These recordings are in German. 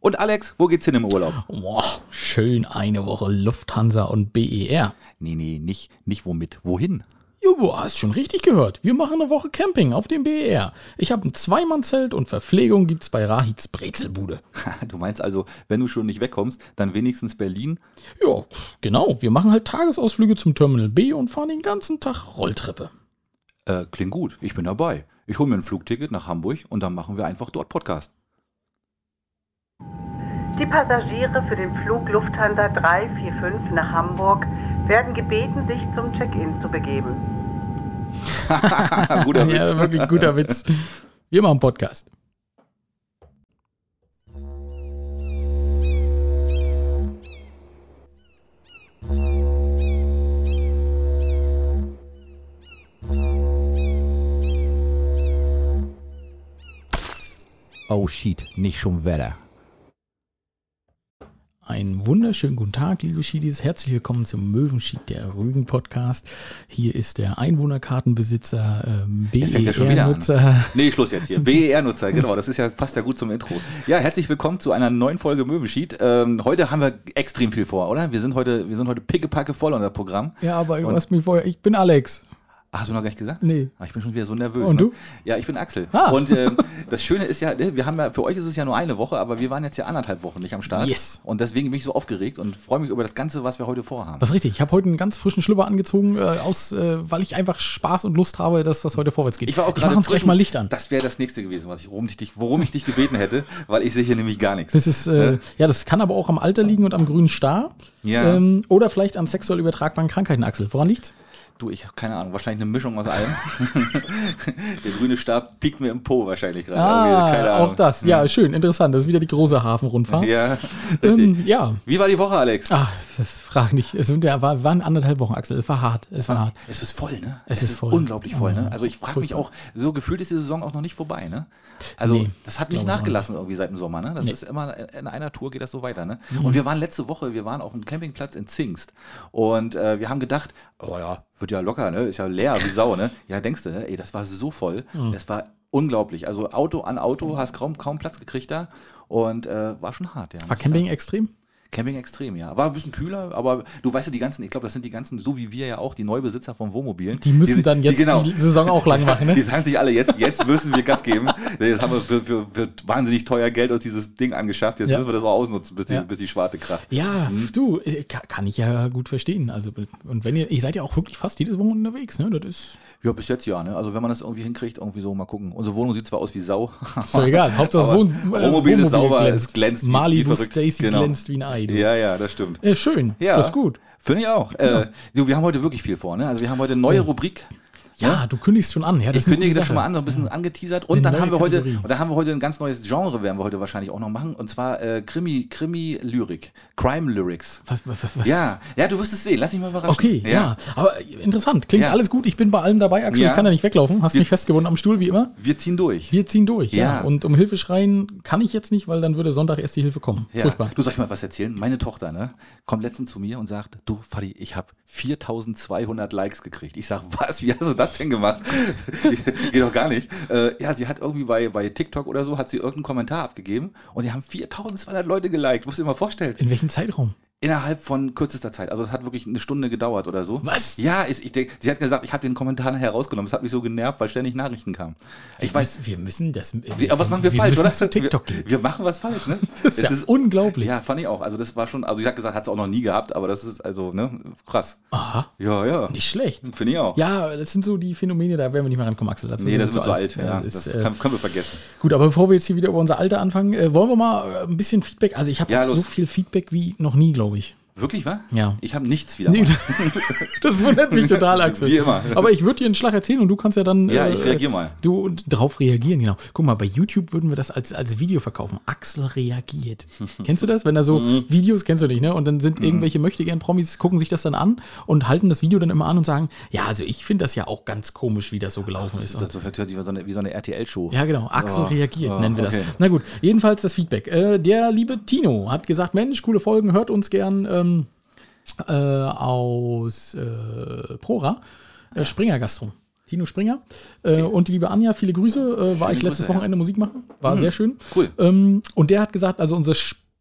Und Alex, wo geht's hin im Urlaub? Boah, schön eine Woche Lufthansa und BER. Nee, nee, nicht, nicht womit. Wohin? Jo, du hast schon richtig gehört. Wir machen eine Woche Camping auf dem BER. Ich habe ein Zweimannzelt und Verpflegung gibt's bei Rahids Brezelbude. Du meinst also, wenn du schon nicht wegkommst, dann wenigstens Berlin? Ja, genau. Wir machen halt Tagesausflüge zum Terminal B und fahren den ganzen Tag Rolltreppe. Äh, klingt gut. Ich bin dabei. Ich hole mir ein Flugticket nach Hamburg und dann machen wir einfach dort Podcast. Die Passagiere für den Flug Lufthansa 345 nach Hamburg werden gebeten, sich zum Check-in zu begeben. Guter Witz. Ja, wirklich guter Witz. Wir machen Podcast. Oh shit, nicht schon Wetter. Einen wunderschönen guten Tag, liebe Schiedis. Herzlich willkommen zum Möwenschied, der Rügen-Podcast. Hier ist der Einwohnerkartenbesitzer, ähm, er. BER-Nutzer. Nee, Schluss jetzt hier. BER-Nutzer, genau, das ist ja, passt ja gut zum Intro. Ja, herzlich willkommen zu einer neuen Folge Möwenschied. Ähm, heute haben wir extrem viel vor, oder? Wir sind heute, wir sind heute pickepacke voll unser Programm. Ja, aber du hast mich vorher. Ich bin Alex. Ach, hast du noch gar nicht gesagt? Nee. Ah, Ich bin schon wieder so nervös. Und ne? du? Ja, ich bin Axel. Ah. Und ähm, das Schöne ist ja, ne, wir haben ja, für euch ist es ja nur eine Woche, aber wir waren jetzt ja anderthalb Wochen nicht am Start. Yes. Und deswegen bin ich so aufgeregt und freue mich über das Ganze, was wir heute vorhaben. Das ist richtig. Ich habe heute einen ganz frischen Schlüpper angezogen, äh, aus, äh, weil ich einfach Spaß und Lust habe, dass das heute vorwärts geht. Ich war auch gerade uns gleich mal Licht an. Das wäre das nächste gewesen, was ich, worum ich dich, worum ich dich gebeten hätte, weil ich sehe hier nämlich gar nichts. Das ist, äh, ja, das kann aber auch am Alter liegen und am grünen Star. Ja. Ähm, oder vielleicht an sexuell übertragbaren Krankheiten, Axel. Woran liegt's? Du, ich habe keine Ahnung, wahrscheinlich eine Mischung aus allem. Der grüne Stab piekt mir im Po wahrscheinlich gerade. Ah, Ahnung. auch das. Ja, schön, interessant. Das ist wieder die große Hafenrundfahrt. Ja, ähm, ja. Wie war die Woche, Alex? Ach, das frag nicht. Es sind ja, war, waren anderthalb Wochen, Axel. Es war hart. Es war hart. Es ist voll, ne? Es ist voll. Unglaublich voll, ne? Oh, Also ich frage mich auch, so gefühlt ist die Saison auch noch nicht vorbei, ne? Also Nee, das hat nicht nachgelassen irgendwie seit dem Sommer, ne? Das Nee. ist immer, in einer Tour geht das so weiter, ne? Mhm. Und wir waren letzte Woche, wir waren auf einem Campingplatz in Zingst und äh, wir haben gedacht, oh ja, wird ja locker, ne? Ist ja leer wie Sau, ne? Ja, denkst du, ne? Ey, das war so voll. Mhm. Das war unglaublich. Also Auto an Auto, hast kaum, kaum Platz gekriegt da und äh, war schon hart, ja. War Camping extrem? Camping extrem, ja. War ein bisschen kühler, aber du weißt ja, die ganzen, ich glaube, das sind die ganzen, so wie wir ja auch, die Neubesitzer von Wohnmobilen. Die müssen dann jetzt genau, die Saison auch lang machen, Die ne? sagen sich alle, jetzt, jetzt müssen wir Gas geben. Jetzt haben wir für, für, für wahnsinnig teuer Geld uns dieses Ding angeschafft. Jetzt Ja. müssen wir das auch ausnutzen, bis die, Ja. bis die Schwarte kracht. Ja, du, äh, ka- kann ich ja gut verstehen. Also, und wenn ihr, ihr seid ja auch wirklich fast jedes Wochenende unterwegs, ne? Das ist, Ja, bis jetzt ja, ne? Also wenn man das irgendwie hinkriegt, irgendwie so mal gucken. Unsere Wohnung sieht zwar aus wie Sau. ist doch egal. Hauptsache das Wohn, äh, Wohnmobil ist sauber, es glänzt wie- wie Malibu verrückt. Stacy Genau. glänzt wie ein Ei. Du. ja, ja, das stimmt. Äh, schön, Ja. das ist gut. Finde ich auch. Äh, du, wir haben heute wirklich viel vor, ne? Also wir haben heute eine neue Rubrik. Ja, du kündigst schon an. Ja, das Ich kündige das schon mal an, ein bisschen angeteasert. Und dann haben wir heute, Kategorie. und dann haben wir heute ein ganz neues Genre, werden wir heute wahrscheinlich auch noch machen. Und zwar äh, Krimi, Krimi-Lyrik. Crime-Lyrics. Was, was, was? Ja, ja, du wirst es sehen. Lass dich mal überraschen. Okay, ja. Aber interessant. Klingt Ja. alles gut. Ich bin bei allem dabei, Axel. Ja. Ich kann da nicht weglaufen. Hast Wir- mich festgebunden am Stuhl, wie immer. Wir ziehen durch. Wir ziehen durch, ja. Ja. Und um Hilfe schreien kann ich jetzt nicht, weil dann würde Sonntag erst die Hilfe kommen. Ja. Furchtbar. Du soll ich mal was erzählen? Meine Tochter, ne, kommt letztens zu mir und sagt, du, Fadi, ich habe 4200 Likes gekriegt. Ich sag, was? Wie hast du das denn gemacht? Geht doch gar nicht. Äh, ja, sie hat irgendwie bei, bei TikTok oder so, hat sie irgendeinen Kommentar abgegeben und die haben 4200 Leute geliked. Musst du dir mal vorstellen. In welchem Zeitraum? Innerhalb von kürzester Zeit. Also es hat wirklich eine Stunde gedauert oder so. Was? Ja, ist, ich denk, sie hat gesagt, ich habe den Kommentar nachher rausgenommen. Es hat mich so genervt, weil ständig Nachrichten kamen. Ich weiß, wir müssen das. wie, aber was machen wir, falsch, müssen oder? zu TikTok wir, gehen. wir machen was falsch, ne? Das ist ja unglaublich. ja, fand ich auch. Also das war schon, also ich hat gesagt, hat es auch noch nie gehabt, aber das ist also, ne, krass. Aha, Ja, ja. nicht schlecht. Finde ich auch. Ja, das sind so die Phänomene, da werden wir nicht mehr rankommen, Axel. Dazu nee, das wir wird zu alt. Ja, das das, ist, äh, kann, können wir vergessen. gut, aber bevor wir jetzt hier wieder über unser Alter anfangen, äh, wollen wir mal äh, ein bisschen Feedback. Also ich habe Ja, so viel Feedback wie noch nie, glaube ich glaube ich. Wirklich, wa? Ja. Ich habe nichts wieder. Nee, das wundert mich total, Axel. Wie immer. Aber ich würde dir einen Schlag erzählen und du kannst ja dann. Ja, äh, ich reagier mal. Du drauf reagieren, genau. Guck mal, bei YouTube würden wir das als, als Video verkaufen. Axel reagiert. kennst du das? Wenn da so Mhm. Videos, kennst du nicht, ne? Und dann sind irgendwelche Möchtegern-Promis, gucken sich das dann an und halten das Video dann immer an und sagen, ja, also ich finde das ja auch ganz komisch, wie das so gelaufen Das ist. das hört sich wie so eine, wie so eine RTL-Show. Ja, genau. Axel Oh, reagiert, oh, nennen wir das. okay. Na gut, jedenfalls das Feedback. Äh, der liebe Tino hat gesagt: Mensch, coole Folgen, hört uns gern ähm, äh, aus äh, Prora, äh, Springer Gastro. Tino Springer. Äh, und die liebe Anja, viele Grüße. Äh, war ich Grüße, letztes ja. Wochenende Musik machen. War sehr schön. Cool. Ähm, und der hat gesagt, also unsere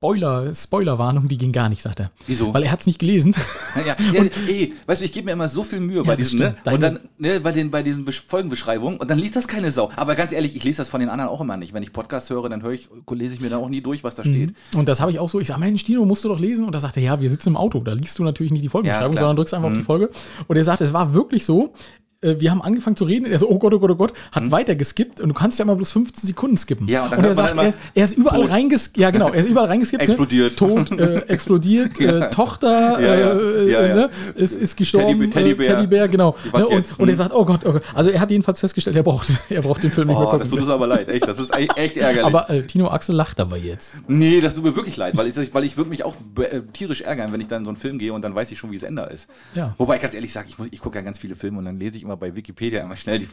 Spoiler, Spoilerwarnung, die ging gar nicht, sagt er. Wieso? Weil er hat es nicht gelesen. Ja, ja, ey, weißt du, ich gebe mir immer so viel Mühe bei das diesen, ne? Und dann, ne, bei den, bei diesen Besch- Folgenbeschreibungen und dann liest das keine Sau. Aber ganz ehrlich, ich lese das von den anderen auch immer nicht. Wenn ich Podcast höre, dann höre ich, lese ich mir da auch nie durch, was da steht. Und das habe ich auch so. Ich sage, Mensch, Dino, musst du doch lesen. Und da sagt er, ja, wir sitzen im Auto. Da liest du natürlich nicht die Folgenbeschreibung, Ja, sondern drückst einfach auf die Folge. Und er sagt, es war wirklich so. Äh, Wir haben angefangen zu reden. Er so, oh Gott, oh Gott, oh Gott, hat weiter geskippt und du kannst ja immer bloß 15 Sekunden skippen. Ja, und dann er hört man sagt, er ist, er ist überall reingeskippt. Ja, genau, er ist überall reingeskippt. Explodiert. Ne? Tod, äh, explodiert, äh, Tochter, Ja, ja. äh, Ja, ja. Ne? Ist, ist gestorben. Teddy- Teddybär. Äh, Teddybär, genau. Ne? Und, jetzt? und er Hm. sagt, oh Gott, oh Gott. Also er hat jedenfalls festgestellt, er braucht, er braucht den Film nicht mehr Oh, gucken. das tut uns aber leid, echt. Das ist echt echt ärgerlich. aber äh, Tino Axel lacht dabei jetzt. nee, das tut mir wirklich leid, weil ich, weil ich würde mich auch äh, tierisch ärgern, wenn ich dann in so einen Film gehe und dann weiß ich schon, wie es Ende ist. Ja. Wobei ich ganz ehrlich sage, ich, muss- ich gucke ja ganz viele Filme und dann lese ich immer bei Wikipedia immer schnell die,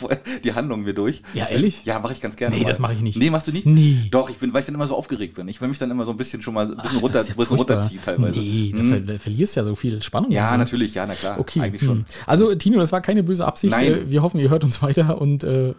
die Handlungen mir durch. Ja, ehrlich? Ja, mache ich ganz gerne. Nee, mal. das mache ich nicht. Nee, machst du nicht? Nee. Doch, ich bin, weil ich dann immer so aufgeregt bin. Ich will mich dann immer so ein bisschen schon mal ein bisschen, Ach, runter, ja bisschen runterziehen teilweise. Nee, da, Hm. ver da verlierst ja so viel Spannung. Ja, so. natürlich, ja, na klar. Okay, Eigentlich hm. schon. Also Tino, das war keine böse Absicht. Nein. Äh, Wir hoffen, ihr hört uns weiter und äh,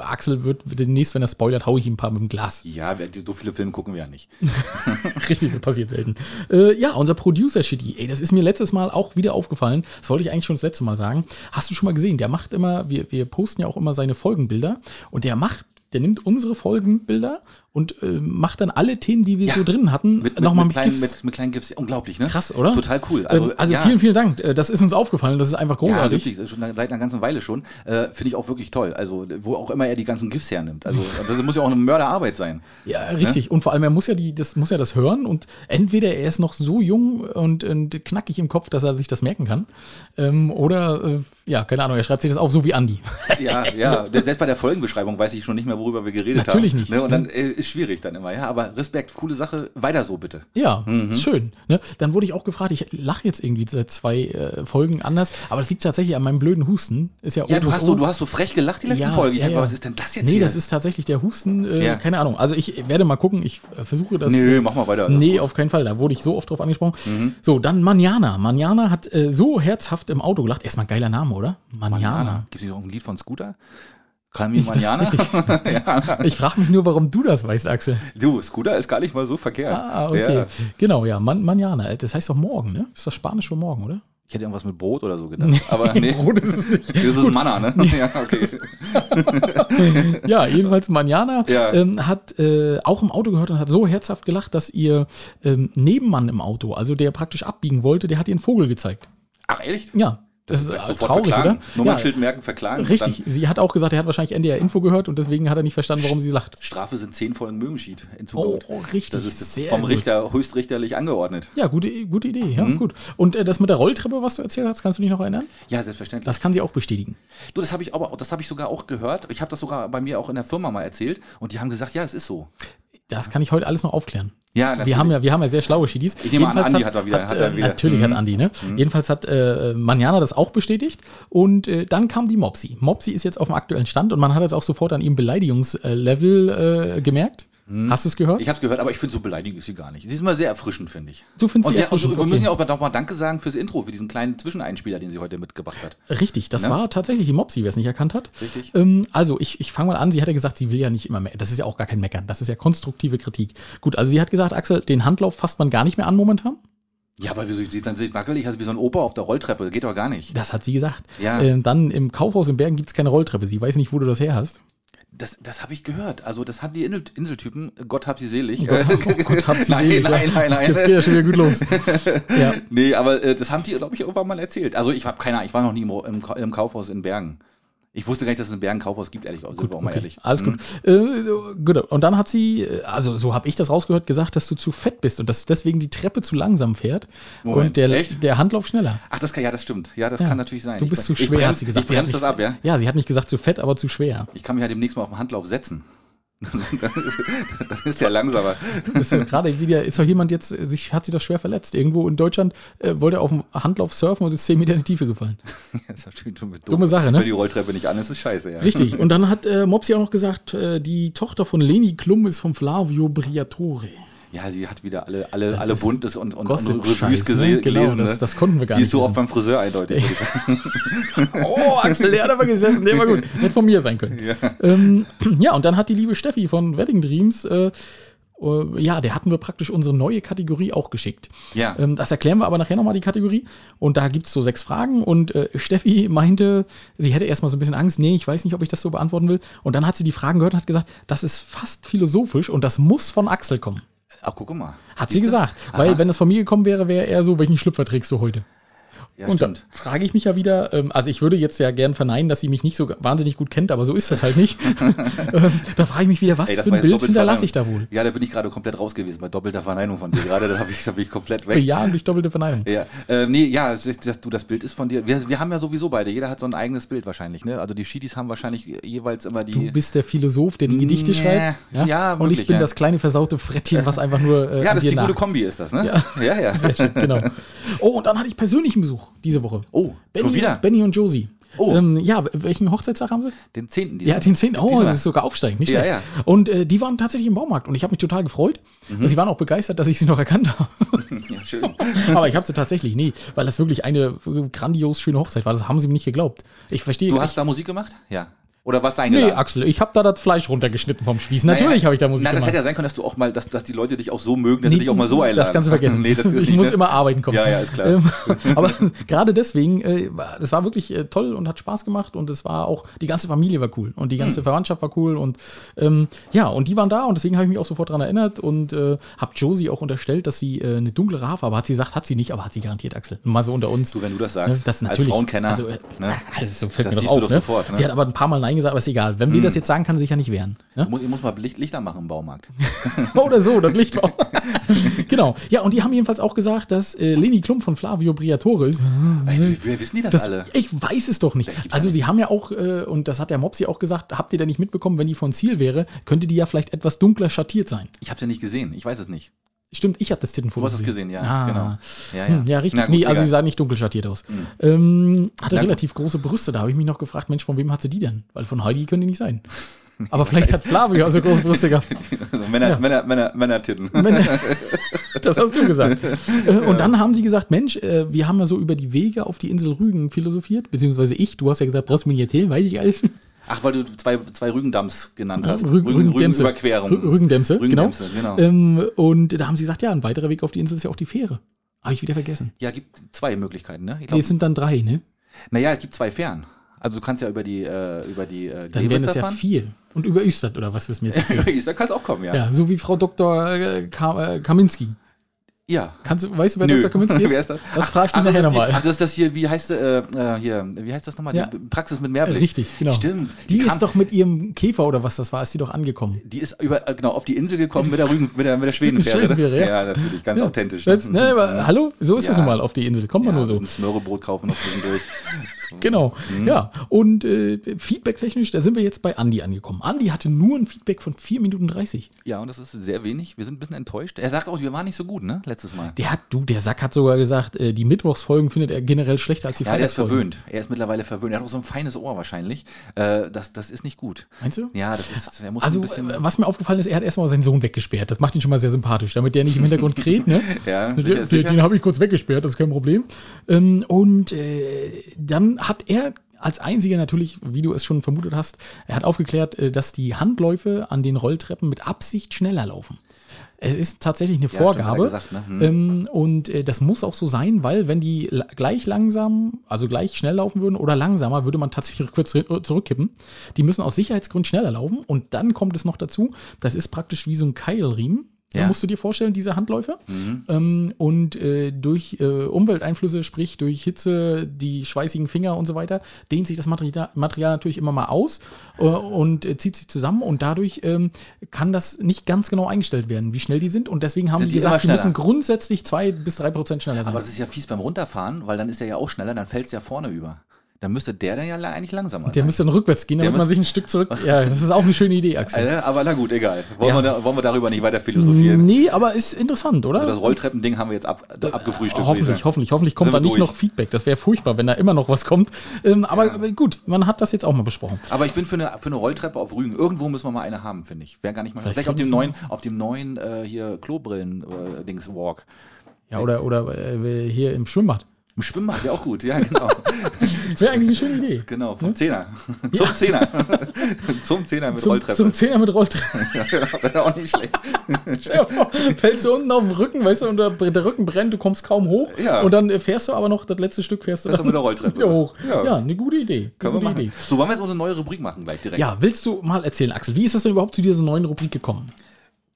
Axel wird demnächst, wenn er spoilert, hau ich ihm ein paar mit dem Glas. Ja, so viele Filme gucken wir ja nicht. Richtig, das passiert selten. Äh, ja, unser Producer Shitty, ey, das ist mir letztes Mal auch wieder aufgefallen. Das wollte ich eigentlich schon das letzte Mal sagen. Hast du schon mal gesehen? Der macht immer, wir, wir posten ja auch immer seine Folgenbilder. Und der macht, der nimmt unsere Folgenbilder und äh, macht dann alle Themen, die wir Ja. so drin hatten, Mit, mit, nochmal mit, mit, kleinen, GIFs. mit, mit kleinen GIFs. Unglaublich, ne? Krass, oder? Total cool. Also, Also, also ja. vielen, vielen Dank. Äh, Das ist uns aufgefallen. Das ist einfach Ja, großartig. wirklich, das ist schon seit einer ganzen Weile schon. Äh, Finde ich auch wirklich toll. Also, wo auch immer er die ganzen GIFs hernimmt. Also, das muss ja auch eine Mörderarbeit sein. Ja, richtig. Und vor allem, er muss ja die, das muss ja das hören und entweder er ist noch so jung und, und knackig im Kopf, dass er sich das merken kann. Ähm, oder, äh, ja, keine Ahnung, er schreibt sich das auf, so wie Andi. Ja, ja. Selbst bei der Folgenbeschreibung weiß ich schon nicht mehr, worüber wir geredet haben. Natürlich nicht. Ne? Und dann äh, ist schwierig dann immer. Ja, aber Respekt, coole Sache. Weiter so bitte. Ja, Mhm. schön. Ne? Dann wurde ich auch gefragt, ich lache jetzt irgendwie seit zwei äh, Folgen anders, aber das liegt tatsächlich an meinem blöden Husten. Ist ja, Ja, du hast, so, du hast so frech gelacht die letzte Ja, Folge. Ich ja, ja. was ist denn das jetzt Nee, hier? das ist tatsächlich der Husten. Äh, Ja. Keine Ahnung. Also ich werde mal gucken. Ich äh, versuche das. Nee, mach mal weiter. Nee. Mhm. auf keinen Fall. Da wurde ich so oft drauf angesprochen. So, dann Manjana. Manjana hat äh, so herzhaft im Auto gelacht. Erstmal ein geiler Name, oder? Manjana. Gibt es nicht auch ein Lied von Scooter? Ist Manjana? richtig. Ich frage mich nur, warum du das weißt, Axel. Du, Scooter ist gar nicht mal so verkehrt. Ah, okay. Ja. Genau, ja. Man Manjana. Das heißt doch morgen, ne? Ist das Spanisch für morgen, oder? Ich hätte irgendwas mit Brot oder so gedacht. Aber nee. Brot ist es nicht. Das ist Manna, ne? Ja, okay. Ja, jedenfalls Manjana Ja. ähm, hat äh, auch im Auto gehört und hat so herzhaft gelacht, dass ihr ähm, Nebenmann im Auto, also der praktisch abbiegen wollte, der hat ihr einen Vogel gezeigt. Ach, ehrlich? Ja, das, ist Vielleicht äh, sofort traurig, verklagen. oder? Nummernschild merken, verklagen. Richtig. Sie hat auch gesagt, er hat wahrscheinlich NDR Info gehört und deswegen hat er nicht verstanden, warum sie lacht. Strafe sind zehn Folgen Mögenschied in Oh, Zukunft. richtig. Das ist sehr vom gut. Richter höchstrichterlich angeordnet. Ja, gute, gute Idee. Ja, Mhm. gut. Und äh, das mit der Rolltreppe, was du erzählt hast, kannst du dich noch erinnern? Ja, selbstverständlich. Das kann sie auch bestätigen. du, das habe ich aber, das habe ich sogar auch gehört. Ich habe das sogar bei mir auch in der Firma mal erzählt und die haben gesagt, ja, es ist so. Das kann ich heute alles noch aufklären. Ja, natürlich. Wir haben ja, wir haben ja sehr schlaue Schiedis. Ich nehme an, Jedenfalls Andi hat da wieder- hat da äh, wieder- Natürlich Mhm. hat Andi, ne? Jedenfalls hat äh, Manjana das auch bestätigt. Und äh, dann kam die Mopsi. Mopsi ist jetzt auf dem aktuellen Stand und man hat jetzt auch sofort an ihrem Beleidigungslevel äh, gemerkt. Hast du es gehört? Ich habe es gehört, aber ich finde, so beleidigend ist sie gar nicht. Sie ist immer sehr erfrischend, finde ich. Du findest sie sie, erfrischend, und wir okay. müssen ja auch mal Danke sagen fürs Intro, für diesen kleinen Zwischeneinspieler, den sie heute mitgebracht hat. Richtig, das Ne? war tatsächlich die Mopsi, wer es nicht erkannt hat. Richtig. Ähm, also, ich, ich fange mal an. Sie hat ja gesagt, sie will ja nicht immer mehr. Das ist ja auch gar kein Meckern. Das ist ja konstruktive Kritik. Gut, also sie hat gesagt, Axel, den Handlauf fasst man gar nicht mehr an momentan. Ja, aber wieso sieht dann sich wackelig, also wie so ein Opa auf der Rolltreppe? Geht doch gar nicht. Das hat sie gesagt. Ja. Ähm, dann im Kaufhaus in Bergen gibt es keine Rolltreppe. Sie weiß nicht, wo du das her hast. Das, das habe ich gehört. Also, das hatten die Insel Inseltypen, Gott hab sie selig. Gott, Gott, habt sie nein, selig. nein, nein, nein. Jetzt geht ja schon wieder gut los. ja. Nee, aber äh, das haben die, glaube ich, irgendwann mal erzählt. Also, ich habe keine Ahnung, ich war noch nie im, im Kaufhaus in Bergen. Ich wusste gar nicht, dass es in Bergen ein Kaufhaus gibt, ehrlich gesagt, sind wir auch mal Okay, ehrlich. alles Mhm. gut. Äh, gut. Und dann hat sie, äh, also so habe ich das rausgehört, gesagt, dass du zu fett bist und dass deswegen die Treppe zu langsam fährt Moment, und der, echt? der Handlauf schneller. Ach, das kann, ja, das stimmt. Ja, das Ja. kann natürlich sein. Du Ich- bist zu ich schwer, brems- hat sie gesagt. Ich bremse das ab, ja? Ja, sie hat nicht gesagt zu fett, aber zu schwer. Ich kann mich ja demnächst mal auf den Handlauf setzen. Dann, ist, dann ist der langsamer. Ist ja gerade wieder, ist doch jemand jetzt, sich, hat sich das schwer verletzt. Irgendwo in Deutschland äh, wollte er auf dem Handlauf surfen und ist 10 Meter in die Tiefe gefallen. Das ist natürlich dumm, Dumme Sache, ne? Wenn die Rolltreppe nicht an ist, ist scheiße, ja. Richtig. Und dann hat äh, Mopsi auch noch gesagt, äh, die Tochter von Leni Klum ist vom Flavio Briatore. Ja, sie hat wieder alle, alle, alle das Buntes und, und, und gese ne? Genau, gelesen. das- ne? das konnten wir gar Die nicht ist so oft beim Friseur eindeutig. Oh, Axel, der hat aber gesessen, der war gut. Hätte von mir sein können. Ja, ähm, ja und dann hat die liebe Steffi von Wedding Dreams, äh, äh, ja, der hatten wir praktisch unsere neue Kategorie auch geschickt. Ja. Ähm, das erklären wir aber nachher nochmal die Kategorie. Und da gibt es so sechs Fragen. Und äh, Steffi meinte, sie hätte erstmal so ein bisschen Angst. Nee, ich weiß nicht, ob ich das so beantworten will. Und dann hat sie die Fragen gehört und hat gesagt, das ist fast philosophisch und das muss von Axel kommen. Ach, guck mal. Hat sie Siehste? gesagt. Weil, wenn das von mir gekommen wäre, wäre er so, welchen Schlüpfer trägst du heute? Ja, und stimmt. da frage ich mich ja wieder, ähm, also ich würde jetzt ja gern verneinen, dass sie mich nicht so wahnsinnig gut kennt, aber so ist das halt nicht. ähm, da frage ich mich wieder, was Ey, das für ein Bild hinterlasse ich da wohl? Ja, da bin ich gerade komplett raus gewesen bei doppelter Verneinung von dir gerade. Da, hab ich, bin ich komplett weg. Ja, durch doppelte Verneinung. Ja, äh, nee, ja, ist, das, du, das Bild ist von dir. Wir, wir haben ja sowieso beide. Jeder hat so ein eigenes Bild wahrscheinlich, ne? Also die Schiedis haben wahrscheinlich jeweils immer die. Du bist der Philosoph, der die Gedichte Nee, schreibt. ja, Und ich wirklich, bin ja. das kleine versaute Frettchen, was einfach nur. Äh, ja, das ist die gute nagt. Kombi, ist das, ne? Ja. ja. ja. Sehr schön, genau. Oh, und dann hatte ich persönlichen Besuch diese Woche. Oh, Benny, schon wieder? Benny und Josie. Oh. Ähm, ja, welchen Hochzeitstag haben sie? Den zehnten. Ja, den 10. Oh, Diesmal. das ist sogar aufsteigend, nicht Ja, schlecht. ja. Und äh, die waren tatsächlich im Baumarkt und ich habe mich total gefreut. Mhm. Sie waren auch begeistert, dass ich sie noch erkannt habe. Ja, schön. Aber ich habe sie tatsächlich nie, weil das wirklich eine grandios schöne Hochzeit war. Das haben sie mir nicht geglaubt. Ich verstehe. Du ich, hast da Musik gemacht? Ja. Oder warst du nee, eingeladen? Axel, ich habe da das Fleisch runtergeschnitten vom Spieß. Natürlich habe ich da Musik Nein, das gemacht. hätte ja sein können, dass du auch mal, dass, dass die Leute dich auch so mögen, dass Nee, sie dich auch mal so einladen. Das kannst du vergessen. nee, das ist ich nicht, muss ne? immer arbeiten kommen. Ja, ja, ist klar. Ähm, aber gerade deswegen, äh, war- das war wirklich äh, toll und hat Spaß gemacht und es war auch, die ganze Familie war cool und die ganze Hm. Verwandtschaft war cool und ähm, ja, und die waren da und deswegen habe ich mich auch sofort daran erinnert und äh, habe Josie auch unterstellt, dass sie äh, eine dunklere Haarfarbe hat. Sie sagt, hat sie nicht, aber hat sie garantiert, Axel. Mal so unter uns. Du, wenn du das Ne, sagst, das ist als natürlich, Frauenkenner, Also, äh, ne? also so fällt Das mir du auf. doch ne? sofort, ne? Sie hat aber ein paar Mal Nein gesagt, aber ist egal. Wenn wir das jetzt sagen, kann sie sich ja nicht wehren. Ne? Ich muss mal Licht, Lichter machen im Baumarkt. Oder so, das Licht war. genau. Ja, und die haben jedenfalls auch gesagt, dass äh, Leni Klump von Flavio Briatore ist. Wie wissen die das, Das, alle? ich weiß es doch nicht. Also, die haben ja auch, äh, und das hat der Mopsi auch gesagt, habt ihr da nicht mitbekommen, wenn die von Ziel wäre, könnte die ja vielleicht etwas dunkler schattiert sein. Ich hab's ja nicht gesehen. Ich weiß es nicht. Stimmt, ich hatte das Tittenfoto. Du hast es gesehen, ja. Ah. Genau. Ja, Hm, ja, richtig. Gut, nee, also egal. sie sah nicht dunkel schattiert aus. Ähm, hatte Na gut. relativ große Brüste. Da habe ich mich noch gefragt, Mensch, von wem hat sie die denn? Weil von Heidi können die nicht sein. Aber vielleicht hat Flavio also große Brüste gehabt. Also Männer, Ja. Männer, Männer, Männer-Titten. Wenn- das hast du gesagt. Äh, Und dann haben sie gesagt, Mensch, äh, wir haben ja so über die Wege auf die Insel Rügen philosophiert, beziehungsweise ich, du hast ja gesagt, brauchst du mir nicht erzählen, weiß ich alles. Ach, weil du zwei, zwei Rügendamms genannt hast. Rügen, Rügendämse. Rügenüberquerung. Rü- Rügendämse, Rügendämse, genau. genau. Ähm, und da haben sie gesagt, ja, ein weiterer Weg auf die Insel ist ja auch die Fähre. Habe ich wieder vergessen. Ja, gibt zwei Möglichkeiten, ne? Ich Nee, glaub, es sind dann drei, ne? naja, es gibt zwei Fähren. Also du kannst ja über die, äh, über die äh, Dann wären es ja vier. Und über Östert, oder was wissen wir jetzt erzählen? da kannst auch kommen, ja. ja, so wie Frau Dr. äh, äh, Kaminski. Ja. Kannst du, weißt du, wer Nö. Dr. Kaminski ist? Wer ist das? Das frage ich dich nachher die- nochmal. Das ist das hier, wie heißt äh, äh, hier, wie heißt das nochmal? Ja. Die Praxis mit Mehrblick. Richtig, genau. Stimmt. Die, kam- ist doch mit ihrem Käfer oder was das war, ist die doch angekommen. Die ist über, äh, genau, auf die Insel gekommen mit der Rügen, mit der, mit der Schwedenfähre. ne? Schwedenfähre, ja. ja. natürlich, ganz authentisch. Das, ne, aber, hallo, so ist Ja. das nun mal auf die Insel. Kommt man ja, nur so. Ein Smörrebrot kaufen noch zwischendurch. Genau. Mhm. Ja. Und äh, feedback-technisch, da sind wir jetzt bei Andy angekommen. Andy hatte nur ein Feedback von 4 Minuten 30. Ja, und das ist sehr wenig. Wir sind ein bisschen enttäuscht. Er sagt auch, wir waren nicht so gut, ne? Letztes Mal. Der hat, du, der Sack hat sogar gesagt, äh, die Mittwochsfolgen findet er generell schlechter als die Ja, der ist Freitagsfolgen. verwöhnt. Er ist mittlerweile verwöhnt. Er hat auch so ein feines Ohr wahrscheinlich. Äh, das, das ist nicht gut. Meinst du? Ja, das ist, er muss Also, ein bisschen. äh, was mir aufgefallen ist, er hat erstmal seinen Sohn weggesperrt. Das macht ihn schon mal sehr sympathisch, damit der nicht im Hintergrund kräht, ne? Ja, Den, sicher, den, den habe ich kurz weggesperrt, das ist kein Problem. Ähm, und äh, dann hat er als einziger natürlich, wie du es schon vermutet hast, er hat aufgeklärt, äh, dass die Handläufe an den Rolltreppen mit Absicht schneller laufen. Es ist tatsächlich eine er Vorgabe. gesagt, ne? Hm. ähm, und äh, das muss auch so sein, weil wenn die gleich langsam, also gleich schnell laufen würden oder langsamer, würde man tatsächlich rückwärts ri- zurückkippen. Die müssen aus Sicherheitsgründen schneller laufen. Und dann kommt es noch dazu, das ist praktisch wie so ein Keilriemen. Ja. Musst du dir vorstellen, diese Handläufe. Mhm. Ähm, und äh, durch äh, Umwelteinflüsse, sprich durch Hitze, die schweißigen Finger und so weiter, dehnt sich das Material, Material natürlich immer mal aus äh, und äh, zieht sich zusammen und dadurch ähm, kann das nicht ganz genau eingestellt werden, wie schnell die sind. Und deswegen haben Sind die die gesagt, die müssen grundsätzlich zwei bis drei Prozent schneller sein. Aber das ist ja fies beim Runterfahren, weil dann ist er ja auch schneller, dann fällt es ja vorne über. Dann müsste der dann ja eigentlich langsamer Der müsste dann rückwärts gehen, damit man sich ein Stück zurück. Ja, das ist auch eine schöne Idee, Axel. Äh, aber na gut, egal. Wollen, Ja. wir, wollen wir darüber nicht weiter philosophieren? Nee, aber ist interessant, oder? Also das Rolltreppending haben wir jetzt ab, abgefrühstückt. würde ich Hoffentlich, hoffentlich, hoffentlich kommt da nicht durch. noch Feedback. Das wäre furchtbar, wenn da immer noch was kommt. Ähm, aber aber gut, man hat das jetzt auch mal besprochen. Aber ich bin für eine, für eine Rolltreppe auf Rügen. Irgendwo müssen wir mal eine haben, finde ich. Wäre gar nicht mal. Vielleicht Vielleicht, auf dem neuen, auf dem neuen äh, hier Klobrillen-Dings-Walk. Ja, oder, oder äh, hier im Schwimmbad. Im Schwimmbad, ja auch gut, ja, genau. Das wäre eigentlich eine schöne Idee. genau, vom Zehner. Zum Zehner. zum Zehner mit Zum, Rolltreppe. zum Zehner mit Rolltreppe. ja, genau, wäre auch nicht schlecht. Stell dir vor, fällst du unten auf den Rücken, weißt du, und der, der Rücken brennt, du kommst kaum hoch. Ja. Und dann äh, fährst du aber noch, das letzte Stück fährst du dann mit der Rolltreppe. wieder hoch. Ja. Ja. eine gute Idee. Können wir gute machen. Idee. So, wollen wir jetzt unsere neue Rubrik machen gleich direkt? Ja, willst du mal erzählen, Axel, wie ist das denn überhaupt zu dieser neuen Rubrik gekommen?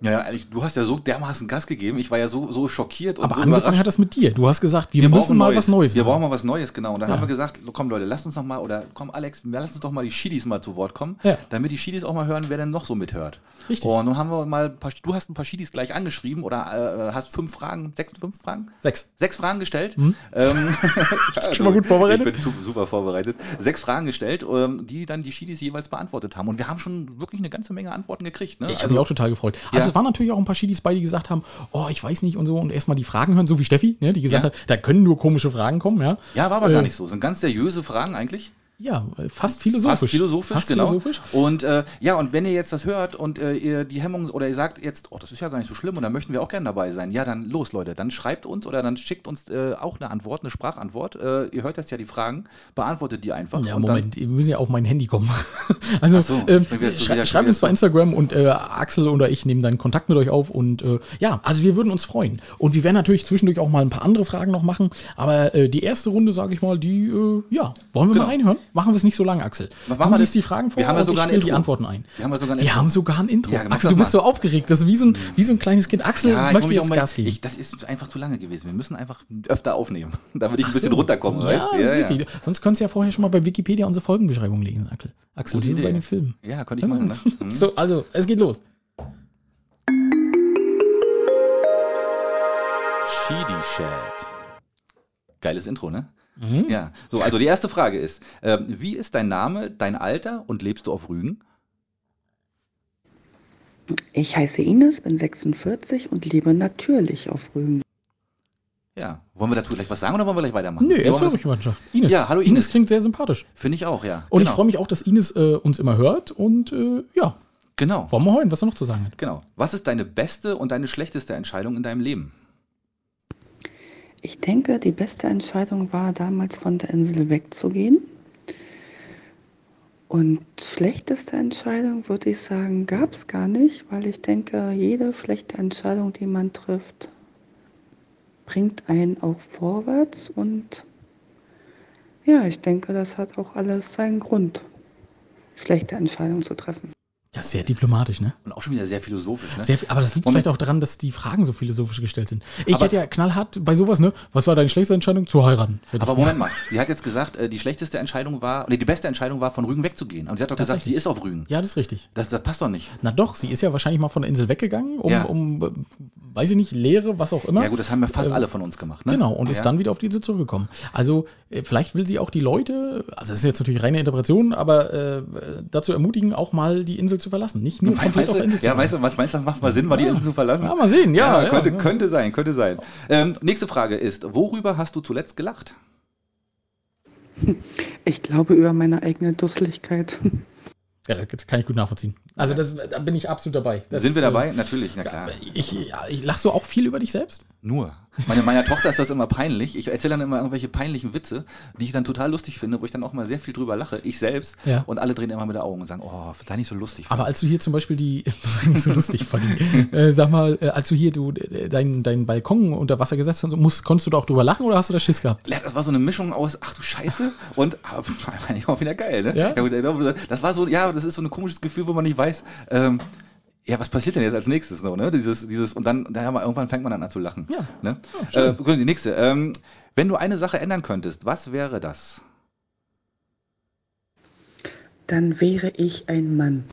Ja, ja, ehrlich, du hast ja so dermaßen Gas gegeben. Ich war ja so, so schockiert und Aber so angefangen überrascht. hat das mit dir. Du hast gesagt, wir, wir müssen brauchen mal Neues. was Neues Wir machen. brauchen mal was Neues, genau. Und dann Ja. haben wir gesagt, komm Leute, lasst uns noch mal, oder komm Alex, lass uns doch mal die Schiedis mal zu Wort kommen, Ja. damit die Schiedis auch mal hören, wer denn noch so mithört. Richtig. Und nun haben wir mal, ein paar, du hast ein paar Schiedis gleich angeschrieben oder äh, hast fünf Fragen, sechs, fünf Fragen? Sechs. Sechs Fragen gestellt. Ähm, schon mal gut vorbereitet? Ich bin su- super vorbereitet. Sechs Fragen gestellt, ähm, die dann die Schiedis jeweils beantwortet haben. Und wir haben schon wirklich eine ganze Menge Antworten gekriegt. Ne? Ich habe mich auch total gefreut. Also Es waren natürlich auch ein paar Schiedis bei, die gesagt haben, oh, ich weiß nicht und so und erstmal die Fragen hören, so wie Steffi, ne, die gesagt hat, da können nur komische Fragen kommen, ja. ja, war aber Äh, gar nicht so. Sind ganz seriöse Fragen eigentlich. Ja, fast philosophisch. Fast philosophisch, Fast genau. philosophisch. Und äh, ja, und wenn ihr jetzt das hört und äh, ihr die Hemmung oder ihr sagt jetzt, oh, das ist ja gar nicht so schlimm und da möchten wir auch gerne dabei sein, ja, dann los, Leute, dann schreibt uns oder dann schickt uns äh, auch eine Antwort, eine Sprachantwort. Äh, ihr hört jetzt ja die Fragen, beantwortet die einfach. Ja, Moment, wir müssen ja auf mein Handy kommen. also, so, ähm, schrei schreibt uns bei. Instagram und äh, Axel oder ich nehmen dann Kontakt mit euch auf und äh, ja, also wir würden uns freuen. Und wir werden natürlich zwischendurch auch mal ein paar andere Fragen noch machen, aber äh, die erste Runde, sage ich mal, die, äh, ja, wollen wir Genau. mal reinhören? Machen wir es nicht so lange, Axel. Was Du machen wir liest die Fragen vor Wir haben ja sogar ich ein spiele die. Antworten ein. Wir haben ja sogar ein Wir Intro. haben sogar ein Intro. Ja, mach Axel, du bist so aufgeregt. Das ist wie so ein, wie so ein kleines Kind. Axel Ja, ich möchte mich jetzt auch mal, Gas geben. ich, das ist einfach zu lange gewesen. Wir müssen einfach öfter aufnehmen, damit ich ein Ach bisschen so. runterkomme. Ja, weißt? das ist richtig. Sonst könntest du ja vorher schon mal bei Wikipedia unsere Folgenbeschreibung lesen, Axel. Axel, Gute bei Idee. den Filmen. Ja, könnte ich machen. Ne? Mhm. So, also, es geht los. Shidi-Chat. Geiles Intro, ne? Ja, so, also die erste Frage ist, ähm, wie ist dein Name, dein Alter und lebst du auf Rügen? Ich heiße Ines, bin 46 und lebe natürlich auf Rügen. Ja, wollen wir dazu gleich was sagen oder wollen wir gleich weitermachen? Erzähl wollen wir ruhig Mannschaft. Ines. Ja, hallo Ines. Ines. klingt sehr sympathisch. Finde ich auch, ja. Und genau. ich freue mich auch, dass Ines äh, uns immer hört. Und äh, ja, Genau, wollen wir hören, was er noch zu sagen hat. genau. Was ist deine beste und deine schlechteste Entscheidung in deinem Leben? Ich denke, die beste Entscheidung war damals von der Insel wegzugehen. Und schlechteste Entscheidung würde ich sagen, gab es gar nicht, weil ich denke, jede schlechte Entscheidung, die man trifft, bringt einen auch vorwärts. Und ja, ich denke, das hat auch alles seinen Grund, schlechte Entscheidungen zu treffen. Ja, sehr diplomatisch, ne? Und auch schon wieder sehr philosophisch, ne? Sehr, aber das liegt Und- vielleicht auch daran, dass die Fragen so philosophisch gestellt sind. Ich Aber- hätte ja knallhart bei sowas, ne? Was war deine schlechteste Entscheidung? Zu heiraten. Aber Moment mal, sie hat jetzt gesagt, äh, die schlechteste Entscheidung war, nee, die beste Entscheidung war, von Rügen wegzugehen. Und sie hat doch gesagt, sie ist auf Rügen. Ja, das ist richtig. Das, das passt doch nicht. Na doch, sie ist ja wahrscheinlich mal von der Insel weggegangen, um, Ja. um äh, weiß ich nicht, Lehre, was auch immer. Ja gut, das haben ja fast Ähm, alle von uns gemacht, ne? Genau, und ist ja. dann wieder auf die Insel zurückgekommen. Also, äh, vielleicht will sie auch die Leute, also das ist jetzt natürlich reine Interpretation, aber äh, dazu ermutigen, auch mal die Insel zu verlassen. Nicht nur komplett Weißt auf zu ja, weißt du, was meinst du, das macht mal Sinn, mal die Insel zu verlassen? Ja, mal sehen, ja. ja, könnte, ja. könnte sein, könnte sein. Ähm, nächste Frage ist, worüber hast du zuletzt gelacht? Ich glaube über meine eigene Dusseligkeit. Ja, das kann ich gut nachvollziehen. Also, das, da bin ich absolut dabei. Das, Sind wir dabei? Natürlich, na klar. Ich, ja, ich lachst du auch viel über dich selbst? Nur. Meine, meiner Tochter ist das immer peinlich. Ich erzähle dann immer irgendwelche peinlichen Witze, die ich dann total lustig finde, wo ich dann auch mal sehr viel drüber lache. Ich selbst. Ja. Und alle drehen immer mit den Augen und sagen, oh, sei nicht so lustig. Aber als du hier zum Beispiel die, nicht so lustig von äh, sag mal, äh, als du hier du, äh, deinen deinen Balkon unter Wasser gesetzt hast, musst, konntest du da auch drüber lachen oder hast du da Schiss gehabt? Ja, das war so eine Mischung aus, ach du Scheiße, und ah, pf, eigentlich auch wieder geil, ne? Ja? gut, das war so, ja, das ist so ein komisches Gefühl, wo man nicht weiß, ähm, ja, was passiert denn jetzt als nächstes so, ne? Dieses, dieses, und dann, da irgendwann fängt man dann an zu lachen. Ja. Ne? Ja, schön. äh, gut, die nächste. Ähm, wenn du eine Sache ändern könntest, was wäre das? Dann wäre ich ein Mann.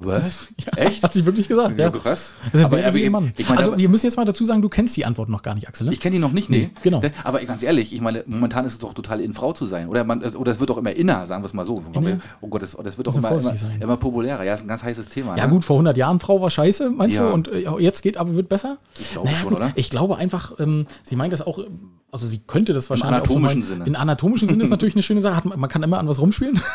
Was? Echt? Hat sie wirklich gesagt, ja. Ja, krass. Also, Aber, aber ich, Mann. ich meine, also wir müssen jetzt mal dazu sagen, du kennst die Antwort noch gar nicht, Axel. Ne? ich kenne die noch nicht, nee. Nee, genau. Aber ganz ehrlich, ich meine, momentan ist es doch total in, Frau zu sein. Oder, man, oder es wird doch immer inner, sagen wir es mal so. Inner? Oh Gott, das, das wird doch Müssen immer, immer, immer populärer. Ja, ist ein ganz heißes Thema. ja ne? gut, vor 100 Jahren Frau war scheiße, meinst Ja. du? Und äh, jetzt geht aber wird besser? Ich glaube schon, oder? Ich glaube einfach, ähm, sie meint das auch, also sie könnte das wahrscheinlich anatomischen auch so meinen. Sinne. In anatomischen Sinne ist natürlich eine schöne Sache. Man kann immer an was rumspielen.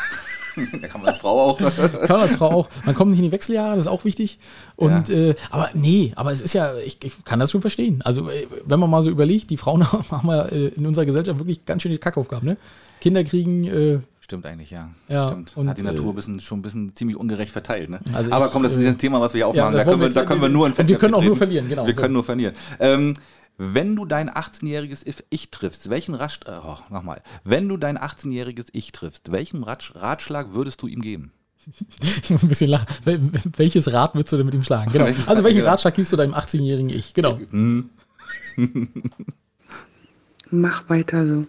Da kann man als Frau auch. Kann man als Frau auch. Man kommt nicht in die Wechseljahre, das ist auch wichtig. Und Ja. äh, aber nee, aber es ist ja, ich, ich kann das schon verstehen. Also äh, wenn man mal so überlegt, die Frauen haben ja äh, in unserer Gesellschaft wirklich ganz schön die Kackaufgaben, ne? Kinder kriegen, äh, Stimmt eigentlich, ja. Ja, Stimmt. und, Hat die Natur äh, bisschen, schon ein bisschen ziemlich ungerecht verteilt. Ne? Also Aber komm, das ist äh, jetzt ein Thema, was wir hier aufmachen. das da, können wir, wir da jetzt- können wir nur ein wir können auch nur verlieren, genau, Wir so. können nur verlieren. Ähm, wenn du dein 18-jähriges Ich triffst, welchen Ratsch, äh, oh, nochmal, wenn du dein 18-jähriges Ich triffst, welchen Ratsch, Ratschlag würdest du ihm geben? ich muss ein bisschen lachen. Wel welches Rad würdest du denn mit ihm schlagen? Genau. Also welchen. Ratschlag gibst du deinem 18-jährigen Ich? Genau. Mach weiter so.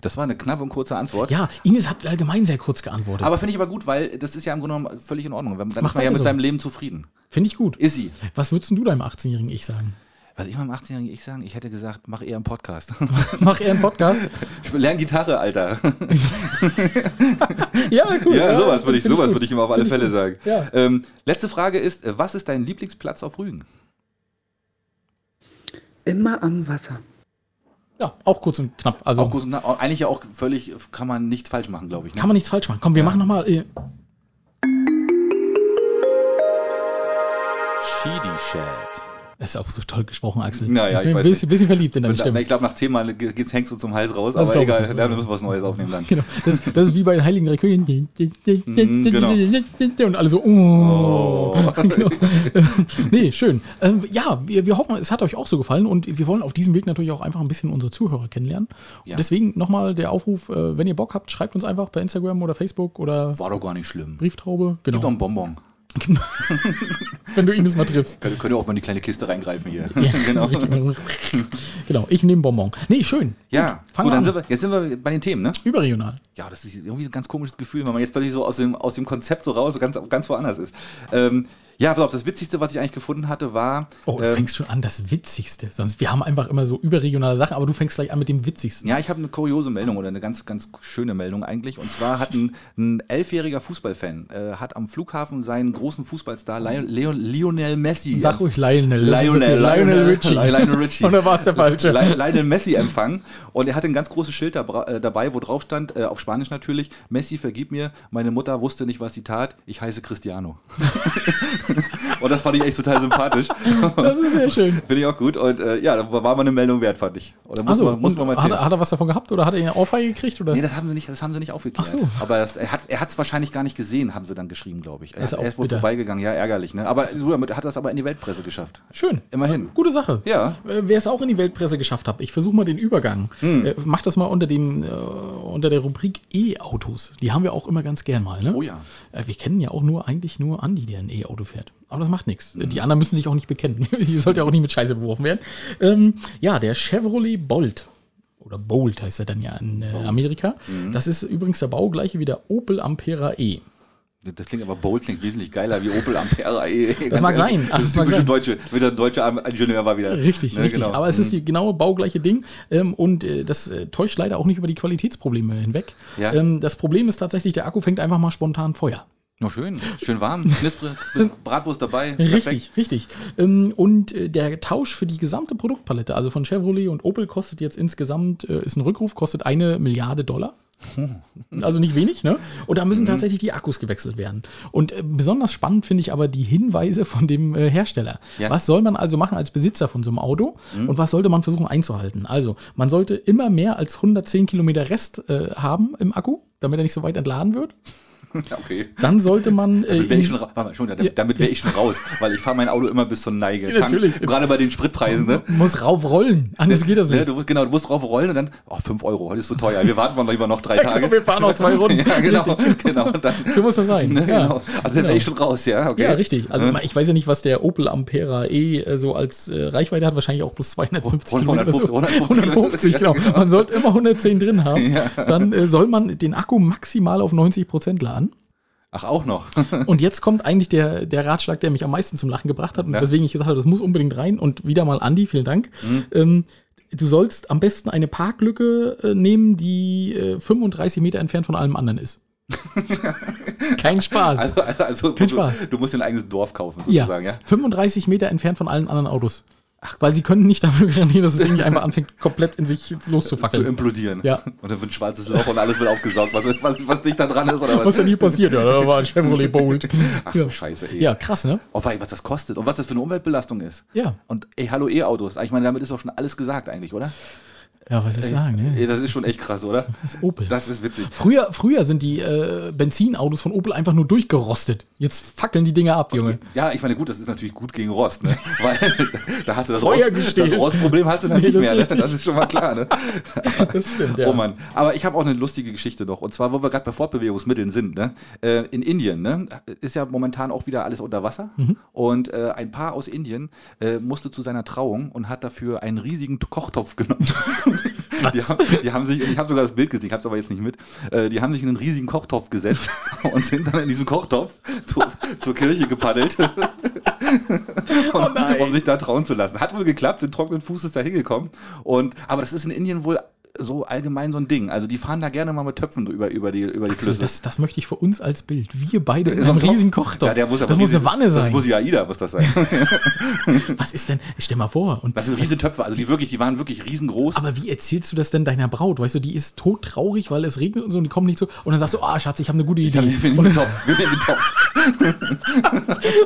Das war eine knappe und kurze Antwort. Ja, Ines hat allgemein sehr kurz geantwortet. Aber finde ich aber gut, weil das ist ja im Grunde genommen völlig in Ordnung. Dann Mach ist man ja mit so. seinem Leben zufrieden. Finde ich gut. Ist sie. Was würdest du deinem 18-jährigen Ich sagen? Was ich meinem 18-jährigen Ich sagen, ich hätte gesagt, mach eher einen Podcast. Mach eher einen Podcast? Ich will lernen Gitarre, Alter. Ja, cool. Ja, sowas würde ich, sowas würde ich ihm auf alle Fälle gut. sagen. Ja. Ähm, letzte Frage ist, äh, was ist dein Lieblingsplatz auf Rügen? Immer am Wasser. Ja, auch kurz und knapp. Also Auch kurz, na, eigentlich ja auch völlig, kann man nichts falsch machen, glaube ich. Ne? kann man nichts falsch machen. Komm, wir machen nochmal. Äh, Shidi Shed. Das ist auch so toll gesprochen, Axel. Naja, ich bin weiß ein bisschen, bisschen verliebt in deine da- Stimme. Ich glaube, nach zehnmal geht's hängst du zum Hals raus, Das aber ich. egal, da müssen wir was Neues aufnehmen dann. Genau, das, das ist wie bei den Heiligen Drei Königen. genau. Und alle so, oh. genau. nee, schön. Ähm, ja, wir, wir hoffen, es hat euch auch so gefallen und wir wollen auf diesem Weg natürlich auch einfach ein bisschen unsere Zuhörer kennenlernen. Ja. Und deswegen nochmal der Aufruf, äh, wenn ihr Bock habt, schreibt uns einfach per Instagram oder Facebook oder War doch gar nicht schlimm. Brieftaube. Gib doch Genau. einen Bonbon. Wenn du ihn das mal triffst. Könnt, könnt ihr auch mal in die kleine Kiste reingreifen hier. Ja, genau. richtig. genau, ich nehme Bonbon. Nee, schön. Ja, fangen gut, wir dann an. sind wir, jetzt sind wir bei den Themen, ne? Überregional. Ja, das ist irgendwie ein ganz komisches Gefühl, wenn man jetzt plötzlich so aus dem, aus dem Konzept so raus, so ganz, ganz woanders ist. Ähm, ja, pass auf, das Witzigste, was ich eigentlich gefunden hatte, war. Oh, du ähm, fängst schon an, das Witzigste. Sonst, wir haben einfach immer so überregionale Sachen, aber du fängst gleich an mit dem Witzigsten. ja, ich habe eine kuriose Meldung oder eine ganz, ganz schöne Meldung eigentlich. Und zwar hat ein, ein elfjähriger Fußballfan äh, hat am Flughafen seinen großen Fußballstar Lionel, Leo- Lionel Messi. Sag ruhig Lionel. Lionel, okay. Lionel Richie. Lionel Richie. Oder war es der falsche? Li- Lionel Messi empfangen und er hatte ein ganz großes Schild äh, dabei, wo drauf stand, äh, auf Spanisch natürlich, Messi, vergib mir, meine Mutter wusste nicht, was sie tat, ich heiße Cristiano. und das fand ich echt total sympathisch. Das ist sehr schön. Finde ich auch gut und äh, ja, da war mal eine Meldung wert, fand ich. Oder muss, Also, man, muss man mal hat, erzählen. er- hat er was davon gehabt oder hat er eine Ohrfeige gekriegt? Oder? Nee, das haben sie nicht, das haben sie nicht aufgeklärt. Ach so. Aber das, er hat er hat's wahrscheinlich gar nicht gesehen, haben sie dann geschrieben, glaube ich. Er, ist hat- auch er ist wohl vorbeigegangen, ja, ärgerlich. Ne? Aber so, er hat das aber in die Weltpresse geschafft. Schön. Immerhin. Gute Sache. Ja. Äh, Wer es auch in die Weltpresse geschafft hat, ich versuche mal den Übergang. Hm. Äh, mach das mal unter, dem, äh, unter der Rubrik E-Autos. Die haben wir auch immer ganz gern mal. Ne? Oh ja. Äh, wir kennen ja auch nur eigentlich nur Andi, der ein E-Auto fährt. Aber das macht nichts. Hm. Die anderen müssen sich auch nicht bekennen. Hier sollte ja auch nicht mit Scheiße beworfen werden. Ähm, ja, der Chevrolet Bolt. Oder Bolt heißt er dann ja in äh, Amerika. Mhm. Das ist übrigens der Baugleiche wie der Opel Ampera E. Das klingt aber Bolt klingt wesentlich geiler wie Opel Ampera. ey. Das mag sein. Ach, Das das ist mag typische sein. deutsche, wieder ein deutscher Ingenieur war wieder. Richtig, Ne, richtig. genau. Aber es ist die genaue baugleiche Ding. Ähm, und äh, das äh, täuscht leider auch nicht über die Qualitätsprobleme hinweg. Ja. Ähm, das Problem ist tatsächlich, der Akku fängt einfach mal spontan Feuer. Na schön, schön warm. Knispre, Bratwurst dabei. Richtig, richtig. Ähm, und äh, der Tausch für die gesamte Produktpalette, also von Chevrolet und Opel, kostet jetzt insgesamt, äh, ist ein Rückruf, kostet eine Milliarde Dollar. Also nicht wenig, ne? Und da müssen tatsächlich die Akkus gewechselt werden. Und äh, besonders spannend finde ich aber die Hinweise von dem Hersteller. Ja. Was soll man also machen als Besitzer von so einem Auto und was sollte man versuchen einzuhalten? Also, man sollte immer mehr als 110 Kilometer Rest äh, haben im Akku, damit er nicht so weit entladen wird. Ja, okay. Dann sollte man. Äh, Damit wäre ich, schon schon, damit, wär ich schon raus, weil ich fahre mein Auto immer bis zur Neige. Ja, natürlich. Gerade bei den Spritpreisen, ne? muss raufrollen, anders geht das Ne, nicht. du, musst- genau, du musst drauf rollen und dann, oh, 5 Euro, heute ist so teuer. Wir warten mal lieber noch drei Tage. Wir fahren noch zwei Runden. ja, genau, genau. Dann, So muss das sein. ne, ja. genau. Also dann wäre ich schon raus, ja, okay. Ja, richtig. Also Ne? ich weiß ja nicht, was der Opel Ampera E äh, so als äh, Reichweite hat. Wahrscheinlich auch plus 250 150, Kilometer. So. 150, 150, genau. Man sollte immer 110 drin haben. Dann äh, soll man den Akku maximal auf 90 Prozent laden. Ach, auch noch. Und jetzt kommt eigentlich der, der Ratschlag, der mich am meisten zum Lachen gebracht hat und Ja. weswegen ich gesagt habe, das muss unbedingt rein. Und wieder mal Andi, vielen Dank. Mhm. Ähm, du sollst am besten eine Parklücke äh, nehmen, die äh, 35 Meter entfernt von allem anderen ist. Kein Spaß. Also, also, also Kein du, Spaß. du musst dir ein eigenes Dorf kaufen, ja, sozusagen, ja? 35 Meter entfernt von allen anderen Autos. Ach, weil sie können nicht dafür garantieren, dass das Ding nicht einfach anfängt, komplett in sich Zu loszufackeln. implodieren. Ja. Und dann wird ein schwarzes Loch und alles wird aufgesaugt, was, was, was dicht da dran ist oder was. Was denn hier passiert? Ja, da war ein Chevrolet Bolt. Ach ja. du Scheiße, ey. ja, krass, ne? Oh, wei, was das kostet und was das für eine Umweltbelastung ist. Ja. Und ey, hallo E-Autos. Ich meine, damit ist doch schon alles gesagt eigentlich, oder? Ja, was ist sagen, ne? Das ist schon echt krass, oder? Das ist Opel. Das ist witzig. Früher, früher sind die äh, Benzinautos von Opel einfach nur durchgerostet. Jetzt fackeln die Dinger ab, Junge. Ja, ich meine, gut, das ist natürlich gut gegen Rost, ne? Weil da hast du das, Feuer Rost, das Rostproblem hast du dann Nee, nicht mehr, ne? Das ist schon mal klar, ne? Das stimmt, ja. Oh Mann. Aber ich habe auch eine lustige Geschichte noch. Und zwar, wo wir gerade bei Fortbewegungsmitteln sind, ne? Äh, in Indien, ne? Ist ja momentan auch wieder alles unter Wasser. Mhm. Und äh, ein Paar aus Indien äh, musste zu seiner Trauung und hat dafür einen riesigen Kochtopf genommen. Die, haben, die haben sich, ich habe sogar das Bild gesehen, ich habe es aber jetzt nicht mit, äh, die haben sich in einen riesigen Kochtopf gesetzt und sind dann in diesem Kochtopf zu, zur Kirche gepaddelt, um, nein. um sich da trauen zu lassen. Hat wohl geklappt, sind trockenen Fußes da hingekommen. Und, aber das ist in Indien wohl so allgemein so ein Ding. Also die fahren da gerne mal mit Töpfen über, über, die, über die Also Flüsse. das, das möchte ich für uns als Bild. Wir beide in So einem riesigen Kochtopf. Ja, der muss aber das muss eine Wanne Das sein. muss ja Aida, muss das sein. Was ist denn? Stell mal vor. Und Das sind riesige Töpfe, also die wirklich, die waren wirklich riesengroß. aber wie erzählst du das denn deiner Braut? Weißt du, die ist todtraurig, weil es regnet und so und die kommen nicht so. Und dann sagst du, ah, Schatz, ich habe eine gute Idee. wir nehmen den Topf, wir nehmen den Topf.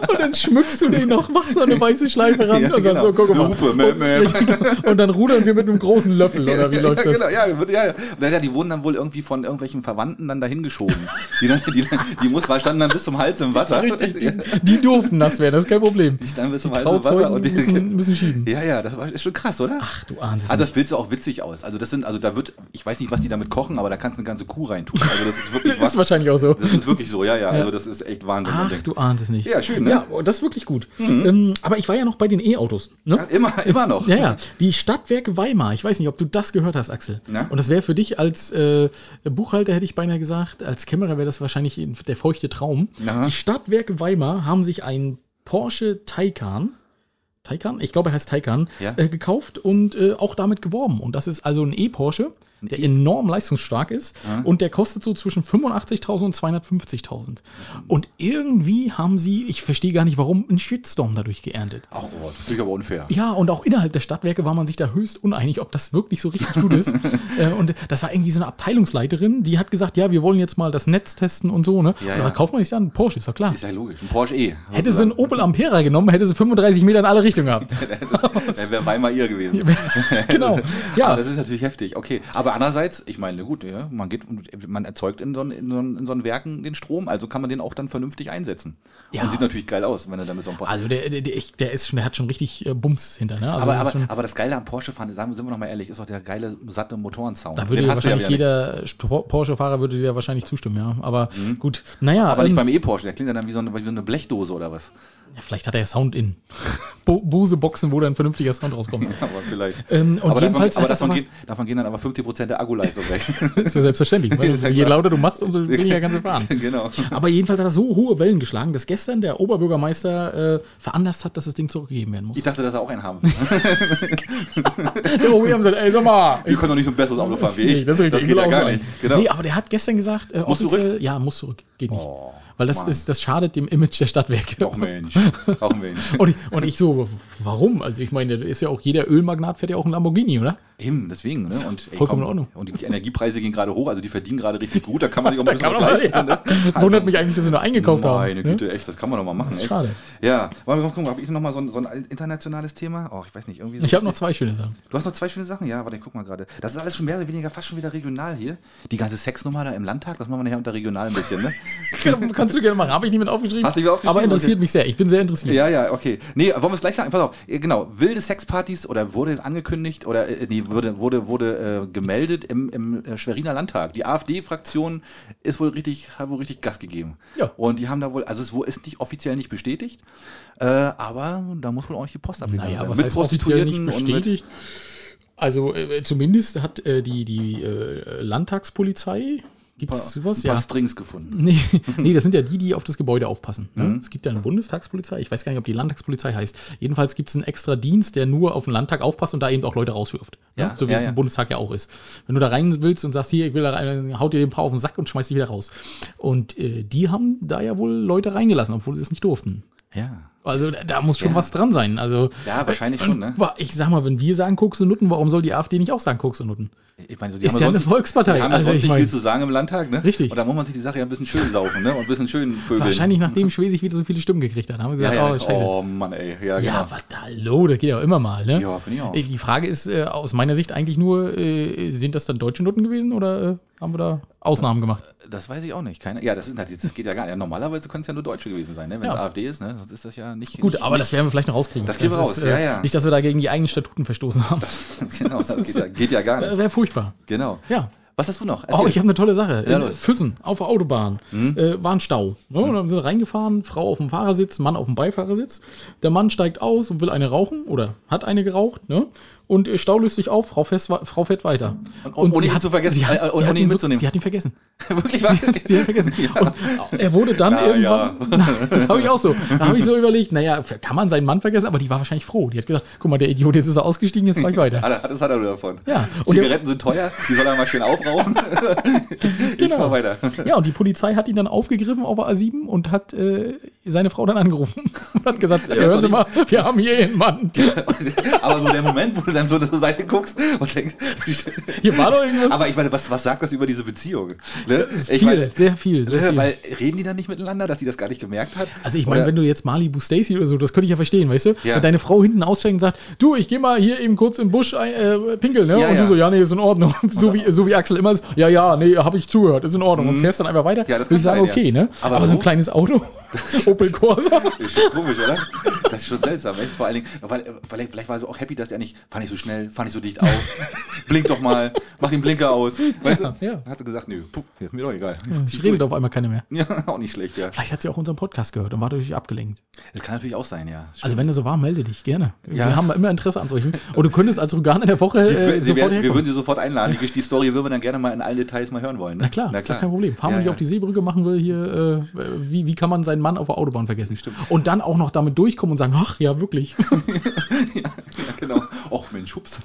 Und dann schmückst du den noch, machst so eine weiße Schleife ran Ja, und sagst so, genau. guck mal. Hupe, mäh, mäh. Und, und dann rudern wir mit einem großen Löffel, oder wie läuft das? Genau, ja, ja, ja. Und ja, die wurden dann wohl irgendwie von irgendwelchen Verwandten dann dahin geschoben. Die, dann, die, die muss, standen dann bis zum Hals im Wasser. Richtig, die, die durften nass werden, das ist kein Problem. Die standen bis Die zum Hals im Wasser. Und die, müssen, müssen schieben. ja, ja, das war, ist schon krass, oder? Ach, du ahnst es Also das. Bild sah auch witzig aus. Also das sind, also da wird, ich weiß nicht, was die damit kochen, aber da kannst du eine ganze Kuh reintun. Also das ist wirklich Ist was. wahrscheinlich auch so. Das ist wirklich so, ja, ja. Also das ist echt Wahnsinn. Ach, du ahnst es nicht. Ja, schön, ne? Ja, oh, das ist wirklich gut. Ähm, aber ich war ja noch bei den E-Autos. Ne? Ja, immer, immer noch. Ja, ja. Die Stadtwerke Weimar. Ich weiß nicht, ob du das gehört hast, Axel. Na? Und das wäre für dich als äh, Buchhalter, hätte ich beinahe gesagt, als Kämmerer wäre das wahrscheinlich der feuchte Traum. Aha. Die Stadtwerke Weimar haben sich einen Porsche Taycan, Taycan? Ich glaube, er heißt Taycan, Ja. äh, gekauft und äh, auch damit geworben. Und das ist also ein E-Porsche, der enorm leistungsstark ist. Und der kostet so zwischen 85.000 und 250.000. Und irgendwie haben sie, ich verstehe gar nicht warum, einen Shitstorm dadurch geerntet. Ach, oh, das finde ich aber unfair. Ja, und auch innerhalb der Stadtwerke war man sich da höchst uneinig, ob das wirklich so richtig gut ist. äh, und das war irgendwie so eine Abteilungsleiterin, die hat gesagt, ja, wir wollen jetzt mal das Netz testen und so, ne? Ja, und ja. da kauft man sich ja einen Porsche, ist doch klar. Ist ja logisch. Ein Porsche E. Hätte sie einen Opel Ampera genommen, hätte sie 35 Meter in alle Richtungen gehabt. Wäre Weimar ihr gewesen. genau. Aber Ja, das ist natürlich heftig. Okay. Aber andererseits, ich meine, gut, ja, man geht und man erzeugt in so, in, so, in so einen Werken den Strom, also kann man den auch dann vernünftig einsetzen. Ja. Und sieht natürlich geil aus, wenn er damit so ein paar. also der, der, der, ist schon, der hat schon richtig äh, Bums hinter, ne? Also aber, aber, aber das Geile am Porsche fahren, sagen wir, sind wir noch mal ehrlich, ist doch der geile, satte Motorensound. da würde ja wahrscheinlich nicht. jeder Porsche-Fahrer würde dir wahrscheinlich zustimmen, ja. Aber gut, naja, Mhm. Aber nicht ähm, beim E-Porsche, der klingt ja dann wie so, eine, wie so eine Blechdose oder was. Ja, vielleicht hat er ja Sound in. Bo Bose-Boxen, wo dann ein vernünftiger Sound rauskommt. aber vielleicht. Ähm, und aber jedenfalls davon, aber das davon, gehen, davon gehen dann aber 50% der Akkuleistung weg. ist ja selbstverständlich. Weil Ist ja je lauter du machst, umso weniger kannst du fahren. genau. Aber jedenfalls hat er so hohe Wellen geschlagen, dass gestern der Oberbürgermeister äh, veranlasst hat, dass das Ding zurückgegeben werden muss. Ich dachte, dass er auch einen haben will. Der OEM sagt, ey, sag mal. Wir können doch nicht so ein besseres Auto fahren wie ich. Nee, das richtig geht ja ekel gar auch nicht. sein. Genau. Nee, aber der hat gestern gesagt, äh, Muss offiziell, ja, muss zurück. Geht nicht. Oh, Weil das, Mann. ist, das schadet dem Image der Stadtwerke. Auch Mensch. Auch Mensch. Und ich, und ich so, warum? Also ich meine, da ist ja auch jeder Ölmagnat fährt ja auch ein Lamborghini, oder? Eben, deswegen. Ne? Und, vollkommen in Ordnung. Und die Energiepreise gehen gerade hoch, also die verdienen gerade richtig gut. Da kann man sich auch ein bisschen was mal, leisten. Ne? Wundert mich eigentlich, dass sie nur eingekauft haben. Meine ne? Güte, echt, das kann man doch mal machen. schade. Ja, wollen wir mal gucken, habe ich noch mal so ein, so ein internationales Thema? Oh, ich weiß nicht, irgendwie so. Ich habe noch zwei schöne Sachen. Du hast noch zwei schöne Sachen? Ja, warte, ich guck mal gerade. Das ist alles schon mehr oder weniger fast schon wieder regional hier. Die ganze Sexnummer da im Landtag, das machen wir nachher unter regional ein bisschen, ne? Kannst du gerne machen. Habe ich nicht mit aufgeschrieben. Hast du aufgeschrieben? Aber interessiert Okay. mich sehr. Ich bin sehr interessiert. Ja, ja, okay. Nee, wollen wir es gleich sagen? Pass auf, äh, genau. Wilde Sexpartys oder wurde angekündigt oder äh, nee, wurde, wurde, wurde äh, gemeldet im, im äh, Schweriner Landtag. Die AfD-Fraktion ist wohl richtig, hat wohl richtig Gas gegeben. Ja. Und die haben da wohl, also es ist nicht offiziell nicht bestätigt, äh, aber da muss wohl auch die Post abgegangen Naja, sein. was heißt offiziell nicht mit- bestätigt? Also äh, zumindest hat äh, die, die äh, Landtagspolizei, Gibt's Ein sowas? paar Ja. Strings gefunden. Nee, nee, das sind ja die, die auf das Gebäude aufpassen. Ne? Mhm. Es gibt ja eine Bundestagspolizei, ich weiß gar nicht, ob die Landtagspolizei heißt. Jedenfalls gibt es einen extra Dienst, der nur auf den Landtag aufpasst und da eben auch Leute rauswirft. Ne? Ja, So wie ja, es im Bundestag ja auch ist. Wenn du da rein willst und sagst, hier, ich will da rein, haut dir den paar auf den Sack und schmeißt dich wieder raus. Und äh, die haben da ja wohl Leute reingelassen, obwohl sie es nicht durften. Ja. Also da, muss schon Ja. was dran sein. Also, Ja, wahrscheinlich schon, ne? Ich sag mal, wenn wir sagen Koks und Nutten, warum soll die AfD nicht auch sagen Koks und Nutten? Ich meine, so, Ist ja eine Volkspartei. Die haben ja Also, sonst ich nicht mein- viel zu sagen im Landtag, ne? Richtig. Und da muss man sich die Sache ja ein bisschen schön saufen, ne? Und ein bisschen schön vögeln. wahrscheinlich nachdem Schwesig wieder so viele Stimmen gekriegt hat. Haben wir ja, gesagt, ja. oh, scheiße. Oh, Mann, ey. Ja, genau. Ja, was da, hallo, das geht ja immer mal, ne? Ja, finde ich auch. Äh, Die Frage ist äh, aus meiner Sicht eigentlich nur, äh, sind das dann deutsche Noten gewesen oder äh, haben wir da Ausnahmen gemacht? Das weiß ich auch nicht. Keine, ja, das, ist, das geht ja gar nicht. Ja, normalerweise können es ja nur Deutsche gewesen sein, ne? Wenn Ja. es AfD ist, ne? Sonst ist das ja nicht. Gut, nicht, aber das werden wir vielleicht noch rauskriegen. Das kriegen wir raus, ist, äh, ja, ja. Nicht, dass wir da gegen die eigenen Statuten verstoßen haben. Genau, das geht ja, geht ja gar Das nicht. wäre furchtbar. Genau. Ja. Was hast du noch? Oh, ich habe eine tolle Sache. Ja, los. Füssen auf der Autobahn äh, war ein Stau. Ne? Und dann sind wir reingefahren, Frau auf dem Fahrersitz, Mann auf dem Beifahrersitz. Der Mann steigt aus und will eine rauchen oder hat eine geraucht. Ne? Und äh, Stau löst sich auf, Frau, fährt, Frau fährt weiter. Und- ohne ihn zu vergessen, Sie hat, äh, ohne hat ihn mitzunehmen. Sie hat ihn vergessen. Wirklich Sie hat, sie hat ihn vergessen. Und er wurde dann Na, irgendwann, Na, das habe ich auch so, da habe ich so überlegt, naja, kann man seinen Mann vergessen, aber die war wahrscheinlich froh. Die hat gesagt, guck mal, der Idiot, jetzt ist er ausgestiegen, jetzt fahre ich weiter. Ah, das hat er nur davon. Ja, und Zigaretten sind teuer, die soll er mal schön aufrauchen. ich Genau. fahr weiter. Ja, und die Polizei hat ihn dann aufgegriffen auf der A7 und hat äh, seine Frau dann angerufen und hat gesagt, äh, hören Sie mal, wir haben hier einen Mann. Aber so der Moment, wo du dann so zur Seite guckst und denkst, Hier war doch irgendwas. aber ich meine, was, was sagt das über diese Beziehung? Ne? Viel, meine, sehr viel. Sehr viel. weil reden die dann nicht miteinander, dass sie das gar nicht gemerkt hat? also ich meine, wenn du jetzt Malibu Stacy oder so, das könnte ich ja verstehen, weißt du? Ja. Wenn deine Frau hinten aussteigt und sagt, du, ich gehe mal hier eben kurz im Busch ein, äh, pinkeln, ne? Ja, und ja. du so, ja, nee, ist in Ordnung. so, wie, so wie Axel immer ist, ja, ja, nee, habe ich zugehört, ist in Ordnung. Und fährst dann einfach weiter, Mhm. Ja, das würde ich sagen, okay, ja. ne? Aber Aber, so? ein kleines Auto, Opel Corsa. Ist schon komisch, oder? Das ist schon seltsam, echt? Vor allen Dingen, weil, weil vielleicht war sie auch happy, dass er nicht, fahr nicht so schnell, fahr nicht so dicht auf, blink doch mal, mach den Blinker aus. Weißt Ja, du? ja. Hat sie gesagt, nö, puh, ist mir doch egal. Ich redet auf einmal keiner mehr. Ja, auch nicht schlecht, ja. Vielleicht hat sie auch unseren Podcast gehört und war dadurch abgelenkt. Das kann natürlich auch sein, ja. Also wenn du so war, melde dich gerne. Ja. Wir haben immer Interesse an solchen. Und du könntest als Organ in der Woche äh, sie, sofort werden- wir würden sie sofort einladen. Die, die Story würden wir dann gerne mal in allen Details mal hören wollen. Ne? Na klar, ist doch kein Problem. Fahren wir nicht auf die Seebrücke, machen wir hier, äh, wie, wie kann man seinen Mann auf der Autobahn vergessen? Und dann auch noch damit durchkommen und sagen, ach ja, wirklich. Ja. Hups.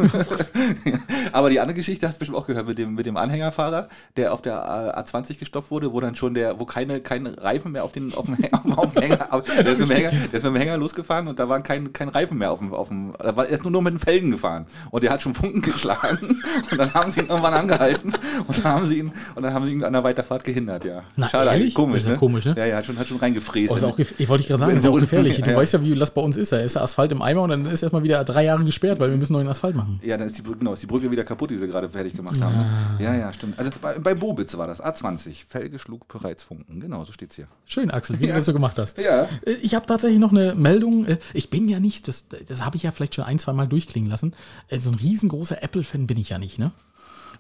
Aber die andere Geschichte hast du bestimmt auch gehört mit dem, mit dem Anhängerfahrer, der auf der A- A20 gestoppt wurde, wo dann schon der, wo keine, keine Reifen mehr auf den, auf dem, Hänger- auf dem Hänger, auf, der, ist mit dem Hänger, der ist mit dem Hänger losgefahren und da waren kein, kein Reifen mehr auf dem, auf dem, da war er ist nur noch mit den Felgen gefahren und der hat schon Funken geschlagen und dann haben sie ihn irgendwann angehalten und dann haben sie ihn, und dann haben sie ihn an der Weiterfahrt gehindert, ja. Na, Schade, ehrlich? komisch, ja ne? komisch, ne? Ja, ja, hat schon, hat schon reingefräst. Oh, gef- ich wollte ich gerade sagen, ist auch gefährlich. Du Ja, ja. weißt ja, wie das bei uns ist. Da ist der Asphalt im Eimer und dann ist erstmal wieder drei Jahre gesperrt, weil wir müssen neuen Asphalt machen. Ja, dann ist die Brücke, genau, ist die Brücke wieder kaputt, die sie gerade fertig gemacht haben. Ne? Ja, ja, stimmt. Also bei, bei Bobitz war das, A20. Felge schlug bereits Funken. Genau, so steht's hier. Schön, Axel, wie Ja. du das so gemacht hast. Ja. Äh, Ich habe tatsächlich noch eine Meldung. Äh, Ich bin ja nicht, das, das habe ich ja vielleicht schon ein, zwei Mal durchklingen lassen. Äh, So ein riesengroßer Apple-Fan bin ich ja nicht, ne?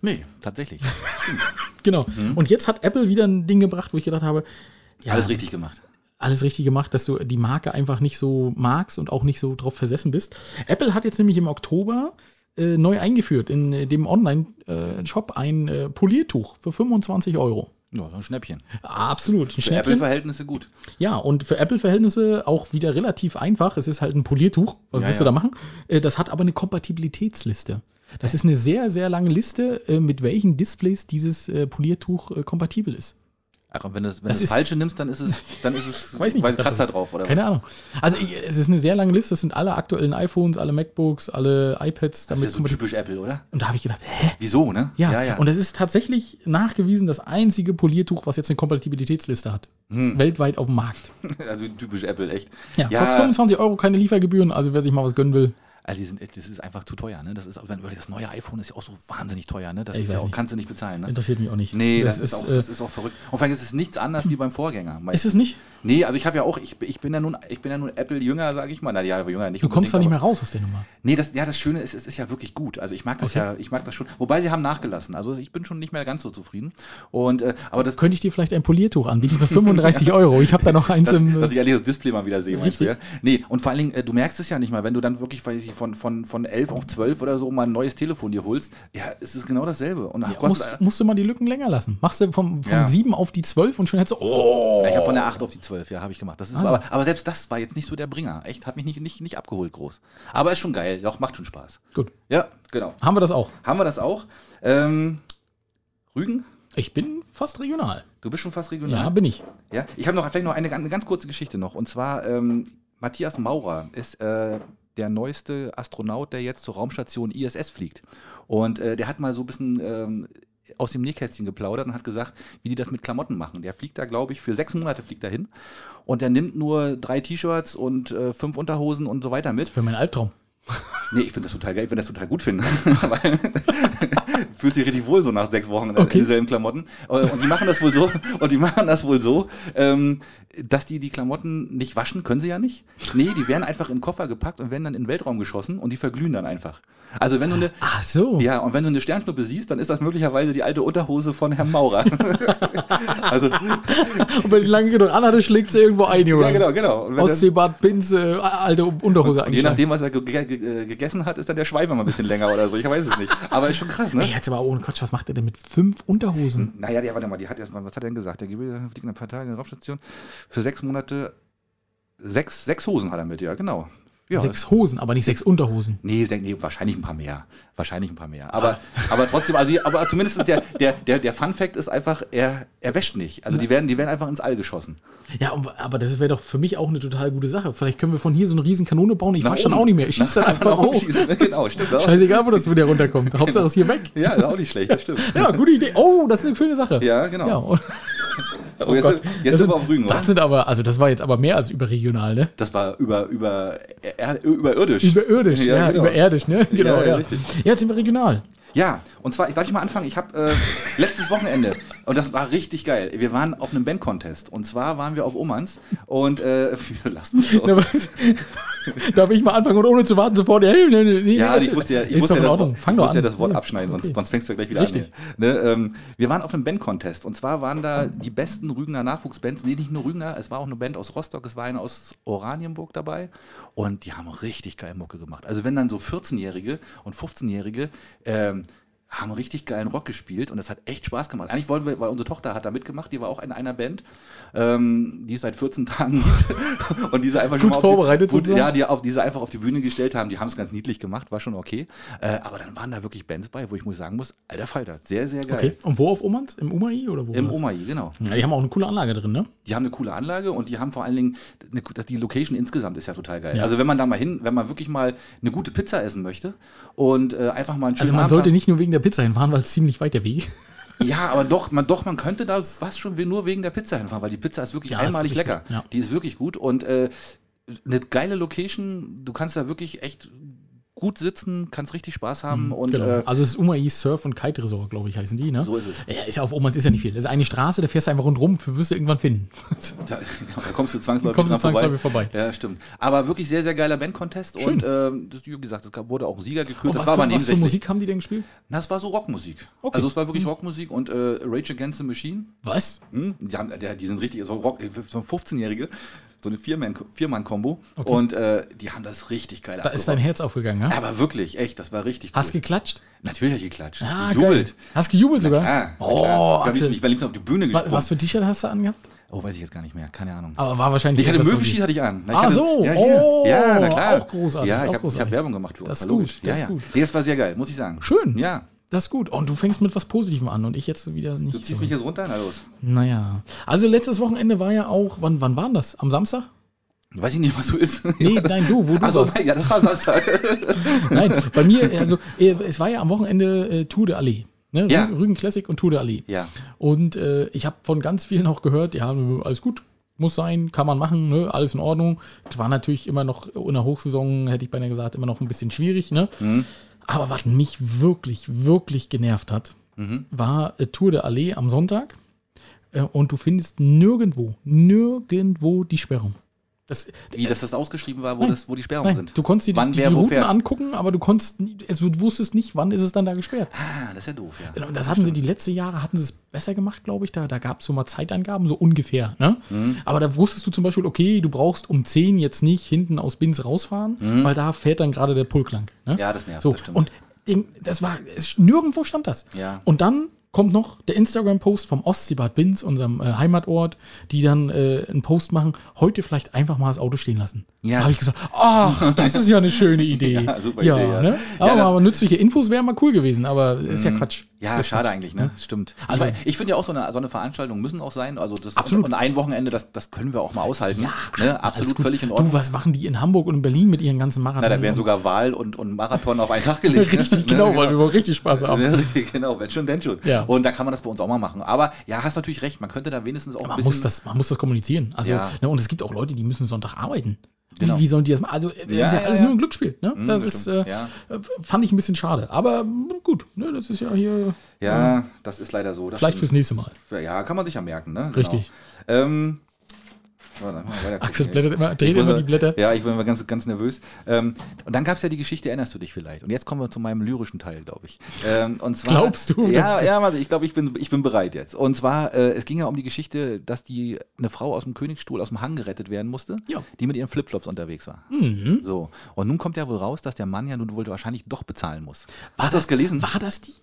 Nee, tatsächlich. Genau. Und jetzt hat Apple wieder ein Ding gebracht, wo ich gedacht habe, ja, Alles richtig gemacht. Alles richtig gemacht, dass du die Marke einfach nicht so magst und auch nicht so drauf versessen bist. Apple hat jetzt nämlich im Oktober äh, neu eingeführt in äh, dem Online-Shop ein äh, Poliertuch für 25 Euro. Ja, so ein Schnäppchen. Absolut. Ein Für. Apple-Verhältnisse gut. Ja, und für Apple-Verhältnisse auch wieder relativ einfach. Es ist halt ein Poliertuch. Was Ja, willst ja. du da machen? Äh, Das hat aber eine Kompatibilitätsliste. Das ist eine sehr, sehr lange Liste, äh, mit welchen Displays dieses äh, Poliertuch äh, kompatibel ist. Ach, und wenn du das, wenn Das das Falsche nimmst, dann ist es, dann ist es Weiß nicht, da Kratzer drauf, oder Keine was? Ahnung. Also es ist eine sehr lange Liste. Das sind alle aktuellen iPhones, alle MacBooks, alle iPads. Das Damit ist ja so typisch Apple, oder? und da habe ich gedacht, hä? Wieso, ne? Ja, und das ist tatsächlich nachgewiesen das einzige Poliertuch, was jetzt eine Kompatibilitätsliste hat. Weltweit auf dem Markt. also typisch Apple, echt. Ja, kostet 25 Euro, keine Liefergebühren. Also wer sich mal was gönnen will. Also die sind, das ist einfach zu teuer, ne? Das ist, das neue iPhone ist ja auch so wahnsinnig teuer, ne? Das ja auch, kannst du nicht bezahlen, ne? Interessiert mich auch nicht. Nee, das, ist, auch, äh, das ist auch verrückt. Und vor allem ist es nichts anderes wie beim Vorgänger. ist es nicht? Nee, also ich habe ja auch, ich, ich bin ja nun, ich bin ja nun Apple-Jünger, sage ich mal. Na ja, jünger nicht. Du kommst da nicht mehr raus aus der Nummer. Nee, das, ja, das Schöne ist, es ist ja wirklich gut. Also ich mag das Okay. ja, ich mag das schon. Wobei sie haben nachgelassen. Also ich bin schon nicht mehr ganz so zufrieden. Und äh, aber das Könnte ich dir vielleicht ein Poliertuch anbieten für 35 Euro? Ich habe da noch eins dass, im. dass ich ehrlich das Display mal wieder sehe, meinst du, ja? Richtig. Nee, und vor allen Dingen, äh, du merkst es ja nicht mal, wenn du dann wirklich, weiß ich, von, von, von 11 auf 12 oder so mal ein neues Telefon dir holst, ja, es ist genau dasselbe. Und Ja, musst, musst du mal die Lücken länger lassen. Machst du vom, vom Ja. 7 auf die 12 und schon hättest du, oh. Ja, ich habe von der 8 auf die 12, ja, habe ich gemacht. Das ist Also. aber, aber selbst das war jetzt nicht so der Bringer. Echt, hat mich nicht, nicht, nicht abgeholt groß. Aber ist schon geil, doch, macht schon Spaß. Gut, Ja, genau. haben wir das auch. Haben wir das auch? Ähm, Rügen? Ich bin fast regional. Du bist schon fast regional. Ja, bin ich. Ja, ich habe noch vielleicht noch eine, eine ganz kurze Geschichte noch. Und zwar, ähm, Matthias Maurer ist äh, der neueste Astronaut, der jetzt zur Raumstation ISS fliegt. Und äh, der hat mal so ein bisschen ähm, aus dem Nähkästchen geplaudert und hat gesagt, wie die das mit Klamotten machen. Der fliegt da, glaube ich, für sechs Monate fliegt er hin. Und der nimmt nur drei T-Shirts und äh, fünf Unterhosen und so weiter mit. Für meinen Albtraum. Nee, ich finde das total geil, ich finde das total gut finden. Fühlt sich richtig wohl so nach sechs Wochen in Okay. dieselben Klamotten. Äh, Und die machen das wohl so, und die machen das wohl so, ähm, dass die die Klamotten nicht waschen, können sie ja nicht. Nee, die werden einfach in Koffer gepackt und werden dann in den Weltraum geschossen und die verglühen dann einfach. Also wenn du eine, Ach so. ja, und wenn du eine Sternschnuppe siehst, dann ist das möglicherweise die alte Unterhose von Herrn Maurer. also, Und wenn die lange genug anhatte, schlägt sie irgendwo ein, Junge. ja, genau, genau. Ausziehbart, Pins, äh, alte Unterhose je eigentlich. nachdem, was er ge ge ge gegessen hat, ist dann der Schweif immer ein bisschen länger oder so. Ich weiß es nicht. Aber ist schon krass, ne? Ey, jetzt aber ohne Quatsch, was macht er denn mit fünf Unterhosen? Naja, der, warte mal, die hat was hat er denn gesagt? Der in ein paar Tage in der Raumstation. Für sechs Monate, sechs, sechs Hosen hat er mit, ja, genau. Ja, Sechs Hosen, aber nicht sechs Unterhosen. Nee, nee, wahrscheinlich ein paar mehr. Wahrscheinlich ein paar mehr. Aber, aber trotzdem, also aber zumindest der, der, der, der Fun Fact ist einfach, er, er wäscht nicht. Also die werden, die werden einfach ins All geschossen. Ja, aber das wäre doch für mich auch eine total gute Sache. Vielleicht können wir von hier so eine riesen Kanone bauen. Ich wasche dann auch nicht mehr. Ich schieße dann einfach hoch. schießen. Genau, stimmt auch. Scheißegal, wo das wieder runterkommt. Hauptsache ist hier weg. Ja, ist auch nicht schlecht, das stimmt. Ja, gute Idee. Oh, das ist eine schöne Sache. Ja, genau. Ja, Oh, jetzt Gott. jetzt Das sind wir auf Rügen, oder? Das sind aber, also das war jetzt aber mehr als überregional, ne? Das war über, über, er, überirdisch. Überirdisch, ja, genau. überirdisch, ne? Genau, ja, ja. richtig. Ja, jetzt sind wir regional. Ja, und zwar, ich darf ich mal anfangen, ich habe äh, letztes Wochenende, und das war richtig geil, wir waren auf einem Band-Contest. Und zwar waren wir auf Omans und, äh, lasst mich so? Darf ich mal anfangen und ohne zu warten sofort? Ja, nee, nee, Ja, ich musste ja, ich musste ja, das. Wort, ich musste ja das Wort abschneiden, sonst, okay. sonst fängst du ja gleich wieder Richtig. an. Ne, ähm, wir waren auf einem Band-Contest und zwar waren da die besten Rügener Nachwuchsbands, nee, nicht nur Rügener, es war auch eine Band aus Rostock, es war eine aus Oranienburg dabei und die haben richtig geil Mucke gemacht. Also wenn dann so 14-Jährige und 15-Jährige ähm, haben richtig geilen Rock gespielt und das hat echt Spaß gemacht. Eigentlich wollten wir, weil unsere Tochter hat da mitgemacht, die war auch in einer Band, ähm, die es seit 14 Tagen gibt und diese einfach schon Gut mal auf die- vorbereitet gut? Ja, die auf diese einfach auf die Bühne gestellt haben, die haben es ganz niedlich gemacht, war schon okay. Äh, aber dann waren da wirklich Bands bei, wo ich muss sagen muss, alter Falter, sehr, sehr geil. Okay. Und wo auf Omans? Im UMAI oder wo? Im? Omai, genau. Ja, die haben auch eine coole Anlage drin, ne? Die haben eine coole Anlage und die haben vor allen Dingen, eine, die Location insgesamt ist ja total geil. Ja. Also wenn man da mal hin, wenn man wirklich mal eine gute Pizza essen möchte und äh, einfach mal einen schönen Also man Abend sollte nicht nur wegen der Pizza hinfahren, weil es ziemlich weit der Weg. Ja, aber doch, man, doch, man könnte da fast schon nur wegen der Pizza hinfahren, weil die Pizza ist wirklich Ja, ist einmalig wirklich lecker. gut, ja. Die ist wirklich gut und äh, eine geile Location. Du kannst da wirklich echt gut sitzen, kannst richtig Spaß haben und genau. äh, also es ist UMAI Surf und Kite Resort, glaube ich, heißen die, ne? so ist es. Ja, ist ja auf Omans ist ja nicht viel. Das ist eine Straße, da fährst du einfach rundrum, wirst du irgendwann finden. Da, da kommst du zwangsläufig, Kommst du zwangsläufig vorbei. Ja, stimmt. Aber wirklich sehr, sehr geiler Band-Contest Schön. und ähm, das, wie gesagt, es wurde auch Sieger gekürt. Und das was, war aber für, was für. Musik haben die denn gespielt? Das war so Rockmusik. Okay. Also es war wirklich Rockmusik und äh, Rage Against the Machine. Was? Hm? Die, haben, die sind richtig, so, Rock, so 15-Jährige, so eine Viermann- Viermann-Kombo. Okay. Und äh, die haben das richtig geil Da ist dein. Herz aufgegangen, ja? Aber wirklich, echt, das war richtig Hast geklatscht? Natürlich hab ich geklatscht. Ah, Gejubelt. geil. Hast gejubelt sogar? Ah, oh, ich war Axel. liebsten- ich war liebsten auf die Bühne gesprungen. Was für T-Shirt hast du angehabt? Oh, weiß ich jetzt gar nicht mehr, keine Ahnung. Aber war wahrscheinlich. Ich hatte Möwenschied irgendwie- hatte ich an. Na, ich Ah, hatte, so. Ja. Oh, ja, na klar. auch großartig, Ja, ich habe hab Werbung gemacht für uns. Das ist gut, das ja, ist gut. Nee, das war sehr geil, muss ich sagen. Schön. Ja. Das ist gut. Und du fängst mit was Positivem an und ich jetzt wieder nicht. Du ziehst so. mich jetzt runter? Na los. Naja. Also letztes Wochenende war ja auch, wann, wann war denn das? Am Samstag? Weiß ich nicht, was du ist. Nee, nein, du, wo du Achso, warst. ja, das war Samstag. Nein, bei mir, also äh, es war ja am Wochenende äh, Tour de Allee. Ne? Ja. Rügen Classic und Tour de Allee. ja. Und äh, ich habe von ganz vielen auch gehört, ja, alles gut, muss sein, kann man machen, ne? alles in Ordnung. Das war natürlich immer noch in der Hochsaison, hätte ich beinahe gesagt, immer noch ein bisschen schwierig. Ne? Aber was mich wirklich, wirklich genervt hat, war äh, Tour de Allee am Sonntag. Äh, und du findest nirgendwo, nirgendwo die Sperrung. Das, Wie, dass das ausgeschrieben war, wo, Nein. das, wo die Sperrungen nein, sind? du konntest dir die, Wann, die, die wo Routen angucken, aber du konntest, nie- also du wusstest nicht, wann ist es dann da gesperrt. Ah, das ist ja doof, ja. Genau, und das hatten sie die letzten Jahre, hatten sie es besser gemacht, glaube ich. Da, da gab es so mal Zeitangaben, so ungefähr. Ne? Mhm. Aber da wusstest du zum Beispiel, okay, du brauchst um 10 jetzt nicht hinten aus Bins rausfahren, weil da fährt dann gerade der Pulk lang. Ne? Mhm. Ja, das nervt, So, das stimmt. und das war, es, nirgendwo stand das. Ja. Und dann kommt noch der Instagram-Post vom Ostseebad Binz, unserem äh, Heimatort, die dann äh, einen Post machen, heute vielleicht einfach mal das Auto stehen lassen. Ja. Da habe ich gesagt, ach, das ist ja eine schöne Idee. Ja, super Idee, ja. Ne? Ja, Aber, das- aber nützliche Infos wären mal cool gewesen, aber ist ja Quatsch. Ja, Das schade Quatsch. eigentlich, ne? Stimmt. Also- Also, ich finde ja auch, so eine, so eine Veranstaltung müssen auch sein. Also, das Absolut. Und ein Wochenende, das, das können wir auch mal aushalten. Ja, ne? Absolut völlig in Ordnung. Du, was machen die in Hamburg und in Berlin mit ihren ganzen Marathon? Na, da werden sogar Wahl und, und Marathon auf einen Tag gelegt. ne? Richtig, genau, weil wir wohl richtig Spaß haben. Ja, richtig, genau, wenn schon, denn schon. Ja. Und da kann man das bei uns auch mal machen. Aber ja, hast natürlich recht, man könnte da wenigstens auch ein Man bisschen. muss, das, man muss das kommunizieren. Also, Ja. ne, und es gibt auch Leute, die müssen Sonntag arbeiten. Genau. Wie, wie sollen die das machen? Also, das Ja, ist ja, alles nur ein Glücksspiel. Ne? das das ist, äh, fand ich ein bisschen schade. Aber mm, gut, ne, das ist ja hier ja, das ist leider so. Das vielleicht fürs stimmt. nächste Mal. Ja, kann man sich ja merken, ne? Genau. Richtig. Ähm, warte, mal. Axel blättert immer, dreht immer die Blätter. Ja, ich bin immer ganz, ganz nervös. Ähm, und dann gab es ja die Geschichte, erinnerst du dich vielleicht? Und jetzt kommen wir zu meinem lyrischen Teil, glaube ich. Ähm, und zwar, Glaubst du, Ja, ja, warte, ich glaube, ich bin, ich bin bereit jetzt. Und zwar, äh, es ging ja um die Geschichte, dass die eine Frau aus dem Königsstuhl aus dem Hang gerettet werden musste, Ja. die mit ihren Flipflops unterwegs war. Mhm. So. Und nun kommt ja wohl raus, dass der Mann ja nun wohl wahrscheinlich doch bezahlen muss. Hast du das gelesen? War das die?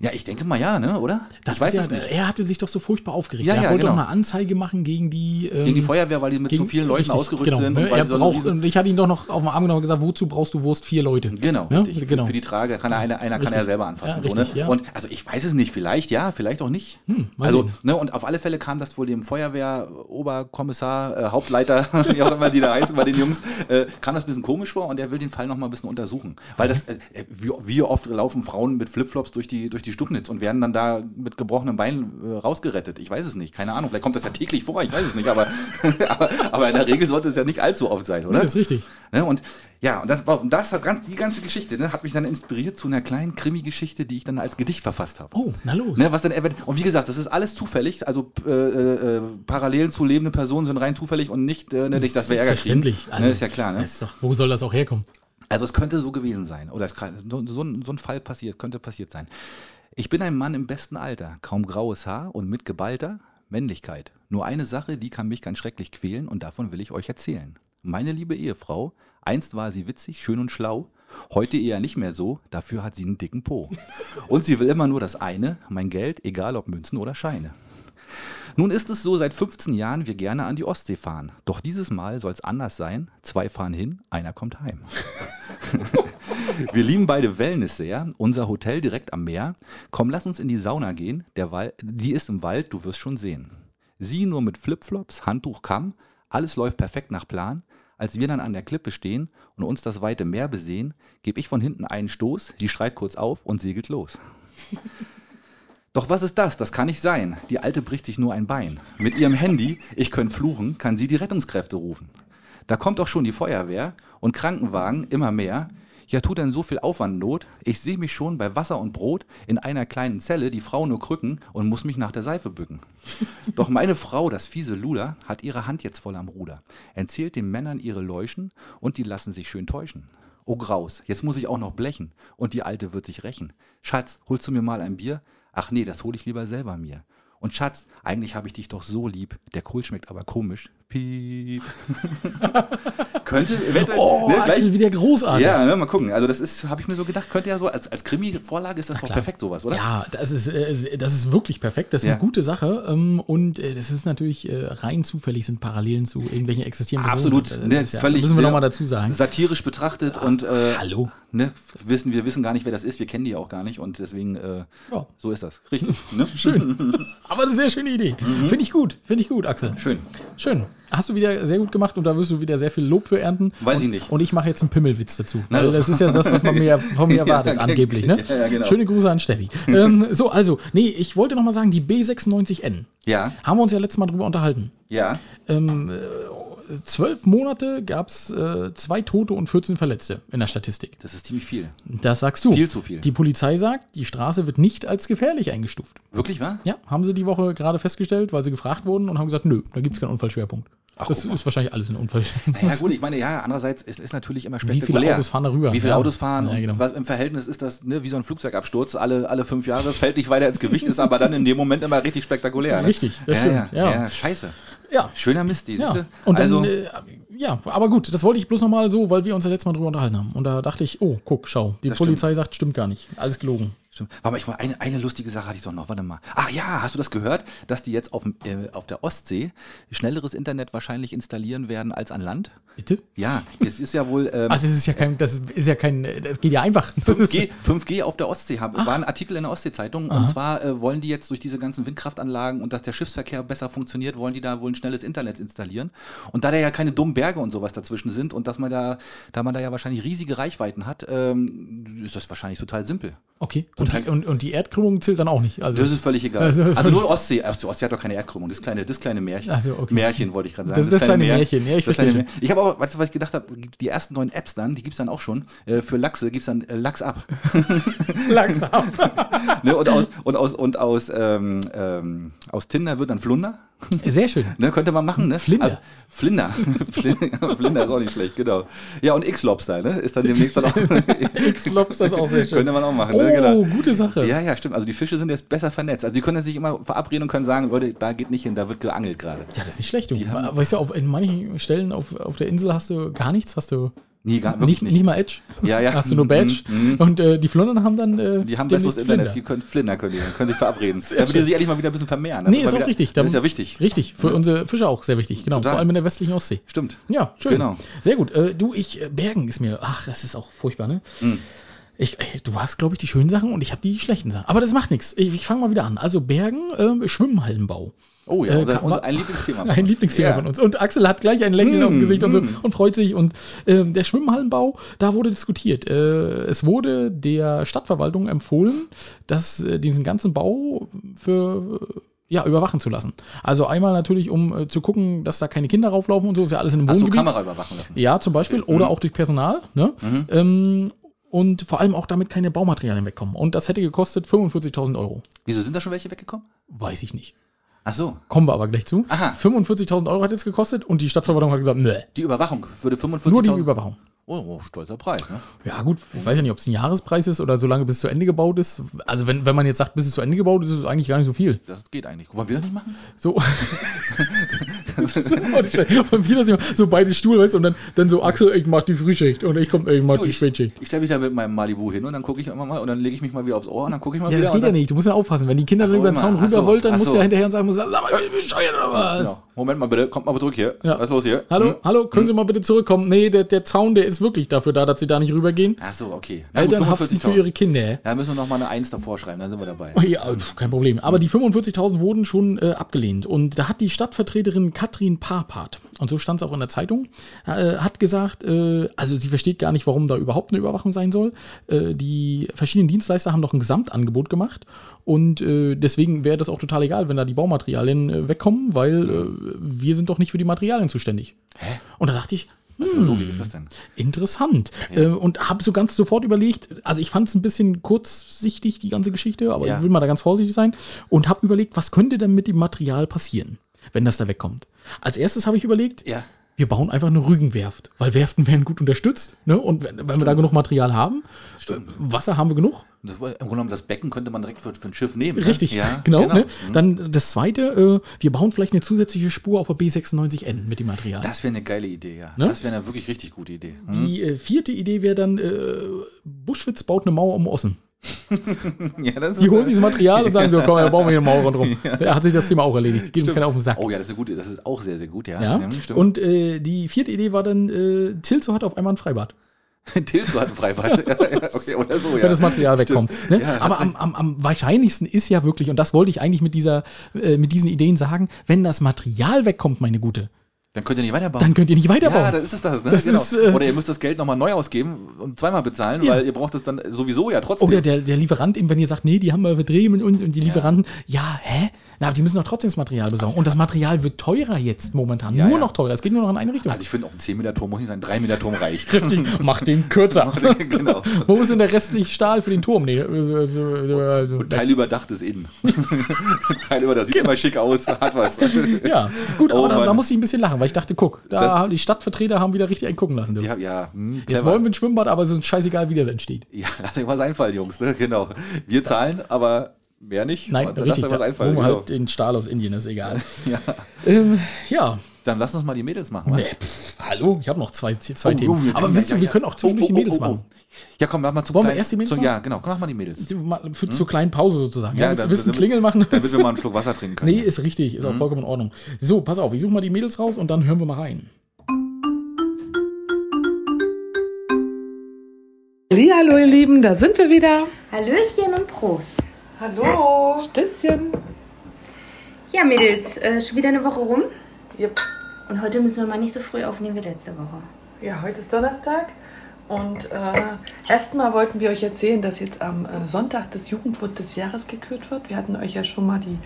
Ja, ich denke mal ja, ne? Oder? Das ich weiß ist es ja, nicht. Er hatte sich doch so furchtbar aufgeregt. Ja, er ja, wollte genau. doch eine Anzeige machen gegen die. Ähm, Gegen die Feuerwehr, weil die mit zu vielen Leuten richtig, ausgerückt genau, sind. Ne? Er so braucht, riesen- und ich hatte ihn doch noch auf den Arm genommen und gesagt, wozu brauchst du Wurst? Vier Leute. Genau, Ne? richtig. Für- Genau. Für die Trage kann er, einer, einer kann er selber anfassen. Ja, so, richtig, ne? ja. Und also ich weiß es nicht, vielleicht ja, vielleicht auch nicht. Hm, also, ne, und auf alle Fälle kam das wohl dem Feuerwehr, Oberkommissar, äh, Hauptleiter, wie auch immer die da heißen bei den Jungs, äh, kam das ein bisschen komisch vor und er will den Fall noch mal ein bisschen untersuchen. Weil das, äh, wie, wie oft laufen Frauen mit Flipflops durch die, durch die Stubnitz und werden dann da mit gebrochenem Bein äh, rausgerettet? Ich weiß es nicht, keine Ahnung. Vielleicht kommt das ja täglich vor, ich weiß es nicht, aber, aber, aber in der Regel sollte es ja nicht allzu oft sein, oder? Das ist richtig. Ne? Und ja, und das, das hat die ganze Geschichte ne, hat mich dann inspiriert zu einer kleinen Krimi-Geschichte, die ich dann als Gedicht verfasst habe. Oh, na los. Ne, was dann und wie gesagt, das ist alles zufällig. Also äh, äh, äh, Parallelen zu lebenden Personen sind rein zufällig und nicht, äh, ne, nicht dass wir Ärger kriegen. Selbstverständlich. ne, ist ja klar. Ne? Ist doch, wo soll das auch herkommen? Also es könnte so gewesen sein. Oder kann, so, so ein Fall passiert, könnte passiert sein. Ich bin ein Mann im besten Alter, kaum graues Haar und mit geballter Männlichkeit. Nur eine Sache, die kann mich ganz schrecklich quälen und davon will ich euch erzählen. Meine liebe Ehefrau, einst war sie witzig, schön und schlau, heute eher nicht mehr so, dafür hat sie einen dicken Po. Und sie will immer nur das eine, mein Geld, egal ob Münzen oder Scheine. Nun ist es so, seit 15 Jahren wir gerne an die Ostsee fahren. Doch dieses Mal soll es anders sein. Zwei fahren hin, einer kommt heim. wir lieben beide Wellness sehr. Unser Hotel direkt am Meer. Komm, lass uns in die Sauna gehen. Der die ist im Wald, du wirst schon sehen. Sie nur mit Flipflops, Handtuch, Kamm. Alles läuft perfekt nach Plan. Als wir dann an der Klippe stehen und uns das weite Meer besehen, gebe ich von hinten einen Stoß, sie schreit kurz auf und segelt los. Doch was ist das? Das kann nicht sein. Die Alte bricht sich nur ein Bein. Mit ihrem Handy, ich könnte fluchen, kann sie die Rettungskräfte rufen. Da kommt auch schon die Feuerwehr und Krankenwagen immer mehr. Ja, tut denn so viel Aufwand Not? Ich sehe mich schon bei Wasser und Brot in einer kleinen Zelle, die Frau nur krücken und muss mich nach der Seife bücken. Doch meine Frau, das fiese Luder, hat ihre Hand jetzt voll am Ruder, erzählt den Männern ihre Leuchen und die lassen sich schön täuschen. Oh Graus, jetzt muss ich auch noch blechen und die Alte wird sich rächen. Schatz, holst du mir mal ein Bier? Ach nee, das hol ich lieber selber mir. Und Schatz, eigentlich habe ich dich doch so lieb. Der Kohl schmeckt aber komisch. Piep. könnte eventuell. Oh, ne, Axel, wieder großartig. ja, ne, mal gucken. Also das ist, habe ich mir so gedacht, könnte ja so, als, als Krimi-Vorlage ist das doch klar. perfekt sowas, oder? Ja, das ist, äh, das ist wirklich perfekt. Das ist Ja. eine gute Sache. ähm, Und äh, das ist natürlich äh, rein zufällig, sind Parallelen zu irgendwelchen existierenden Absolut, Personen. ne, Das ist ja, völlig. Müssen wir ne, nochmal dazu sagen. Satirisch betrachtet und äh, Hallo. ne, wissen, wir wissen gar nicht, wer das ist, wir kennen die ja auch gar nicht und deswegen, Ja. so ist das. Richtig. Ne? Schön. Aber eine sehr schöne Idee. Finde ich gut. Finde ich gut, Axel. Mhm. Schön. Schön. Hast du wieder sehr gut gemacht und da wirst du wieder sehr viel Lob für ernten. Weiß und, ich nicht. Und ich mache jetzt einen Pimmelwitz dazu. Na Weil doch. das ist ja das, was man mir, von mir erwartet, Ja, angeblich. Ne? ja, ja, genau. Schöne Grüße an Steffi. ähm, so, also, nee, ich wollte noch mal sagen, die B96N. Ja, Haben wir uns ja letztes Mal drüber unterhalten. ja. Ähm, äh, zwölf Monate gab es äh, zwei Tote und 14 Verletzte in der Statistik. Das ist ziemlich viel. Das sagst du. Viel zu viel. Die Polizei sagt, die Straße wird nicht als gefährlich eingestuft. Wirklich wahr? Ja, haben sie die Woche gerade festgestellt, weil sie gefragt wurden und haben gesagt, nö, da gibt es keinen Unfallschwerpunkt. Das guck mal. ist wahrscheinlich alles ein Unfall. Ja gut, ich meine, ja, andererseits ist es natürlich immer viele spektakulär. Autos fahren darüber? Wie viele Ja. Autos fahren Ja, genau. was im Verhältnis ist das ne, wie so ein Flugzeugabsturz alle, alle fünf Jahre, fällt nicht weiter ins Gewicht, ist aber dann in dem Moment immer richtig spektakulär. Ne? Richtig, das ja, stimmt, Ja, scheiße. Ja. Schöner Mist, die Ja, siehste? und dann, also, äh, ja, aber gut, das wollte ich bloß nochmal so, weil wir uns ja letztes Mal drüber unterhalten haben. Und da dachte ich, oh, guck, schau, die Das Polizei sagt, stimmt gar nicht. Alles gelogen. Stimmt. Warte mal, ich eine, eine lustige Sache hatte ich doch noch. Warte mal. Ach ja, hast du das gehört, dass die jetzt auf, dem, äh, auf der Ostsee schnelleres Internet wahrscheinlich installieren werden als an Land? Bitte? Ja, es ist ja wohl. Ähm, Also, das ist ja kein, das ist ja kein, das geht ja einfach. Das ist- 5G, 5G auf der Ostsee haben, war ein Artikel in der Ostsee-Zeitung. Und zwar äh, wollen die jetzt durch diese ganzen Windkraftanlagen und dass der Schiffsverkehr besser funktioniert, wollen die da wohl ein schnelles Internet installieren. Und da da ja keine dummen Berge und sowas dazwischen sind und dass man da, da man da ja wahrscheinlich riesige Reichweiten hat, ähm, ist das wahrscheinlich total simpel. Okay. Und die, und, und die Erdkrümmung zählt dann auch nicht. Also, Das ist völlig egal. Also, Also, das nur Ostsee. Ach, die Ostsee hat doch keine Erdkrümmung. Das kleine, das kleine Märchen. Ach so, okay. Märchen wollte ich gerade sagen. Das- das kleine Märchen. Ja, ich das verstehe kleine Märchen. Ich habe auch, weißt du, was ich gedacht habe? Die ersten neuen Apps dann, die gibt es dann auch schon. Äh, für Lachse gibt es dann äh, Lachs ab. langsam. ne? Und aus, und aus, und aus, ähm, ähm, aus Tinder wird dann Flunder. Sehr schön. Ne, könnte man machen, ne? Flinder. Also, Flinder. Flin- Flinder ist auch nicht schlecht, genau. Ja, und X-Lobster, ne? Ist dann demnächst dann auch. X-Lobster ist auch sehr schön. Könnte man auch machen, Oh, ne? Genau. gute Sache. Ja, ja, stimmt. Also die Fische sind jetzt besser vernetzt. Also die können sich immer verabreden und können sagen, Leute, da geht nicht hin, da wird geangelt gerade. Ja, das ist nicht schlecht. Du. Weißt du, auf, in manchen Stellen auf, auf der Insel hast du gar nichts, hast du Nie, gar, wirklich nicht, nicht. mal Edge. Ja, ja. Hast du nur Badge. Mhm, mhm. Und äh, die Flundern haben dann. Äh, Die haben besseres Internet, Flinder. die können Flinder können die, können sich verabreden. Damit die sich endlich mal wieder ein bisschen vermehren. Das Nee, ist auch wieder, richtig. Das ist ja wichtig. Richtig, für unsere Fischer auch sehr wichtig. Genau, Total. vor allem in der westlichen Ostsee. Stimmt. Ja, schön. Genau. Sehr gut. Äh, du, ich, äh, Bergen ist mir, ach, das ist auch furchtbar, ne? Hm. Ich, äh, du hast, glaube ich, die schönen Sachen und ich habe die schlechten Sachen. Aber das macht nichts. Ich, ich fange mal wieder an. Also Bergen, äh, Schwimmhallenbau. Oh ja, Äh, unser, unser, ein Lieblingsthema. von Ein uns. Lieblingsthema Ja. von uns. Und Axel hat gleich ein Lächeln auf dem Mm, Gesicht und so mm. und freut sich. Und ähm, der Schwimmhallenbau, da wurde diskutiert. Äh, es wurde der Stadtverwaltung empfohlen, dass äh, diesen ganzen Bau für äh, ja, überwachen zu lassen. Also einmal natürlich, um äh, zu gucken, dass da keine Kinder rauflaufen und so, ist ja alles in einem Hast du Wohngebiet. Kamera überwachen lassen? Ja, zum Beispiel. Oder auch durch Personal. Ne? Ähm, und vor allem auch damit keine Baumaterialien wegkommen. Und das hätte gekostet 45.000 Euro. Wieso sind da schon welche weggekommen? Weiß ich nicht. Ach so. Kommen wir aber gleich zu. Aha. 45.000 Euro hat es gekostet und die Stadtverwaltung hat gesagt, ne, Die Überwachung würde 45.000. nur die Überwachung. Oh, oh, stolzer Preis, ne? Ja, gut, ich weiß ja nicht, ob es ein Jahrespreis ist oder so lange bis es zu Ende gebaut ist. Also, wenn, wenn man jetzt sagt, bis es zu Ende gebaut ist, ist es eigentlich gar nicht so viel. Das geht eigentlich. Wollen wir das nicht machen? So. Und wir das immer so beide Stuhl, weißt du, und dann, dann so Axel, ich mach die Frühschicht und ich komm, ich mach Du, die ich Spätschicht. ich stelle mich da mit meinem Malibu hin und dann gucke ich immer mal und dann lege ich mich mal wieder aufs Ohr und dann gucke ich mal Ja, wieder. das geht ja nicht. Du musst ja aufpassen. Wenn die Kinder so, über den Zaun rüber wollen, dann musst du ja hinterher und sagen, sag mal, ich bin bescheuert oder was? Genau. Moment mal bitte, kommt mal zurück hier. Ja. Was ist los hier? Hallo, Hm? hallo, können Sie mal bitte zurückkommen? Nee, der, der Zaun, der ist wirklich dafür da, dass Sie da nicht rübergehen. Ach so, okay. Na gut, Eltern haften für 45.000. ihre Kinder. Da müssen wir noch mal eine Eins davor schreiben, dann sind wir dabei. Oh Ja, pf, kein Problem. Aber die 45.000 wurden schon äh, abgelehnt. Und da hat die Stadtvertreterin Katrin Parpart, und so stand es auch in der Zeitung, äh, hat gesagt, äh, also sie versteht gar nicht, warum da überhaupt eine Überwachung sein soll. Äh, die verschiedenen Dienstleister haben doch ein Gesamtangebot gemacht. Und äh, deswegen wäre das auch total egal, wenn da die Baumaterialien äh, wegkommen, weil äh, wir sind doch nicht für die Materialien zuständig. Hä? Und da dachte ich, Was für eine Logik ist das denn? Interessant. Äh, und habe so ganz sofort überlegt, also ich fand es ein bisschen kurzsichtig, die ganze Geschichte, aber Ja. ich will mal da ganz vorsichtig sein. Und habe überlegt, was könnte denn mit dem Material passieren, wenn das da wegkommt. Als erstes habe ich überlegt, Ja. wir bauen einfach eine Rügenwerft, weil Werften werden gut unterstützt. Ne? Und wenn, wenn wir da genug Material haben, äh, Wasser haben wir genug. Das, Im Grunde genommen, das Becken könnte man direkt für, für ein Schiff nehmen. Richtig, Ne? Ja, genau. Ne? Mhm. Dann das zweite, äh, wir bauen vielleicht eine zusätzliche Spur auf der B96N mit dem Material. Das wäre eine geile Idee, ja. Ne? Das wäre eine wirklich richtig gute Idee. Hm? Die äh, vierte Idee wäre dann, äh, Buschwitz baut eine Mauer um Ossen. Ja, das Die holen dieses Material und sagen so, komm, wir bauen wir hier eine Mauer rundherum. Da hat sich das Thema auch erledigt. Geht uns keiner auf den Sack. Oh ja, das ist gute, das ist auch sehr, sehr gut, ja. Ja. stimmt. Und äh, die vierte Idee war dann, äh, Tilso hat auf einmal ein Freibad, Tilso hat ein Freibad. ja, ja, okay, oder so, ja. wenn das Material wegkommt. Ne? Ja, Aber am, am, am wahrscheinlichsten ist ja wirklich, und das wollte ich eigentlich mit, dieser, äh, mit diesen Ideen sagen, wenn das Material wegkommt, meine Gute, Dann könnt ihr nicht weiterbauen. dann könnt ihr nicht weiterbauen. ja, das ist es das, ne? Das ist, äh, Oder ihr müsst das Geld nochmal neu ausgeben und zweimal bezahlen, Ja. weil ihr braucht es dann sowieso ja trotzdem. Oder der, der Lieferant eben, wenn ihr sagt, nee, die haben wir verdreht mit uns und die Lieferanten, ja, hä? Na, aber die müssen doch trotzdem das Material besorgen. Und das Material wird teurer jetzt momentan. Ja, nur ja. noch teurer. Es geht nur noch in eine Richtung. also ich finde auch ein 10 Meter Turm muss nicht sein, 3 Meter Turm reicht. Richtig, mach den kürzer. genau. Wo ist denn der restliche Stahl für den Turm? Nee, so, so, so, so, Teil überdacht ist innen. Teil über, das sieht immer schick aus, hat was. ja, gut, Oh aber da, da muss ich ein bisschen lachen, weil ich dachte, guck, da haben die Stadtvertreter haben wieder richtig einen gucken lassen. Haben, ja, hm, Jetzt wollen wir ein Schwimmbad, aber es ist scheißegal, wie das entsteht. Ja, lasst euch was einfallen, Jungs. Ne? Genau. Wir zahlen, aber mehr nicht. Nein, dann richtig, was da wir Genau. halt den Stahl aus Indien, ist egal. Ja. ähm, ja, Dann lass uns mal die Mädels machen. nee, pff, hallo, ich habe noch zwei, zwei Oh, Themen. oh, aber willst du, ja, wir ja. können auch zwischendurch Oh, die oh, Mädels oh, oh. machen. Ja, komm, mach mal zu Wollen wir erst die Mädels zu, machen? Ja, genau, komm, mach mal die Mädels. Für, zur kleinen Pause sozusagen. Ja, dann- du einen dann- Klingel machen? Damit wir mal einen Schluck Wasser trinken können. Nee, ist richtig, ist auch Mhm. vollkommen in Ordnung. So, pass auf, ich suche mal die Mädels raus und dann hören wir mal rein. Hallo ihr Lieben, da sind wir wieder. Hallöchen und Prost. Hallo. Stößchen. Ja, Mädels, äh, schon wieder eine Woche rum. Yep. Und heute müssen wir mal nicht so früh aufnehmen wie letzte Woche. Ja, heute ist Donnerstag. Und äh, erstmal wollten wir euch erzählen, dass jetzt am äh, Sonntag das Jugendwort des Jahres gekürt wird. Wir hatten euch ja schon mal die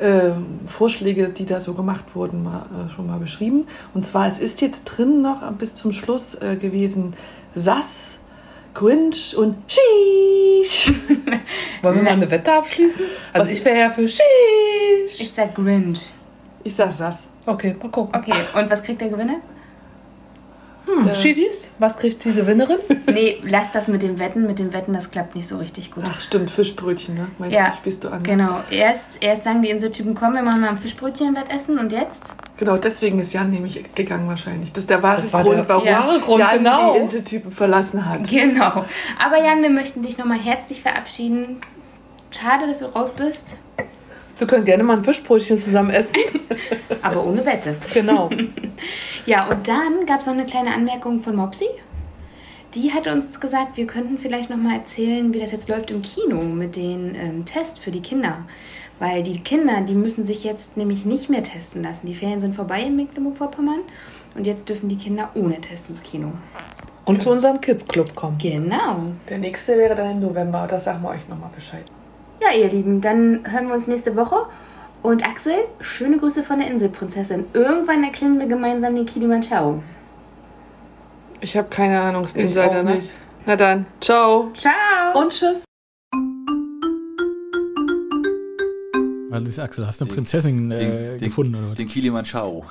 äh, Vorschläge, die da so gemacht wurden, mal, äh, schon mal beschrieben. Und zwar, es ist jetzt drin noch bis zum Schluss äh, gewesen Sass, Grinch und Sheesh. Wollen wir mal eine Wette abschließen? Also Was- ich wäre ja für Sheesh. Ich sag Grinch. Ich sag Sass. Okay, mal gucken. Okay, und was kriegt der Gewinner? Hm, Schiedis, was kriegt die Gewinnerin? Nee, lass das mit dem Wetten. Mit dem Wetten, das klappt nicht so richtig gut. Ach stimmt, Fischbrötchen, ne? Meinst Ja, du, spielst du an? Genau. Erst, erst sagen die Inseltypen, komm, wir machen mal ein Fischbrötchen-Wettessen. Und jetzt? Genau, deswegen ist Jan nämlich gegangen wahrscheinlich. Das ist der wahre Das war Grund, der warum wahre Grund, Jan genau. die Inseltypen verlassen hat. Genau. Aber Jan, wir möchten dich nochmal herzlich verabschieden. Schade, dass du raus bist, Wir können gerne mal ein Fischbrötchen zusammen essen. aber ohne Wette. Genau. Ja, und dann gab es noch eine kleine Anmerkung von Mopsy. Die hat uns gesagt, wir könnten vielleicht noch mal erzählen, wie das jetzt läuft im Kino mit den ähm, Tests für die Kinder. Weil die Kinder, die müssen sich jetzt nämlich nicht mehr testen lassen. Die Ferien sind vorbei in Mecklenburg-Vorpommern und jetzt dürfen die Kinder ohne Test ins Kino. Und zu unserem Kids Club kommen. Genau. Der nächste wäre dann im November, das sagen wir euch nochmal Bescheid. Ja, ihr Lieben, dann hören wir uns nächste Woche. Und Axel, schöne Grüße von der Inselprinzessin. Irgendwann erklimmen wir gemeinsam den Kilimanjaro. Ich habe keine Ahnung, ist ein Insider, ne? nicht. Na dann, ciao. Ciao! Und tschüss. Das Axel, hast du eine Prinzessin äh, gefunden oder was? Den Kilimanjaro.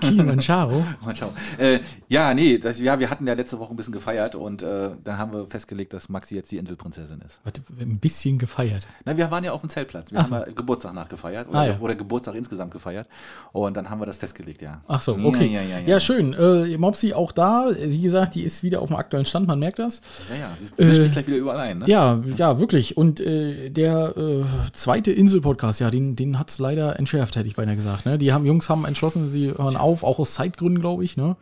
Kilimanjaro. Mal schauen. Äh, ja, nee, das, ja, wir hatten ja letzte Woche ein bisschen gefeiert und äh, dann haben wir festgelegt, dass Maxi jetzt die Inselprinzessin ist. Warte, ein bisschen gefeiert. Na, wir waren ja auf dem Zeltplatz. Wir Ach haben so. Geburtstag nachgefeiert oder, Ah, ja. oder Geburtstag insgesamt gefeiert. Und dann haben wir das festgelegt, ja. Ach so, okay. Ja, ja, ja. Schön. Äh, Mopsi auch da. Wie gesagt, die ist wieder auf dem aktuellen Stand, man merkt das. Ja, ja. Sie mischt Äh, sich gleich wieder überall ein, ne? Ja, ja, wirklich. Und äh, der äh, zweite Insel-Podcast, ja, den, den hat es leider entschärft, hätte ich beinahe gesagt. Ne? Die haben, Jungs haben entschlossen, sie hören auf, auch aus Zeitgründen, glaube ich. Ne?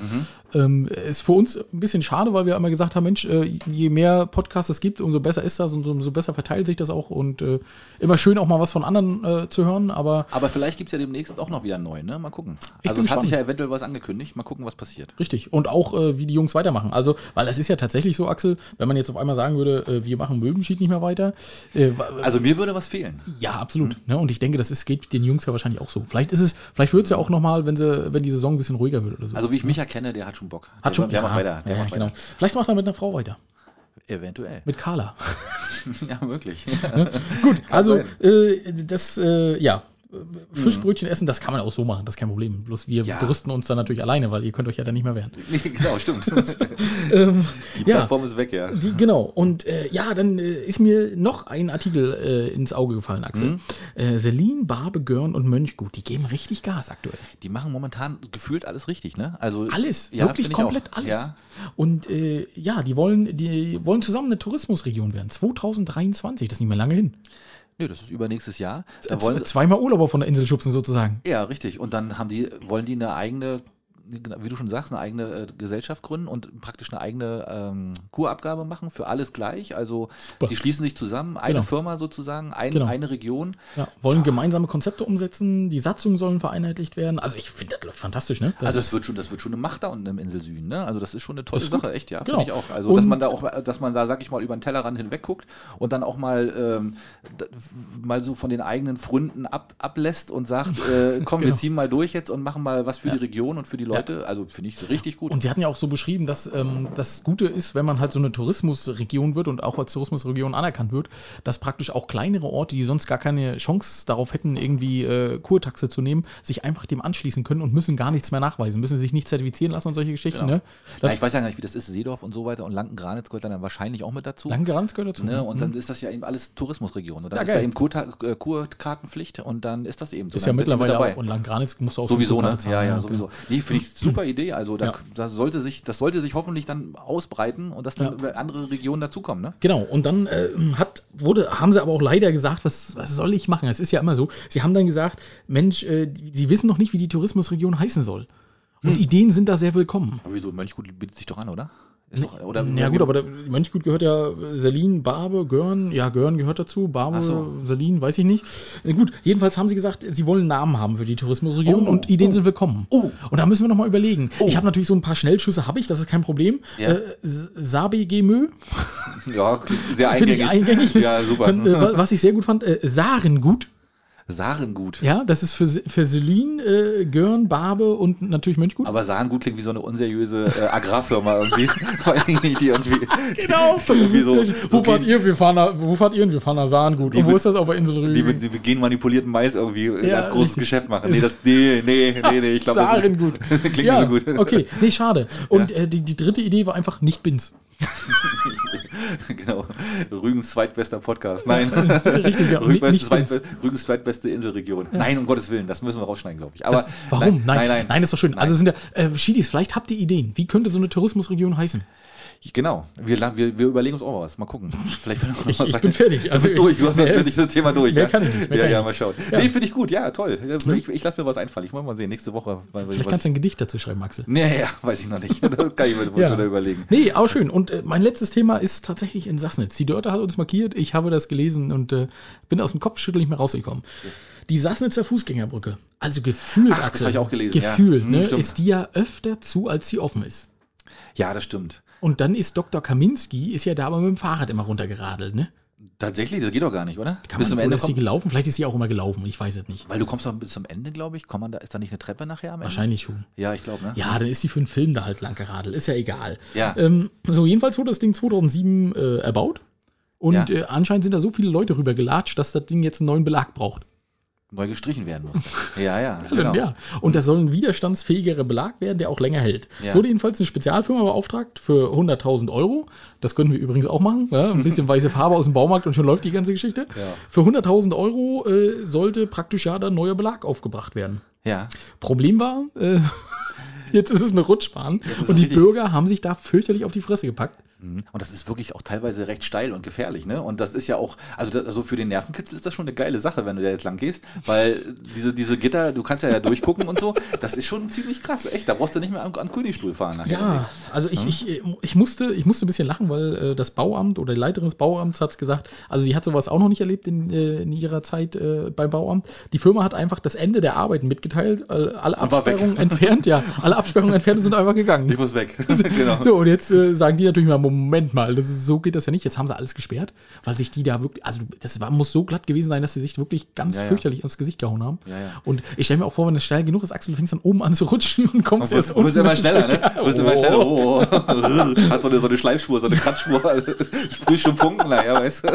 Ähm, ist für uns ein bisschen schade, weil wir immer gesagt haben, Mensch, äh, je mehr Podcasts es gibt, umso besser ist das und umso besser verteilt sich das auch. Und äh, immer schön auch mal was von anderen äh, zu hören, aber Aber vielleicht gibt es ja demnächst auch noch wieder einen neuen, ne? Mal gucken. Ich also es hat sich ja eventuell was angekündigt. Mal gucken, was passiert. Richtig. Und auch, äh, wie die Jungs weitermachen. Also, weil es ist ja tatsächlich so, Axel, wenn man jetzt auf einmal sagen würde, äh, wir machen Möbenschied nicht mehr weiter. Äh, Also mir würde was fehlen. ja, absolut. Ne? Und ich denke, das ist, geht den Jungs ja wahrscheinlich auch so. Vielleicht ist es, vielleicht wird es ja auch nochmal, wenn sie, wenn die Saison ein bisschen ruhiger wird oder so. Also wie ich mich erkenne, der hat schon Bock. Hat der, schon, der macht weiter. Der ja, macht genau. weiter. Vielleicht macht er mit einer Frau weiter. Eventuell. Mit Carla. ja, möglich. Gut, also, äh, das, äh, ja. Fischbrötchen essen, das kann man auch so machen, das ist kein Problem. Bloß wir Ja. brüsten uns dann natürlich alleine, weil ihr könnt euch ja dann nicht mehr wehren. Nee, genau, stimmt. Ähm, Die ja. Plattform ist weg, ja. Die, genau. Und äh, ja, dann äh, ist mir noch ein Artikel äh, ins Auge gefallen, Axel. Mhm. Äh, Celine, Barbe, Görn und Mönchgut, die geben richtig Gas aktuell. Die machen momentan gefühlt alles richtig, ne? Also Alles, ja, wirklich komplett alles. Ja. Und äh, ja, die wollen, die wollen zusammen eine Tourismusregion werden. 2023, das ist nicht mehr lange hin. Nö, das ist übernächstes Jahr. Z- zweimal Urlauber von der Insel schubsen sozusagen. ja, richtig. Und dann haben die, wollen die eine eigene, wie du schon sagst, eine eigene äh, Gesellschaft gründen und praktisch eine eigene ähm, Kurabgabe machen für alles gleich. Also Super. die schließen sich zusammen, eine Genau. Firma sozusagen, ein, Genau. eine Region. Ja, wollen gemeinsame Konzepte umsetzen, die Satzungen sollen vereinheitlicht werden. Also ich finde das läuft fantastisch, ne? Das also es wird schon, das wird schon eine Macht da unten im Insel Süden, ne? Also das ist schon eine tolle Das. Sache, echt, ja, Genau. finde ich auch. Also dass Und- man da auch, dass man da, sag ich mal, über den Tellerrand hinweg guckt und dann auch mal ähm, mal so von den eigenen Fründen ab, ablässt und sagt, äh, komm, wir Genau. ziehen mal durch jetzt und machen mal was für die Region und für die Leute, also finde ich richtig gut. Und sie hatten ja auch so beschrieben, dass ähm, das Gute ist, wenn man halt so eine Tourismusregion wird und auch als Tourismusregion anerkannt wird, dass praktisch auch kleinere Orte, die sonst gar keine Chance darauf hätten, irgendwie äh, Kurtaxe zu nehmen, sich einfach dem anschließen können und müssen gar nichts mehr nachweisen, müssen sich nicht zertifizieren lassen und solche Geschichten. Genau. Ne? ja, ich weiß ja gar nicht, wie das ist, Seedorf und so weiter und Lanken-Granitz gehört dann wahrscheinlich auch mit dazu. Langeranz gehört dazu. Ne? Und dann ist das ja eben alles Tourismusregion. Und dann Ja, ist geil. da eben Kurta äh, Kurkartenpflicht und dann ist das eben so. ist ja mit mittlerweile dabei. auch. Und Langgranitz musst du auch Sowieso, ne? Zahlen, Ja, ja, sowieso. Nee, finde ich super Idee. Also da, Ja. da sollte sich, das sollte sich hoffentlich dann ausbreiten und dass dann andere Regionen dazukommen, ne? Genau, und dann äh, hat, wurde, haben sie aber auch leider gesagt, was, was soll ich machen? Es ist ja immer so. Sie haben dann gesagt, Mensch, äh, die, die wissen noch nicht, wie die Tourismusregion heißen soll. Und Hm. Ideen sind da sehr willkommen. Aber wieso? Mönchgut bietet sich doch an, oder? Ist doch, oder Ja gut, aber der Mönchgut gehört ja Selin, Barbe, Görn. Ja, Görn gehört dazu. Barbe, Ach so. Selin, weiß ich nicht. Äh, gut, jedenfalls haben sie gesagt, sie wollen einen Namen haben für die Tourismusregion Oh, und Ideen sind willkommen. Oh. Und da müssen wir noch mal überlegen. Ich habe natürlich so ein paar Schnellschüsse, habe ich, das ist kein Problem. Ja. Äh, S- Sabi Gemö, Ja, sehr finde ich eingängig. eingängig. Ja, super. Dann, äh, wa- was ich sehr gut fand, äh, Sarengut. Sarengut. Ja, das ist für, für Selin, äh, Görn, Barbe und natürlich Mönchgut. Aber Sarengut klingt wie so eine unseriöse äh, Agrarfirma irgendwie. Die irgendwie. Genau. irgendwie so, wo so fahrt ihr? Wir fahren nach, wo fahrt ihr? Wir fahren nach Sarengut. Die Und wo mit- ist das auf der Insel Die Rügen? mit, die mit genmanipulierten Mais irgendwie äh, Ja, großes richtig. Geschäft machen. Nee, das, nee, nee, nee, nee, ich glaube, Sarengut. klingt ja, nicht so gut. Okay, nee, schade. Und äh, die, die dritte Idee war einfach nicht Bins. genau. Rügens zweitbester Podcast. Nein. Richtig, ja. Rügens, Nicht zweit, Bins. Rügens zweitbeste Inselregion. Nein, um Gottes Willen, das müssen wir rausschneiden, glaube ich. Aber Das, warum? Nein, nein, nein, ist doch schön. Nein. Also sind ja, äh, Schiedis, vielleicht habt ihr Ideen. Wie könnte so eine Tourismusregion heißen? Genau. Wir, wir, wir überlegen uns auch mal was. Mal gucken. Vielleicht fällt noch Ich- was ich bin fertig. Du Also bist durch. Du hast das Thema durch. mehr ja? kann ich nicht, ja, ja, mal schauen. Ja. Nee, finde ich gut. Ja, toll. Ich, ich lasse mir was einfallen. Ich muss mal sehen. Nächste Woche. Vielleicht was- kannst du ein Gedicht dazu schreiben, Axel. Nee, ja, weiß ich noch nicht. Das kann ich mir, Ja. überlegen. Nee, auch schön. Und äh, mein letztes Thema ist tatsächlich in Sassnitz. Die Dörte hat uns markiert, ich habe das gelesen und äh, bin aus dem Kopfschütteln nicht mehr rausgekommen. Die Sassnitzer Fußgängerbrücke, also gefühlt, Ach, das Axel, habe ich auch gelesen, ja. gefühlt, Hm, ne, ist die ja öfter zu, als sie offen ist. Ja, das stimmt. Und dann ist Dr. Kaminski, ist ja da aber mit dem Fahrrad immer runtergeradelt, ne? Tatsächlich, das geht doch gar nicht, oder? Kann bis man, zum oder Ende ist kommt, gelaufen? Vielleicht ist sie auch immer gelaufen, ich weiß es nicht. Weil du kommst doch bis zum Ende, glaube ich. Komm man da, ist da nicht eine Treppe nachher am Ende? Wahrscheinlich schon. Ja, ich glaube, ne? Ja, dann ist die für einen Film da halt lang geradelt, ist ja egal. Ja. Ähm, so, jedenfalls wurde das Ding 2007 äh, erbaut. Und Ja. äh, anscheinend sind da so viele Leute rüber gelatscht, dass das Ding jetzt einen neuen Belag braucht. Neu gestrichen werden muss. ja, ja, genau. Ja. Und das soll ein widerstandsfähigerer Belag werden, der auch länger hält. Ja. Es wurde jedenfalls eine Spezialfirma beauftragt für 100.000 Euro. Das können wir übrigens auch machen. Ja, ein bisschen weiße Farbe aus dem Baumarkt und schon läuft die ganze Geschichte. Ja. Für 100.000 Euro äh, sollte praktisch ja dann neuer Belag aufgebracht werden. Ja. Problem war, äh, jetzt ist es eine Rutschbahn und die richtig. Bürger haben sich da fürchterlich auf die Fresse gepackt. Mhm. Und das ist wirklich auch teilweise recht steil und gefährlich, ne? Und das ist ja auch, also, das, also für den Nervenkitzel ist das schon eine geile Sache, wenn du da jetzt lang gehst, weil diese, diese Gitter, du kannst ja, ja durchgucken und so, das ist schon ziemlich krass, echt. Da brauchst du nicht mehr an, an Königstuhl fahren nachher. Ja, also ich, ich, ich, musste, ich musste ein bisschen lachen, weil äh, das Bauamt oder die Leiterin des Bauamts hat gesagt, also sie hat sowas auch noch nicht erlebt in, äh, in ihrer Zeit äh, beim Bauamt. Die Firma hat einfach das Ende der Arbeiten mitgeteilt, alle. Absperrungen entfernt, ja, alle Absperrungen entfernt und sind einfach gegangen. Ich muss weg. genau. So, und jetzt äh, sagen die natürlich mal, Moment mal, das ist, so geht das ja nicht. Jetzt haben sie alles gesperrt, weil sich die da wirklich, also das war, muss so glatt gewesen sein, dass sie sich wirklich ganz Ja, ja. fürchterlich ins Gesicht gehauen haben. Ja, ja. Und ich stelle mir auch vor, wenn es steil genug ist, Axel, du fängst dann oben an zu rutschen und kommst Du erst musst, musst immer schneller, ne? Du musst immer Oh. schneller. Oh, oh. Hast so eine, so eine Schleifspur, so eine Kratzspur. Sprühst schon Funken, naja, weißt du?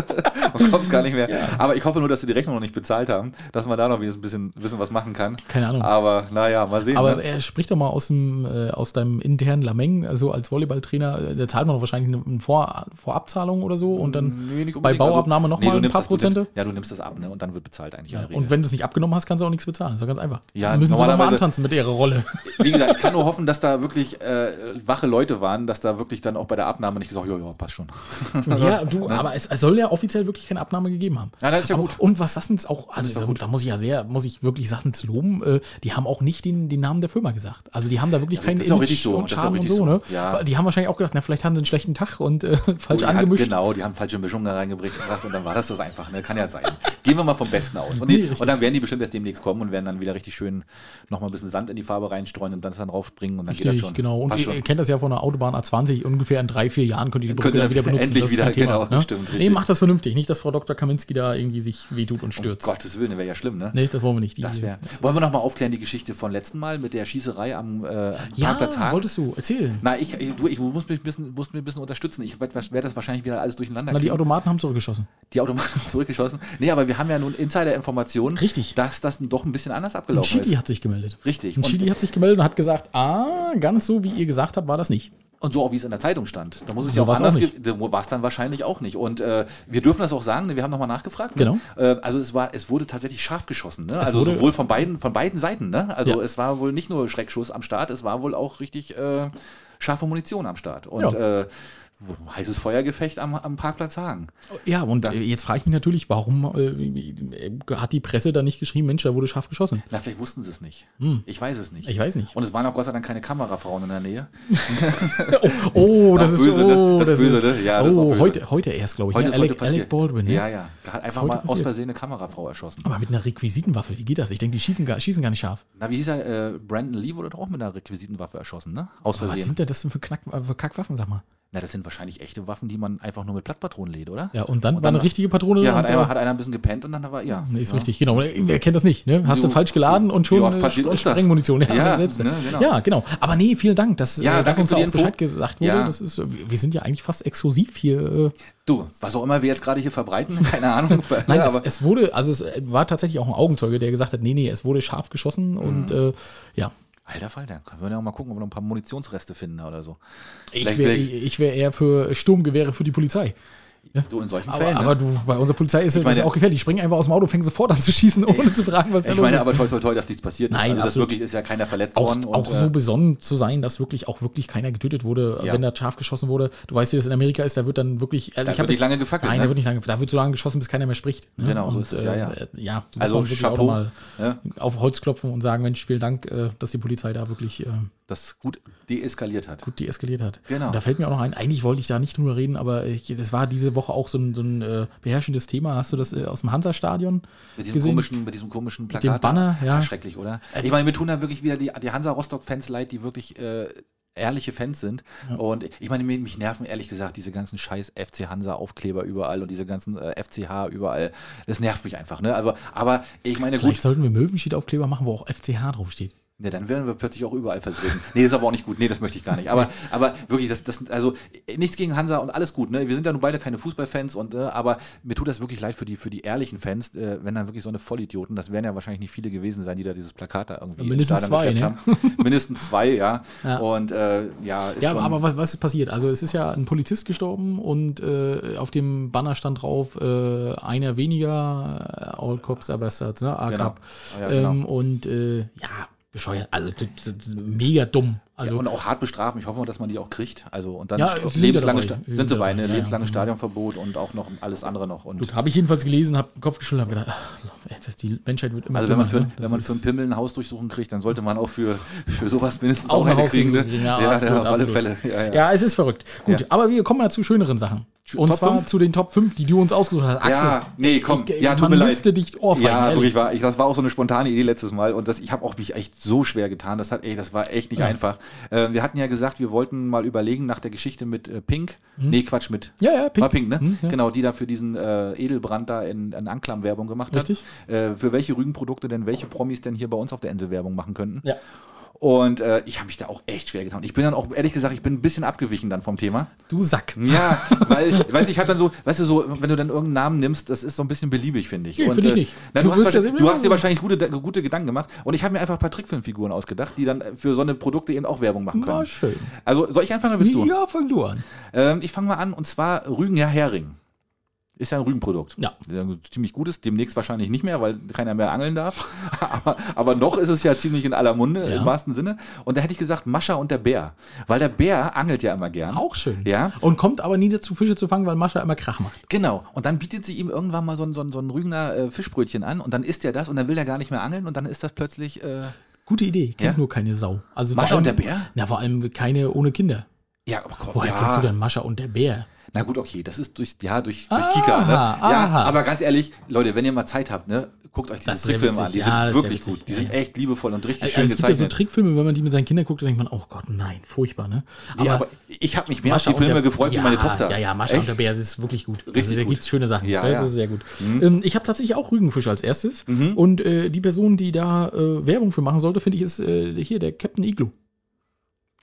Und kommst gar nicht mehr. Aber ich hoffe nur, dass sie die Rechnung noch nicht bezahlt haben, dass man da noch ein bisschen, bisschen was machen kann. Keine Ahnung. Aber naja, mal sehen. Aber ne? er spricht doch mal aus, dem, äh, aus deinem internen Lameng, also als Volleyballtrainer, äh, da zahlt man doch wahrscheinlich eine, eine Vor Vorabzahlung oder so und dann Nee, nicht bei unbedingt. Bauabnahme Also, noch mal du ein paar das, Prozente? Nimmst, ja, du nimmst das ab, ne? Und dann wird bezahlt eigentlich. Regel. Und wenn du es nicht abgenommen hast, kannst du auch nichts bezahlen. ist doch ganz einfach. Ja, Dann müssen sie nochmal antanzen mit ihrer Rolle. Wie gesagt, ich kann nur hoffen, dass da wirklich äh, wache Leute waren, dass da wirklich dann auch bei der Abnahme nicht gesagt, ja, ja, passt schon. ja, du, aber es, es soll ja offiziell wirklich keine Abnahme gegeben haben. Ja, das ist ja aber, gut. Und was Sassens auch, also da, gut. da muss ich ja sehr, muss ich wirklich Sassens loben, äh, die haben auch nicht den, den Namen der Firma gesagt. Also die haben da wirklich keinen das ist auch richtig so, und das Schaden und richtig so, so. ne? Ja. Die haben wahrscheinlich auch gedacht, na, vielleicht haben sie einen schlechten Tag und äh, falsch hat- angemischt. Genau, die haben falsche Mischungen da reingebracht und dann war das das einfach, ne? Kann ja sein. Gehen wir mal vom Besten aus. Und, Nee, die, richtig. und dann werden die bestimmt erst demnächst kommen und werden dann wieder richtig schön nochmal ein bisschen Sand in die Farbe reinstreuen und dann das dann raufbringen und dann geht das Richtig, schon. genau. Und ihr, schon. ihr kennt das ja von der Autobahn A20, ungefähr in drei, vier Jahren könnt ihr die Brücke dann wieder benutzen. endlich das wieder, Thema, genau, ne? stimmt, Nee, richtig. macht das vernünftig. Nicht, dass Frau Dr. Kaminski da irgendwie sich wehtut und stürzt. Um Gottes Willen, das wäre ja schlimm, ne? Nee, das wollen wir nicht. Die, Das wäre. Wollen wir nochmal aufklären, die Geschichte von letzten Mal mit der Schießerei am, äh, ja, Parkplatz Hagen? wolltest du erzählen. Na, ich, ich, du, ich muss mich ein bisschen, muss mich ein bisschen unterstützen. Ich werde werd das wahrscheinlich wieder alles durcheinander Na, die kriegen. Automaten haben zurückgeschossen. die Automaten zurückgeschossen. Nee, aber wir haben ja nun Insider-Informationen, Richtig. dass das doch ein bisschen anders Ein abgelaufen Chili ist. hat sich gemeldet. Richtig. Ein Und, Chili hat sich gemeldet und hat gesagt, ah, ganz so, wie ihr gesagt habt, war das nicht. und so auch wie es in der Zeitung stand. Da muss es So ja auch anders war es dann wahrscheinlich auch nicht. Und äh, wir dürfen das auch sagen, ne? wir haben nochmal nachgefragt. Ne? Genau. Äh, also es war, es wurde tatsächlich scharf geschossen. Ne? Also wurde- sowohl von beiden, von beiden Seiten. Ne? Also Ja. es war wohl nicht nur Schreckschuss am Start, es war wohl auch richtig äh, scharfe Munition am Start. Und Ja. äh, heißes Feuergefecht am, am Parkplatz Hagen. Ja, und Da- äh, jetzt frage ich mich natürlich, warum äh, hat die Presse da nicht geschrieben, Mensch, da wurde scharf geschossen? Na, vielleicht wussten sie es nicht. Ich weiß es nicht. Hm. Ich weiß nicht. Und es waren auch Gott sei Dank keine Kamerafrauen in der Nähe. Oh, oh das ist böse, ne? oh, Das ist böse, ne? Ja, das ist oh, böse. heute, heute erst, glaube ich. Heute ne? ist heute Alec. Alec Baldwin, ne? Ja, ja. Hat einfach mal aus passiert. Versehen eine Kamerafrau erschossen. Aber mit einer Requisitenwaffe, wie geht das? Ich denke, die schießen gar, schießen gar nicht scharf. Na, wie hieß er? Äh, Brandon Lee wurde doch auch mit einer Requisitenwaffe erschossen, ne? Aus Aber was Versehen. sind denn das denn für, Knack, äh, für Kackwaffen, sag mal? Na, das sind wahrscheinlich echte Waffen, die man einfach nur mit Plattpatronen lädt, oder? Ja, und dann Und war dann- eine richtige Patrone Ja, und, hat einer, hat einer ein bisschen gepennt und dann war, ja. Nee, ist ja. richtig, genau. Wer kennt das nicht, ne? Hast du, falsch geladen und schon äh? Sprengmunition. Ja, Ja, selbst. ne, genau. ja, genau. Aber nee, vielen Dank, dass, Ja, äh, dass uns auch Info. Bescheid gesagt wurde. Ja. Das ist, äh, wir sind ja eigentlich fast exklusiv hier. Äh, Du, was auch immer wir jetzt gerade hier verbreiten, keine Ahnung. Nein, ja, es, aber es wurde, also es war tatsächlich auch ein Augenzeuge, der gesagt hat, nee, nee, es wurde scharf geschossen und Mhm. äh, ja. Alter Fall, dann können wir ja auch mal gucken, ob wir noch ein paar Munitionsreste finden oder so. Ich wäre wär eher für Sturmgewehre für die Polizei. Du in solchen Aber, Fällen. aber ne? du, bei unserer Polizei ist Ich es das meine- auch gefährlich. Die springen einfach aus dem Auto, fangen sofort an zu schießen, ohne zu fragen, was da ich los meine, ist. aber toll, toll, toll, dass nichts passiert. Nein, also das wirklich ist ja keiner verletzt auch, worden. auch und, so äh, besonnen zu sein, dass wirklich auch wirklich keiner getötet wurde, Ja. wenn da scharf geschossen wurde. Du weißt, wie das in Amerika ist, da wird dann wirklich. Also Da ich wird hab nicht lange gefackelt, Nein, ne? da wird nicht lange. Da wird so lange geschossen, bis keiner mehr spricht. ne? Genau, so ist es, ja, ja. Äh, ja, Also Chapeau, mal ja. auf Holz klopfen und sagen, Mensch, vielen Dank, äh, dass die Polizei da wirklich äh, das gut deeskaliert hat. gut deeskaliert hat. Genau. Und da fällt mir auch noch ein, eigentlich wollte ich da nicht drüber reden, aber ich, das war diese Woche auch so ein, so ein äh, beherrschendes Thema. Hast du das äh, aus dem Hansa-Stadion Mit diesem, gesehen? komischen, mit diesem komischen Plakat. dem Banner, ja. Ah, Schrecklich, oder? Ich meine, mir tun da wirklich wieder die, die Hansa-Rostock-Fans leid, die wirklich äh, ehrliche Fans sind. Und ich meine, mich, mich nerven ehrlich gesagt diese ganzen scheiß FC Hansa-Aufkleber überall und diese ganzen äh, FCH überall. Das nervt mich einfach, ne? Aber, aber ich meine, Vielleicht gut, sollten wir Möwenschied-Aufkleber machen, wo auch FCH draufsteht. Ja, dann werden wir plötzlich auch überall vertreten. Nee, das ist aber auch nicht gut. Nee, das möchte ich gar nicht. Aber, aber wirklich, das, das, also nichts gegen Hansa und alles gut. Ne? Wir sind ja nun beide keine Fußballfans, und, äh, aber mir tut das wirklich leid für die, für die ehrlichen Fans, äh, wenn dann wirklich so eine Vollidioten, das werden ja wahrscheinlich nicht viele gewesen sein, die da dieses Plakat da irgendwie Ja, mindestens zwei, geschleppt haben. mindestens zwei, ja. Ja. Und äh, ja, ist Ja, schon, aber was, was ist passiert? Also es ist ja ein Polizist gestorben und äh, auf dem Banner stand drauf, äh, einer weniger, äh, All Cops are Bastards, ne? A Genau. Ja, genau. ähm, und ja, bescheuert, also mega dumm. Also ja, und auch hart bestrafen. Ich hoffe dass man die auch kriegt. Also und dann Ja, lebenslange sind sind sie bei, ne? Ja, lebenslanges Stadionverbot und auch noch alles andere noch. Und gut, habe ich jedenfalls gelesen, habe den Kopf geschüttelt, habe gedacht, ach, die Menschheit wird immer Also wenn man, für, ne? wenn man für einen Pimmel ein Haus durchsuchen kriegt, dann sollte man auch für, für sowas mindestens Auch auch, eine kriegen. Ne? Ja, absolut, auf alle absolut. Fälle. Ja, ja. Ja, es ist verrückt. Gut, aber wir kommen mal zu schöneren Sachen. Und Top zwar fünf? zu den Top 5, die du uns ausgesucht hast. Axel, Ja, nee, komm, ich, ja, tut man mir leid. müsste dich ohrfeigen, ja, ehrlich. wirklich war, ich, das war auch so eine spontane Idee letztes Mal und das, ich habe auch mich echt so schwer getan. Das hat, ey, das war echt nicht Ja. einfach. Äh, wir hatten ja gesagt, wir wollten mal überlegen nach der Geschichte mit äh, Pink. Nee, Quatsch, mit Ja, ja, Pink. War Pink, ne? Hm, ja. Genau, die da für diesen äh, Edelbrand da in, in Anklam Werbung gemacht Richtig. hat. Äh, für welche Rügenprodukte denn welche Promis denn hier bei uns auf der Insel Werbung machen könnten. Ja. Und äh, ich habe mich da auch echt schwer getan. Ich bin dann auch, ehrlich gesagt, ich bin ein bisschen abgewichen dann vom Thema. Du Sack. Ja, weil, weißt du, ich habe dann so, weißt du, so, wenn du dann irgendeinen Namen nimmst, das ist so ein bisschen beliebig, finde ich. Nee, Und, finde ich äh, nicht. Na, Du du, hast, ja du hast dir wahrscheinlich gute, gute Gedanken gemacht. Und ich habe mir einfach ein paar Trickfilmfiguren ausgedacht, die dann für so eine Produkte eben auch Werbung machen Na, können. schön. Also, soll ich anfangen oder bist du? Ja, fang du an. Ähm, ich fange mal an, und zwar Rügen Hering. Ist ja ein Rügenprodukt. Ja. Ein ziemlich gutes, demnächst wahrscheinlich nicht mehr, weil keiner mehr angeln darf. aber, aber noch ist es ja ziemlich in aller Munde, Ja. im wahrsten Sinne. Und da hätte ich gesagt, Mascha und der Bär. Weil der Bär angelt ja immer gern. Auch schön. Ja. Und kommt aber nie dazu, Fische zu fangen, weil Mascha immer Krach macht. Genau. Und dann bietet sie ihm irgendwann mal so ein, so ein, so ein Rügener äh, Fischbrötchen an und dann isst er das und dann will er gar nicht mehr angeln und dann ist das plötzlich. Äh, Gute Idee, kennt Ja? nur keine Sau. Also Mascha allem, und der Bär? Na, vor allem keine ohne Kinder. Ja, aber komm, Woher ja. kennst du denn Mascha und der Bär? Na gut, okay, das ist durch, ja, durch, durch Aha, Kika, ne? Ja, aha. aber ganz ehrlich, Leute, wenn ihr mal Zeit habt, ne, guckt euch diese Das Trickfilme an. Die Ja, sind das wirklich gut. Die Ja, sind ja. echt liebevoll und richtig Also, schön es gibt ja so gezeichnet. Trickfilme, wenn man die mit seinen Kindern guckt, dann denkt man, oh Gott, nein, furchtbar, ne? Nee, aber ich habe mich mehr auf Mascha die und Filme der- gefreut ja, wie meine Tochter. Ja, ja, Mascha Echt? und der Bär, das ist wirklich gut. Richtig also, da gibt es schöne Sachen. Ja, das ja. Mhm. ist sehr gut. Ähm, ich habe tatsächlich auch Rügenfisch als erstes. Und äh, die Person, die da äh, Werbung für machen sollte, finde ich, ist äh, hier der Captain Igloo.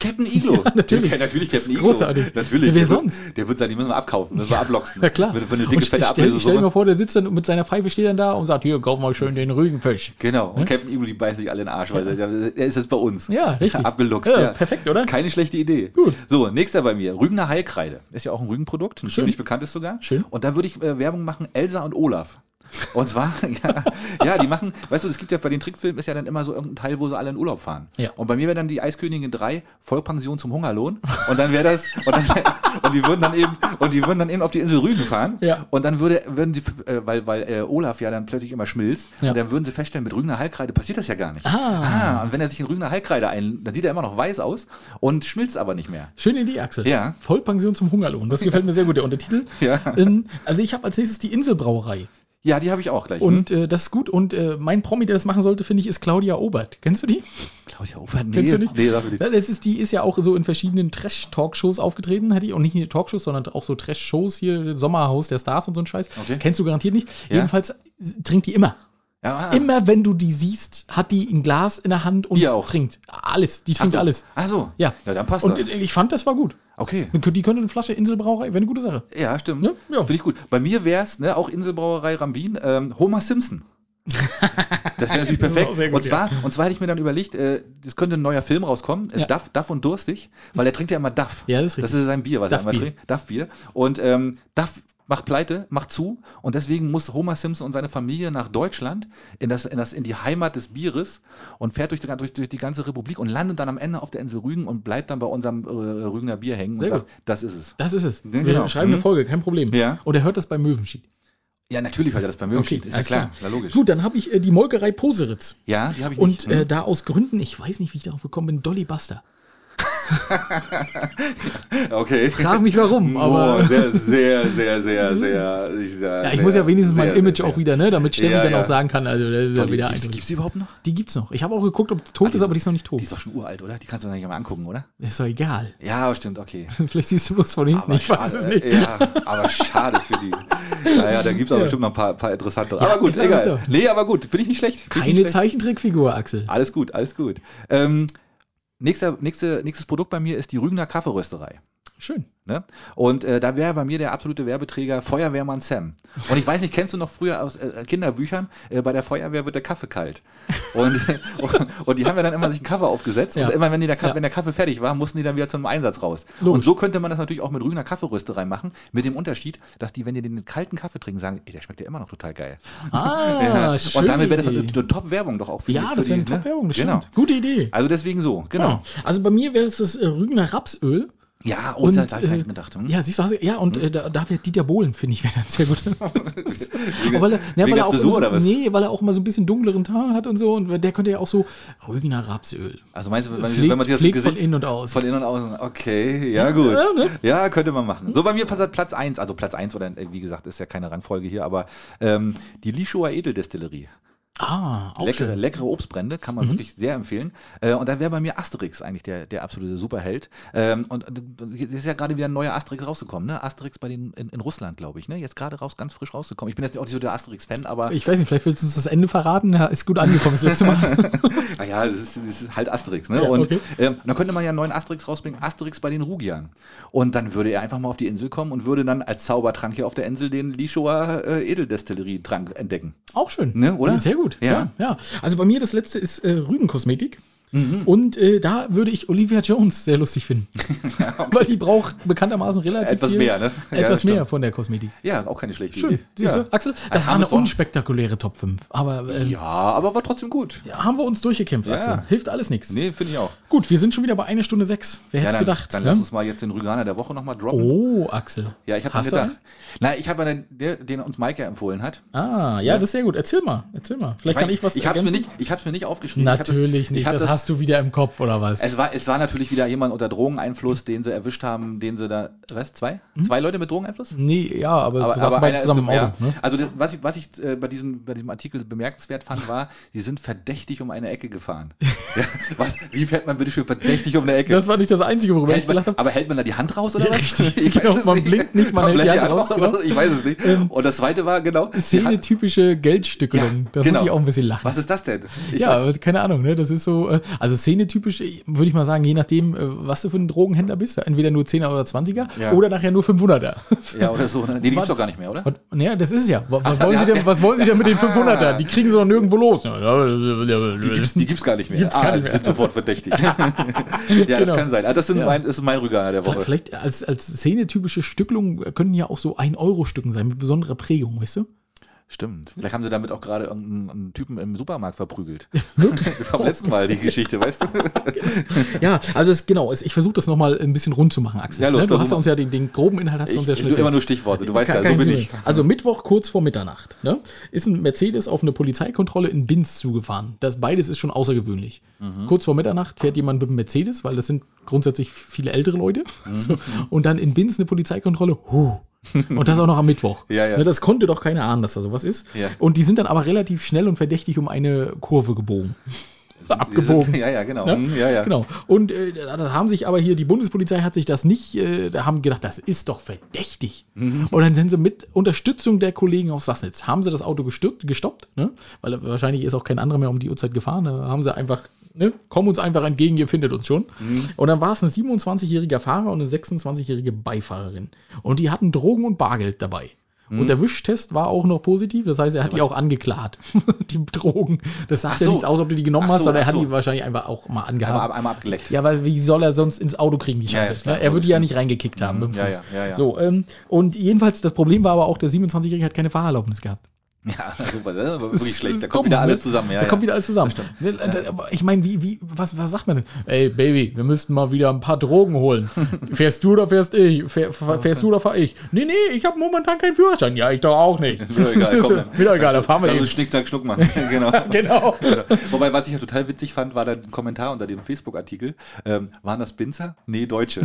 Captain Iglo. Ja, natürlich. Ja, natürlich Captain Iglo. Großartig. Natürlich. Ja, wer der wird- sonst? Der wird sagen, die müssen wir abkaufen, müssen wir abloxen. Na klar. Wenn, wenn eine Und dicke, stell, fette stell, stell dir mal vor, der sitzt dann und mit seiner Pfeife steht dann da und sagt, hier, kauf mal schön den Rügenfisch. Genau. Und Captain Iglo, die beißen sich alle in den Arsch, weil der, der ist jetzt bei uns. Ja, richtig. Abgeluchst. Ja, Ja, perfekt, oder? Keine schlechte Idee. Gut. So, nächster bei mir. Rügener Heilkreide. Ist ja auch ein Rügenprodukt, ein Schön. ziemlich bekanntes sogar. Schön. Und da würde ich äh, Werbung machen, Elsa und Olaf. Und zwar, ja, ja, die machen, weißt du, es gibt ja bei den Trickfilmen ist ja dann immer so irgendein Teil, wo sie alle in Urlaub fahren. Ja. Und bei mir wäre dann die Eiskönigin 3 Vollpension zum Hungerlohn. Und dann wäre das, und, dann, und die würden dann eben, und die würden dann eben auf die Insel Rügen fahren. Ja. Und dann würde, würden die, äh, weil, weil äh, Olaf ja dann plötzlich immer schmilzt, Ja. und dann würden sie feststellen, mit Rügener Heilkreide passiert das ja gar nicht. Ah. und wenn er sich in Rügener Heilkreide ein, dann sieht er immer noch weiß aus und schmilzt aber nicht mehr. Schöne Idee, Axel. Ja. Vollpension zum Hungerlohn. Das gefällt mir sehr gut, der Untertitel. Ja. Ähm, also ich habe als nächstes die Inselbrauerei. Ja, die habe ich auch gleich. Und äh, das ist gut. Und äh, mein Promi, der das machen sollte, finde ich, ist Claudia Obert. Kennst du die? Claudia Obert, nee, Kennst du nicht? Nee, sag mir nicht. Das ist, die ist ja auch so in verschiedenen Trash-Talkshows aufgetreten, hat die. Und nicht nur Talkshows, sondern auch so Trash-Shows hier, Sommerhaus der Stars und so ein Scheiß. Okay. Kennst du garantiert nicht. Ja. Jedenfalls trinkt die immer. Ja, ah. Immer wenn du die siehst, hat die ein Glas in der Hand und Bier auch. trinkt. Alles. Die trinkt so. alles. Ach so. Ja. Ja, dann passt Und das. ich fand, das war gut. Okay. Die könnte eine Flasche Inselbrauerei, wäre eine gute Sache. Ja, stimmt. Ne? Ja. Finde ich gut. Bei mir wäre es, ne, auch Inselbrauerei Rambin, ähm, Homer Simpson. Das wäre natürlich Das perfekt. gut, und, zwar, und zwar hätte ich mir dann überlegt, äh, es könnte ein neuer Film rauskommen, äh, Ja. Duff, Duff und Durstig, weil er trinkt ja immer Duff. Ja, das ist Das richtig. ist sein Bier, was er immer Duff-Bier. trinkt. Duff-Bier. Und ähm, Duff macht pleite, macht zu und deswegen muss Homer Simpson und seine Familie nach Deutschland in, das, in, das, in die Heimat des Bieres und fährt durch die, durch, durch die ganze Republik und landet dann am Ende auf der Insel Rügen und bleibt dann bei unserem äh, Rügener Bier hängen Sehr und sagt, gut. das ist es. Das ist es. Ja, Wir genau. schreiben eine Mhm. Folge, kein Problem. Ja. Und er hört das bei Möwenschied. Ja, natürlich hört er das bei mir. Okay, ist ja klar. Na, logisch. Gut, dann habe ich äh, die Molkerei Poseritz. Ja, die habe ich Und nicht. äh, da aus Gründen, ich weiß nicht, wie ich darauf gekommen bin, Dolly Buster. okay. Frag mich warum, Oh, aber. sehr, sehr, sehr, sehr, sehr. Ja, ich muss ja wenigstens mein Image auch wieder, ne, damit Steffi Ja, dann ja. auch sagen kann, also das ist ja wieder Gibt eindeutig. es die überhaupt noch? Die gibt's noch. Ich habe auch geguckt, ob die tot Ah, die ist, aber die ist noch nicht tot. Die ist doch schon uralt, oder? Die kannst du doch nicht mal angucken, oder? Ist doch egal. Ja, stimmt, okay. Vielleicht siehst du bloß von hinten, Aber ich weiß es schade, nicht. Ja, aber schade für die. Naja, da gibt es aber Ja. bestimmt noch ein paar, paar interessante. Ja, aber gut, egal. ja. Nee, aber gut, finde ich nicht schlecht. Find ich Keine schlecht. Zeichentrickfigur, Axel. Alles gut, alles gut. Ähm, nächster, nächste, nächstes Produkt bei mir ist die Rügener Kaffeerösterei. Schön. Ne? Und äh, da wäre bei mir der absolute Werbeträger Feuerwehrmann Sam. Und ich weiß nicht, kennst du noch früher aus äh, Kinderbüchern, äh, bei der Feuerwehr wird der Kaffee kalt. Und, und, und die haben ja dann immer sich einen Kaffee aufgesetzt Ja. und immer wenn, die der Kaffee, Ja. wenn der Kaffee fertig war, mussten die dann wieder zum Einsatz raus. Logisch. Und so könnte man das natürlich auch mit Rügener Kaffeerösterei machen, mit dem Unterschied, dass die, wenn die den kalten Kaffee trinken, sagen, ey, der schmeckt ja immer noch total geil. Ah, Ja. schön. Und damit wäre das eine, eine Top-Werbung doch auch für die- Ja, für das wäre eine die, ne? Top-Werbung, Genau. Gute Idee. Also deswegen so, genau. Also bei mir wäre es das äh, Rügener Rapsöl. Ja, Und, und, da habe ich äh, halt gedacht. Hm? Ja, siehst du, hast ja, und äh, da, da wäre Dieter Bohlen, finde ich, wäre dann sehr gut. Wegen, Aber weil er, ja, wegen weil der er auch Frisur immer so, oder was? Nee, weil er auch immer so ein bisschen dunkleren Haar hat und so. Und der könnte ja auch so Rügener Rapsöl. Also meinst du, wenn, Pflegt- wenn man sich das Gesicht von innen und außen. Von innen und außen. Okay, ja, gut. Ja, ne? Ja, könnte man machen. So, bei mir passt Platz 1, also Platz 1 oder äh, wie gesagt, ist ja keine Rangfolge hier, aber ähm, die Lischower Edeldestillerie. Ah, auch Leckere, schön. Mhm. leckere Obstbrände, kann man wirklich sehr empfehlen. Äh, und da wäre bei mir Asterix eigentlich der, der absolute Superheld. Ähm, und und jetzt ist ja gerade wieder ein neuer Asterix rausgekommen, ne? Asterix bei den in, in Russland, glaube ich, ne? Jetzt gerade raus, ganz frisch rausgekommen. Ich bin jetzt auch nicht so der Asterix-Fan, aber Ich weiß nicht, vielleicht willst du uns das Ende verraten. Ja, ist gut angekommen das letzte Mal. naja, es ist, es ist halt Asterix, ne? Ja, und okay. ähm, dann könnte man ja einen neuen Asterix rausbringen, Asterix bei den Rugiern. Und dann würde er einfach mal auf die Insel kommen und würde dann als Zaubertrank hier auf der Insel den Lischower äh, Edeldestillerie-Trank entdecken. Auch schön. Ne, oder? Sehr gut. Ja. Ja. ja, Also bei mir das letzte ist äh, Rügenkosmetik. Mhm. Und äh, da würde ich Olivia Jones sehr lustig finden. Weil die braucht bekanntermaßen relativ Etwas viel, mehr, ne? Ja, Etwas mehr von der Kosmetik. Ja, auch keine schlechte Schön. Idee. Siehst ja. du, Axel? Das war eine unspektakuläre Top 5. Aber ähm, Ja, aber war trotzdem gut. haben wir uns durchgekämpft. Axel. Hilft alles nichts. Nee, finde ich auch. Gut, wir sind schon wieder bei einer Stunde sechs. Wer hätte es gedacht? Dann ne? lass uns mal jetzt den Rüganer der Woche nochmal droppen. Oh, Axel. Ja, ich habe Hast gedacht. Na, ich habe der, den uns Maike empfohlen hat. Ah, ja, das ist sehr gut. Erzähl mal, erzähl mal. Vielleicht kann ich was ich habe es mir ergänzen. nicht, ich hab's mir nicht aufgeschrieben. Ich Natürlich das, nicht, Ich das das, hast du wieder im Kopf oder was? Es war, es war natürlich wieder jemand unter Drogeneinfluss, den sie erwischt haben, den sie da. Was? Zwei? Zwei Leute mit Drogeneinfluss? nee, ja, aber, Aber, aber beide zusammen im Auto. ja. Ne? Also das, was ich, was ich äh, bei, diesem, bei diesem Artikel bemerkenswert fand, war, die sind verdächtig um eine Ecke gefahren. ja, was, wie fährt man bitte schön verdächtig um eine Ecke? Das war nicht das Einzige, worüber ich hält man, gelacht habe. aber hält man da die Hand raus oder was? Ich weiß Genau, es man blinkt nicht, man hält die Hand raus, oder genau. Ich weiß es nicht. Und das zweite war genau. die Szene-typische Geldstückelung. Ja, da genau. muss ich auch ein bisschen lachen. Was ist das denn? Ich ja, keine Ahnung, ne? Das ist so, äh, also Szene-typisch, äh, würde ich mal sagen, je nachdem, äh, was du für ein Drogenhändler bist. Entweder nur 10er oder 20er Ja. oder nachher nur 500er. Ja, oder so. Ne? Nee, die gibt's doch gar nicht mehr, oder? Naja, das ist es ja. Was, Ach, wollen ja, Sie denn, ja. was wollen Sie denn mit den Ah. 500er? Die kriegen sie doch nirgendwo los. Die gibt's, die gibt's gar nicht mehr. Gibt's gar ah, nicht die mehr. sind sofort verdächtig. ja, Genau. das kann sein. Ah, das, Ja. mein, das ist mein Rüger der Woche. Vielleicht als, als Szene-typische Stückelung können ja auch so 1-Euro-Stücken sein, mit besonderer Prägung, weißt du? Stimmt. Vielleicht haben sie damit auch gerade irgendeinen einen Typen im Supermarkt verprügelt. Vom letzten Mal die Geschichte, weißt du? Ja, also es, genau, es, ich versuche das nochmal ein bisschen rund zu machen, Axel. Ja, los, ne? Du hast uns ja den, den groben Inhalt hast du uns ja schon erzählt. immer nur Stichworte, du weißt ja, so bin ich. Also Mittwoch kurz vor Mitternacht ne, ist ein Mercedes auf eine Polizeikontrolle in Binz zugefahren. Das beides ist schon außergewöhnlich. Mhm. Kurz vor Mitternacht fährt jemand mit einem Mercedes, weil das sind grundsätzlich viele ältere Leute. Mhm. So, und dann in Binz eine Polizeikontrolle. Huh. Und das auch noch am Mittwoch. Ja, ja. Ne, Das konnte doch keiner ahnen, dass da sowas ist. Ja. Und die sind dann aber relativ schnell und verdächtig um eine Kurve gebogen. Abgebogen. Ja, ja, genau. Ja? Hm, Ja, ja. Genau. Und äh, da haben sich aber hier, die Bundespolizei hat sich das nicht, äh, da haben gedacht, das ist doch verdächtig. Mhm. Und dann sind sie mit Unterstützung der Kollegen aus Sassnitz, haben sie das Auto gestürzt, gestoppt, ne? weil wahrscheinlich ist auch kein anderer mehr um die Uhrzeit gefahren. Da haben sie einfach, ne, kommen uns einfach entgegen, ihr findet uns schon. Mhm. Und dann war es ein 27-jähriger Fahrer und eine 26-jährige Beifahrerin. Und die hatten Drogen und Bargeld dabei. Mhm. Und der Wischtest war auch noch positiv, das heißt, er hat die auch angeklagt, die Drogen. Das sagt Ach ja so. nichts aus, ob du die genommen Ach hast, so, oder er hat so. die wahrscheinlich einfach auch mal angehabt. Aber ab- einmal abgeleckt. Ja, aber wie soll er sonst ins Auto kriegen, die Ja, Scheiße? ja, klar, ne? Er würde die ja logisch. nicht reingekickt haben mit dem ja, Fuß. ja, ja, ja. So, ähm, und jedenfalls, das Problem war aber auch, der 27-Jährige hat keine Fahrerlaubnis gehabt. Ja, super. Das ist aber Das wirklich ist- schlecht. ist Da kommt dumm, wieder alles ne? zusammen. Ja, da ja. kommt wieder alles zusammen. Ich meine, wie, wie, was, was sagt man denn? Ey, Baby, wir müssten mal wieder ein paar Drogen holen. fährst du oder fährst ich? Fähr, fährst du oder fahr ich? Nee, nee, ich habe momentan keinen Führerschein. Ja, ich doch auch nicht. Mir egal, komm dann. Wieder egal, da fahren wir Also eben. Schnick, Zack, Schnuck, Mann. genau. Genau. Wobei, was ich ja total witzig fand, war dann ein Kommentar unter dem Facebook-Artikel. Ähm, waren das Binzer? Nee, Deutsche.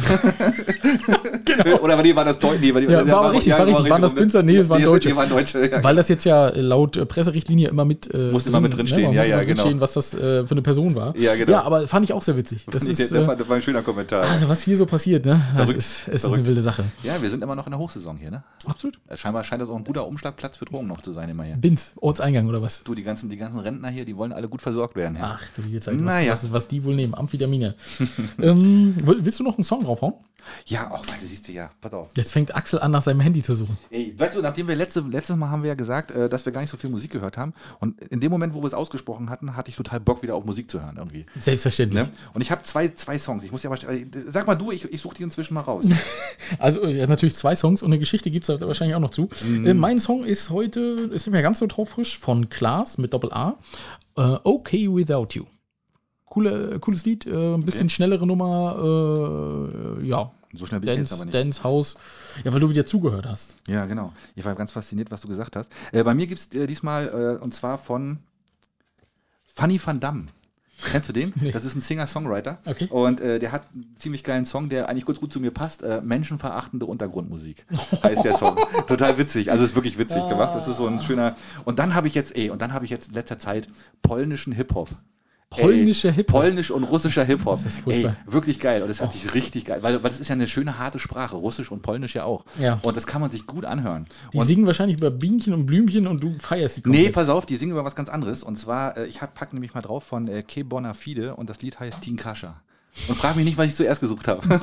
genau. Oder nee, war das Deutsche? Nee, war, die- Ja, war richtig, war richtig. Waren das Binzer? Nee, es waren Deutsche. Nee, waren Deutsche. Ja, Weil das jetzt ja laut äh, Presserichtliche immer mit. Äh, Muss immer mit drinstehen, man ja, ja, genau. drinstehen, was das äh, für eine Person war. Ja, genau. Ja, aber fand ich auch sehr witzig. Das ist. der, Äh, war, das war ein schöner Kommentar. also, was hier so passiert, ne? Das Verrückt, ist, ist verrückt. eine wilde Sache. ja, wir sind immer noch in der Hochsaison hier, ne? Absolut. Äh, Scheinbar scheint das auch ein guter Umschlagplatz für Drogen noch zu sein immer hier. Binz, Ortseingang oder was? Du, die ganzen, die ganzen Rentner hier, die wollen alle gut versorgt werden. Ja. Ach, du liebe Zeit, was, Naja. was, was die wohl nehmen. Amphetamine. ähm, will- willst du noch einen Song draufhauen? Ja, auch, warte, siehst du ja, pass auf. Jetzt fängt Axel an, nach seinem Handy zu suchen. Ey, weißt du, nachdem wir letzte, letztes Mal haben wir ja gesagt, äh, dass wir gar nicht so viel Musik gehört haben. Und in dem Moment, wo wir es ausgesprochen hatten, hatte ich total Bock, wieder auf Musik zu hören irgendwie. Selbstverständlich. Ne? Und ich habe zwei, zwei Songs. Ich muss ja aber, äh, sag mal du, ich, ich suche die inzwischen mal raus. Also äh, natürlich zwei Songs und eine Geschichte gibt es wahrscheinlich auch noch zu. Mhm. Äh, mein Song ist heute, ist nicht mehr ganz so taufrisch, von Klaas mit Doppel-A. Äh, okay Without You. Coole, cooles Lied, äh, ein bisschen schnellere Nummer, äh, ja. So schnell bin ich jetzt Dance, aber nicht. Dance House. Ja, weil du wieder zugehört hast. Ja, genau. Ich war ganz fasziniert, was du gesagt hast. Äh, bei mir gibt es äh, diesmal, äh, und zwar von Fanny van Damme. Kennst du den? Das ist ein Singer-Songwriter. Okay. Und äh, der hat einen ziemlich geilen Song, der eigentlich kurz gut zu mir passt. Äh, Menschenverachtende Untergrundmusik heißt der Song. Total witzig. Also ist wirklich witzig gemacht. Das ist so ein schöner. Und dann habe ich jetzt, ey, und dann habe ich jetzt in letzter Zeit polnischen Hip-Hop. Polnischer Ey, Hip-Hop? Polnisch und russischer Hip-Hop. Das ist Ey, furchtbar. Oh. wirklich geil. Und das hört sich richtig geil. Weil, weil das ist ja eine schöne, harte Sprache. Russisch und Polnisch ja auch. Ja. Und das kann man sich gut anhören. Die und singen wahrscheinlich über Bienchen und Blümchen und du feierst die Nee, komplett. pass auf, die singen über was ganz anderes. Und zwar, äh, ich hab, pack nämlich mal drauf von äh, Ke Bonafide und das Lied heißt Teen Kascha. Und frag mich nicht, was ich zuerst gesucht habe.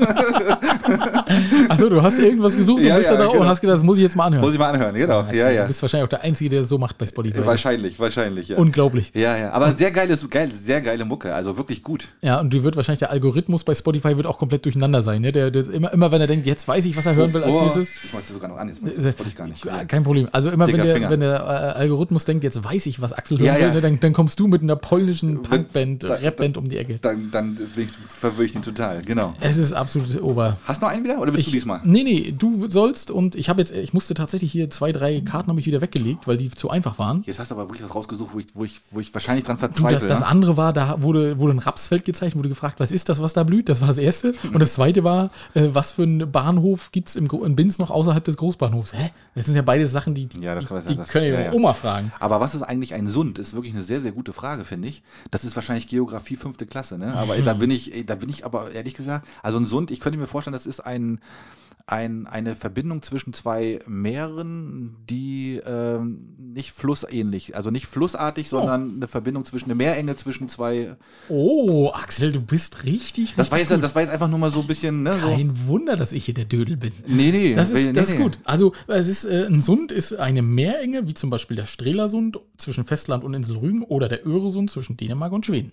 Achso, du hast irgendwas gesucht Ja, und bist ja, da drauf genau. und hast gedacht, das muss ich jetzt mal anhören. Muss ich mal anhören, genau. Ja, ja. Du bist wahrscheinlich auch der Einzige, der das so macht bei Spotify. Wahrscheinlich, wahrscheinlich, ja. Unglaublich. ja, ja. Aber sehr geiles, geil, sehr geile Mucke, also wirklich gut. Ja, und die wird wahrscheinlich, der Algorithmus bei Spotify wird auch komplett durcheinander sein. Ne? Der, der immer, immer, wenn er denkt, jetzt weiß ich, was er hören will als Oh, nächstes. Ich mach das sogar noch an, jetzt das wollte ich gar nicht. Ja, Kein Problem. Also immer, wenn der, Finger. wenn der äh, Algorithmus denkt, jetzt weiß ich, was Axel hören will, ne? dann, dann kommst du mit einer polnischen Punkband, Rapband um die Ecke. Dann, dann bin ich verwirrt ihn total, genau. Es ist absolut ober. Hast du noch einen wieder oder bist du diesmal? Nee, nee, du sollst und ich habe jetzt, ich musste tatsächlich hier zwei, drei Karten habe ich wieder weggelegt, weil die zu einfach waren. Jetzt hast du aber wirklich was rausgesucht, wo ich, wo ich, wo ich wahrscheinlich dran Du, verzweifle. das, das ne? andere war, da wurde, wurde ein Rapsfeld gezeichnet, wurde gefragt, was ist das, was da blüht? Das war das erste. Und das zweite war, äh, was für einen Bahnhof gibt es im in Binz noch außerhalb des Großbahnhofs? Hä? Das sind ja beide Sachen, die, Ja, das die sagen, das- können ja, ja. Oma fragen. Aber was ist eigentlich ein Sund? Ist wirklich eine sehr, sehr gute Frage, finde ich. Das ist wahrscheinlich Geografie fünfte Klasse, ne? Aber Mhm. da bin ich, da bin ich aber ehrlich gesagt, also ein Sund, ich könnte mir vorstellen, das ist ein, ein, eine Verbindung zwischen zwei Meeren, die ähm, nicht flussähnlich, also nicht flussartig, sondern eine Verbindung zwischen eine Meerenge zwischen zwei. Oh, Axel, du bist richtig, Das war richtig jetzt, gut. das war jetzt einfach nur mal so ein bisschen, ne? So. Kein Wunder, dass ich hier der Dödel bin. Nee, nee. Das ist, nee, das ist nee. gut. Also, es ist, äh, ein Sund ist eine Meerenge, wie zum Beispiel der Strelasund zwischen Festland und Insel Rügen oder der Öresund zwischen Dänemark und Schweden.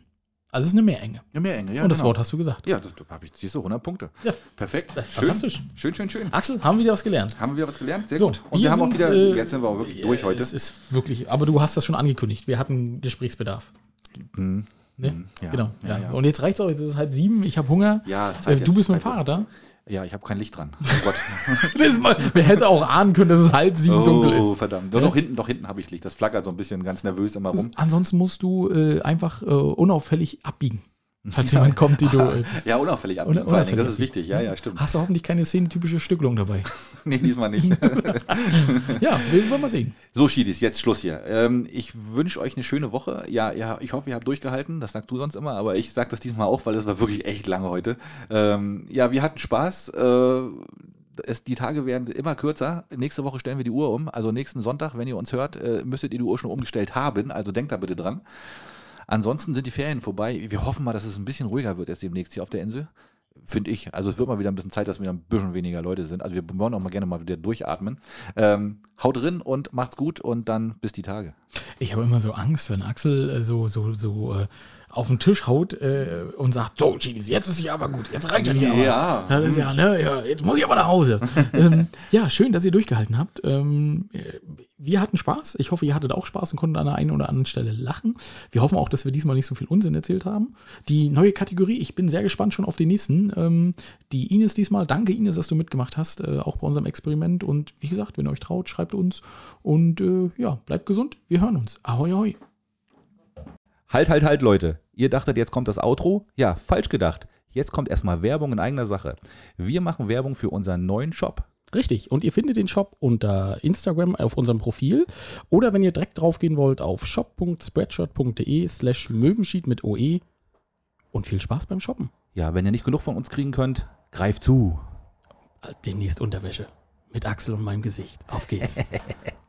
Also, es ist eine Meerenge. Eine Meerenge, ja. und das genau. Wort hast du gesagt. Ja, das, da habe ich, siehst du, 100 Punkte. Ja. Perfekt. Schön. fantastisch. Schön, schön, schön. Axel, haben wir wieder was gelernt? Haben wir wieder was gelernt? Sehr So, gut. Und wir wir, haben auch sind, wieder, äh, jetzt sind wir auch wirklich durch heute. Es ist wirklich, aber du hast das schon angekündigt. Wir hatten Gesprächsbedarf. Mhm. Ne? Mhm, ja, genau. Ja, ja. Und jetzt reicht's auch, jetzt ist es halb sieben, ich habe Hunger. Ja, äh, Zeit du jetzt, bist mit dem Zeit Fahrrad da. Ja, ich habe kein Licht dran. Oh Gott. Mal, wer hätte auch ahnen können, dass es halb sieben dunkel oh, ist. verdammt. Ja? Doch, doch hinten, doch hinten habe ich Licht. Das flackert so ein bisschen ganz nervös immer rum. Ansonsten musst du äh, einfach äh, unauffällig abbiegen. Falls jemand kommt, die du. Äh, Ja, unauffällig abbiegen, Una- vor allen Dingen. Das unauffällig ist wichtig. Ja, ja, stimmt. hast du hoffentlich keine szenetypische Stückelung dabei. Nee, diesmal nicht. ja, wir wollen mal sehen. So, Schiedis, jetzt Schluss hier. Ähm, ich wünsche euch eine schöne Woche. Ja, ja, ich hoffe, ihr habt durchgehalten. Das sagst du sonst immer, aber ich sage das diesmal auch, weil es war wirklich echt lange heute. Ähm, ja, wir hatten Spaß. Äh, es, die Tage werden immer kürzer. Nächste Woche stellen wir die Uhr um. Also nächsten Sonntag, wenn ihr uns hört, äh, müsstet ihr die Uhr schon umgestellt haben. Also denkt da bitte dran. Ansonsten sind die Ferien vorbei. Wir hoffen mal, dass es ein bisschen ruhiger wird jetzt demnächst hier auf der Insel. Finde ich. Also es wird mal wieder ein bisschen Zeit, dass wir ein bisschen weniger Leute sind. Also wir wollen auch mal gerne mal wieder durchatmen. Ähm, haut drin und macht's gut und dann bis die Tage. Ich habe immer so Angst, wenn Axel äh, so, so, so äh, auf den Tisch haut äh, und sagt, so, Chilis, jetzt ist ja aber gut, jetzt reicht das hier aber. Ja. Das ist ja, ne, ja, jetzt muss ich aber nach Hause. ähm, ja, schön, dass ihr durchgehalten habt. Ähm, äh, wir hatten Spaß. Ich hoffe, ihr hattet auch Spaß und konntet an der einen oder anderen Stelle lachen. Wir hoffen auch, dass wir diesmal nicht so viel Unsinn erzählt haben. Die neue Kategorie, ich bin sehr gespannt schon auf die nächsten. Ähm, die Ines diesmal, danke Ines, dass du mitgemacht hast, äh, auch bei unserem Experiment. Und wie gesagt, wenn ihr euch traut, schreibt uns. Und äh, ja, bleibt gesund. Wir hören uns. Ahoi, ahoi. Halt, halt, halt, Leute. Ihr dachtet, jetzt kommt das Outro? Ja, falsch gedacht. Jetzt kommt erstmal Werbung in eigener Sache. Wir machen Werbung für unseren neuen Shop. Richtig. Und ihr findet den Shop unter Instagram auf unserem Profil. Oder wenn ihr direkt draufgehen wollt, auf shop.spreadshirt.de slash Möwenschied mit OE. Und viel Spaß beim Shoppen. Ja, wenn ihr nicht genug von uns kriegen könnt, greift zu. Demnächst Unterwäsche. Mit Axel und meinem Gesicht. Auf geht's.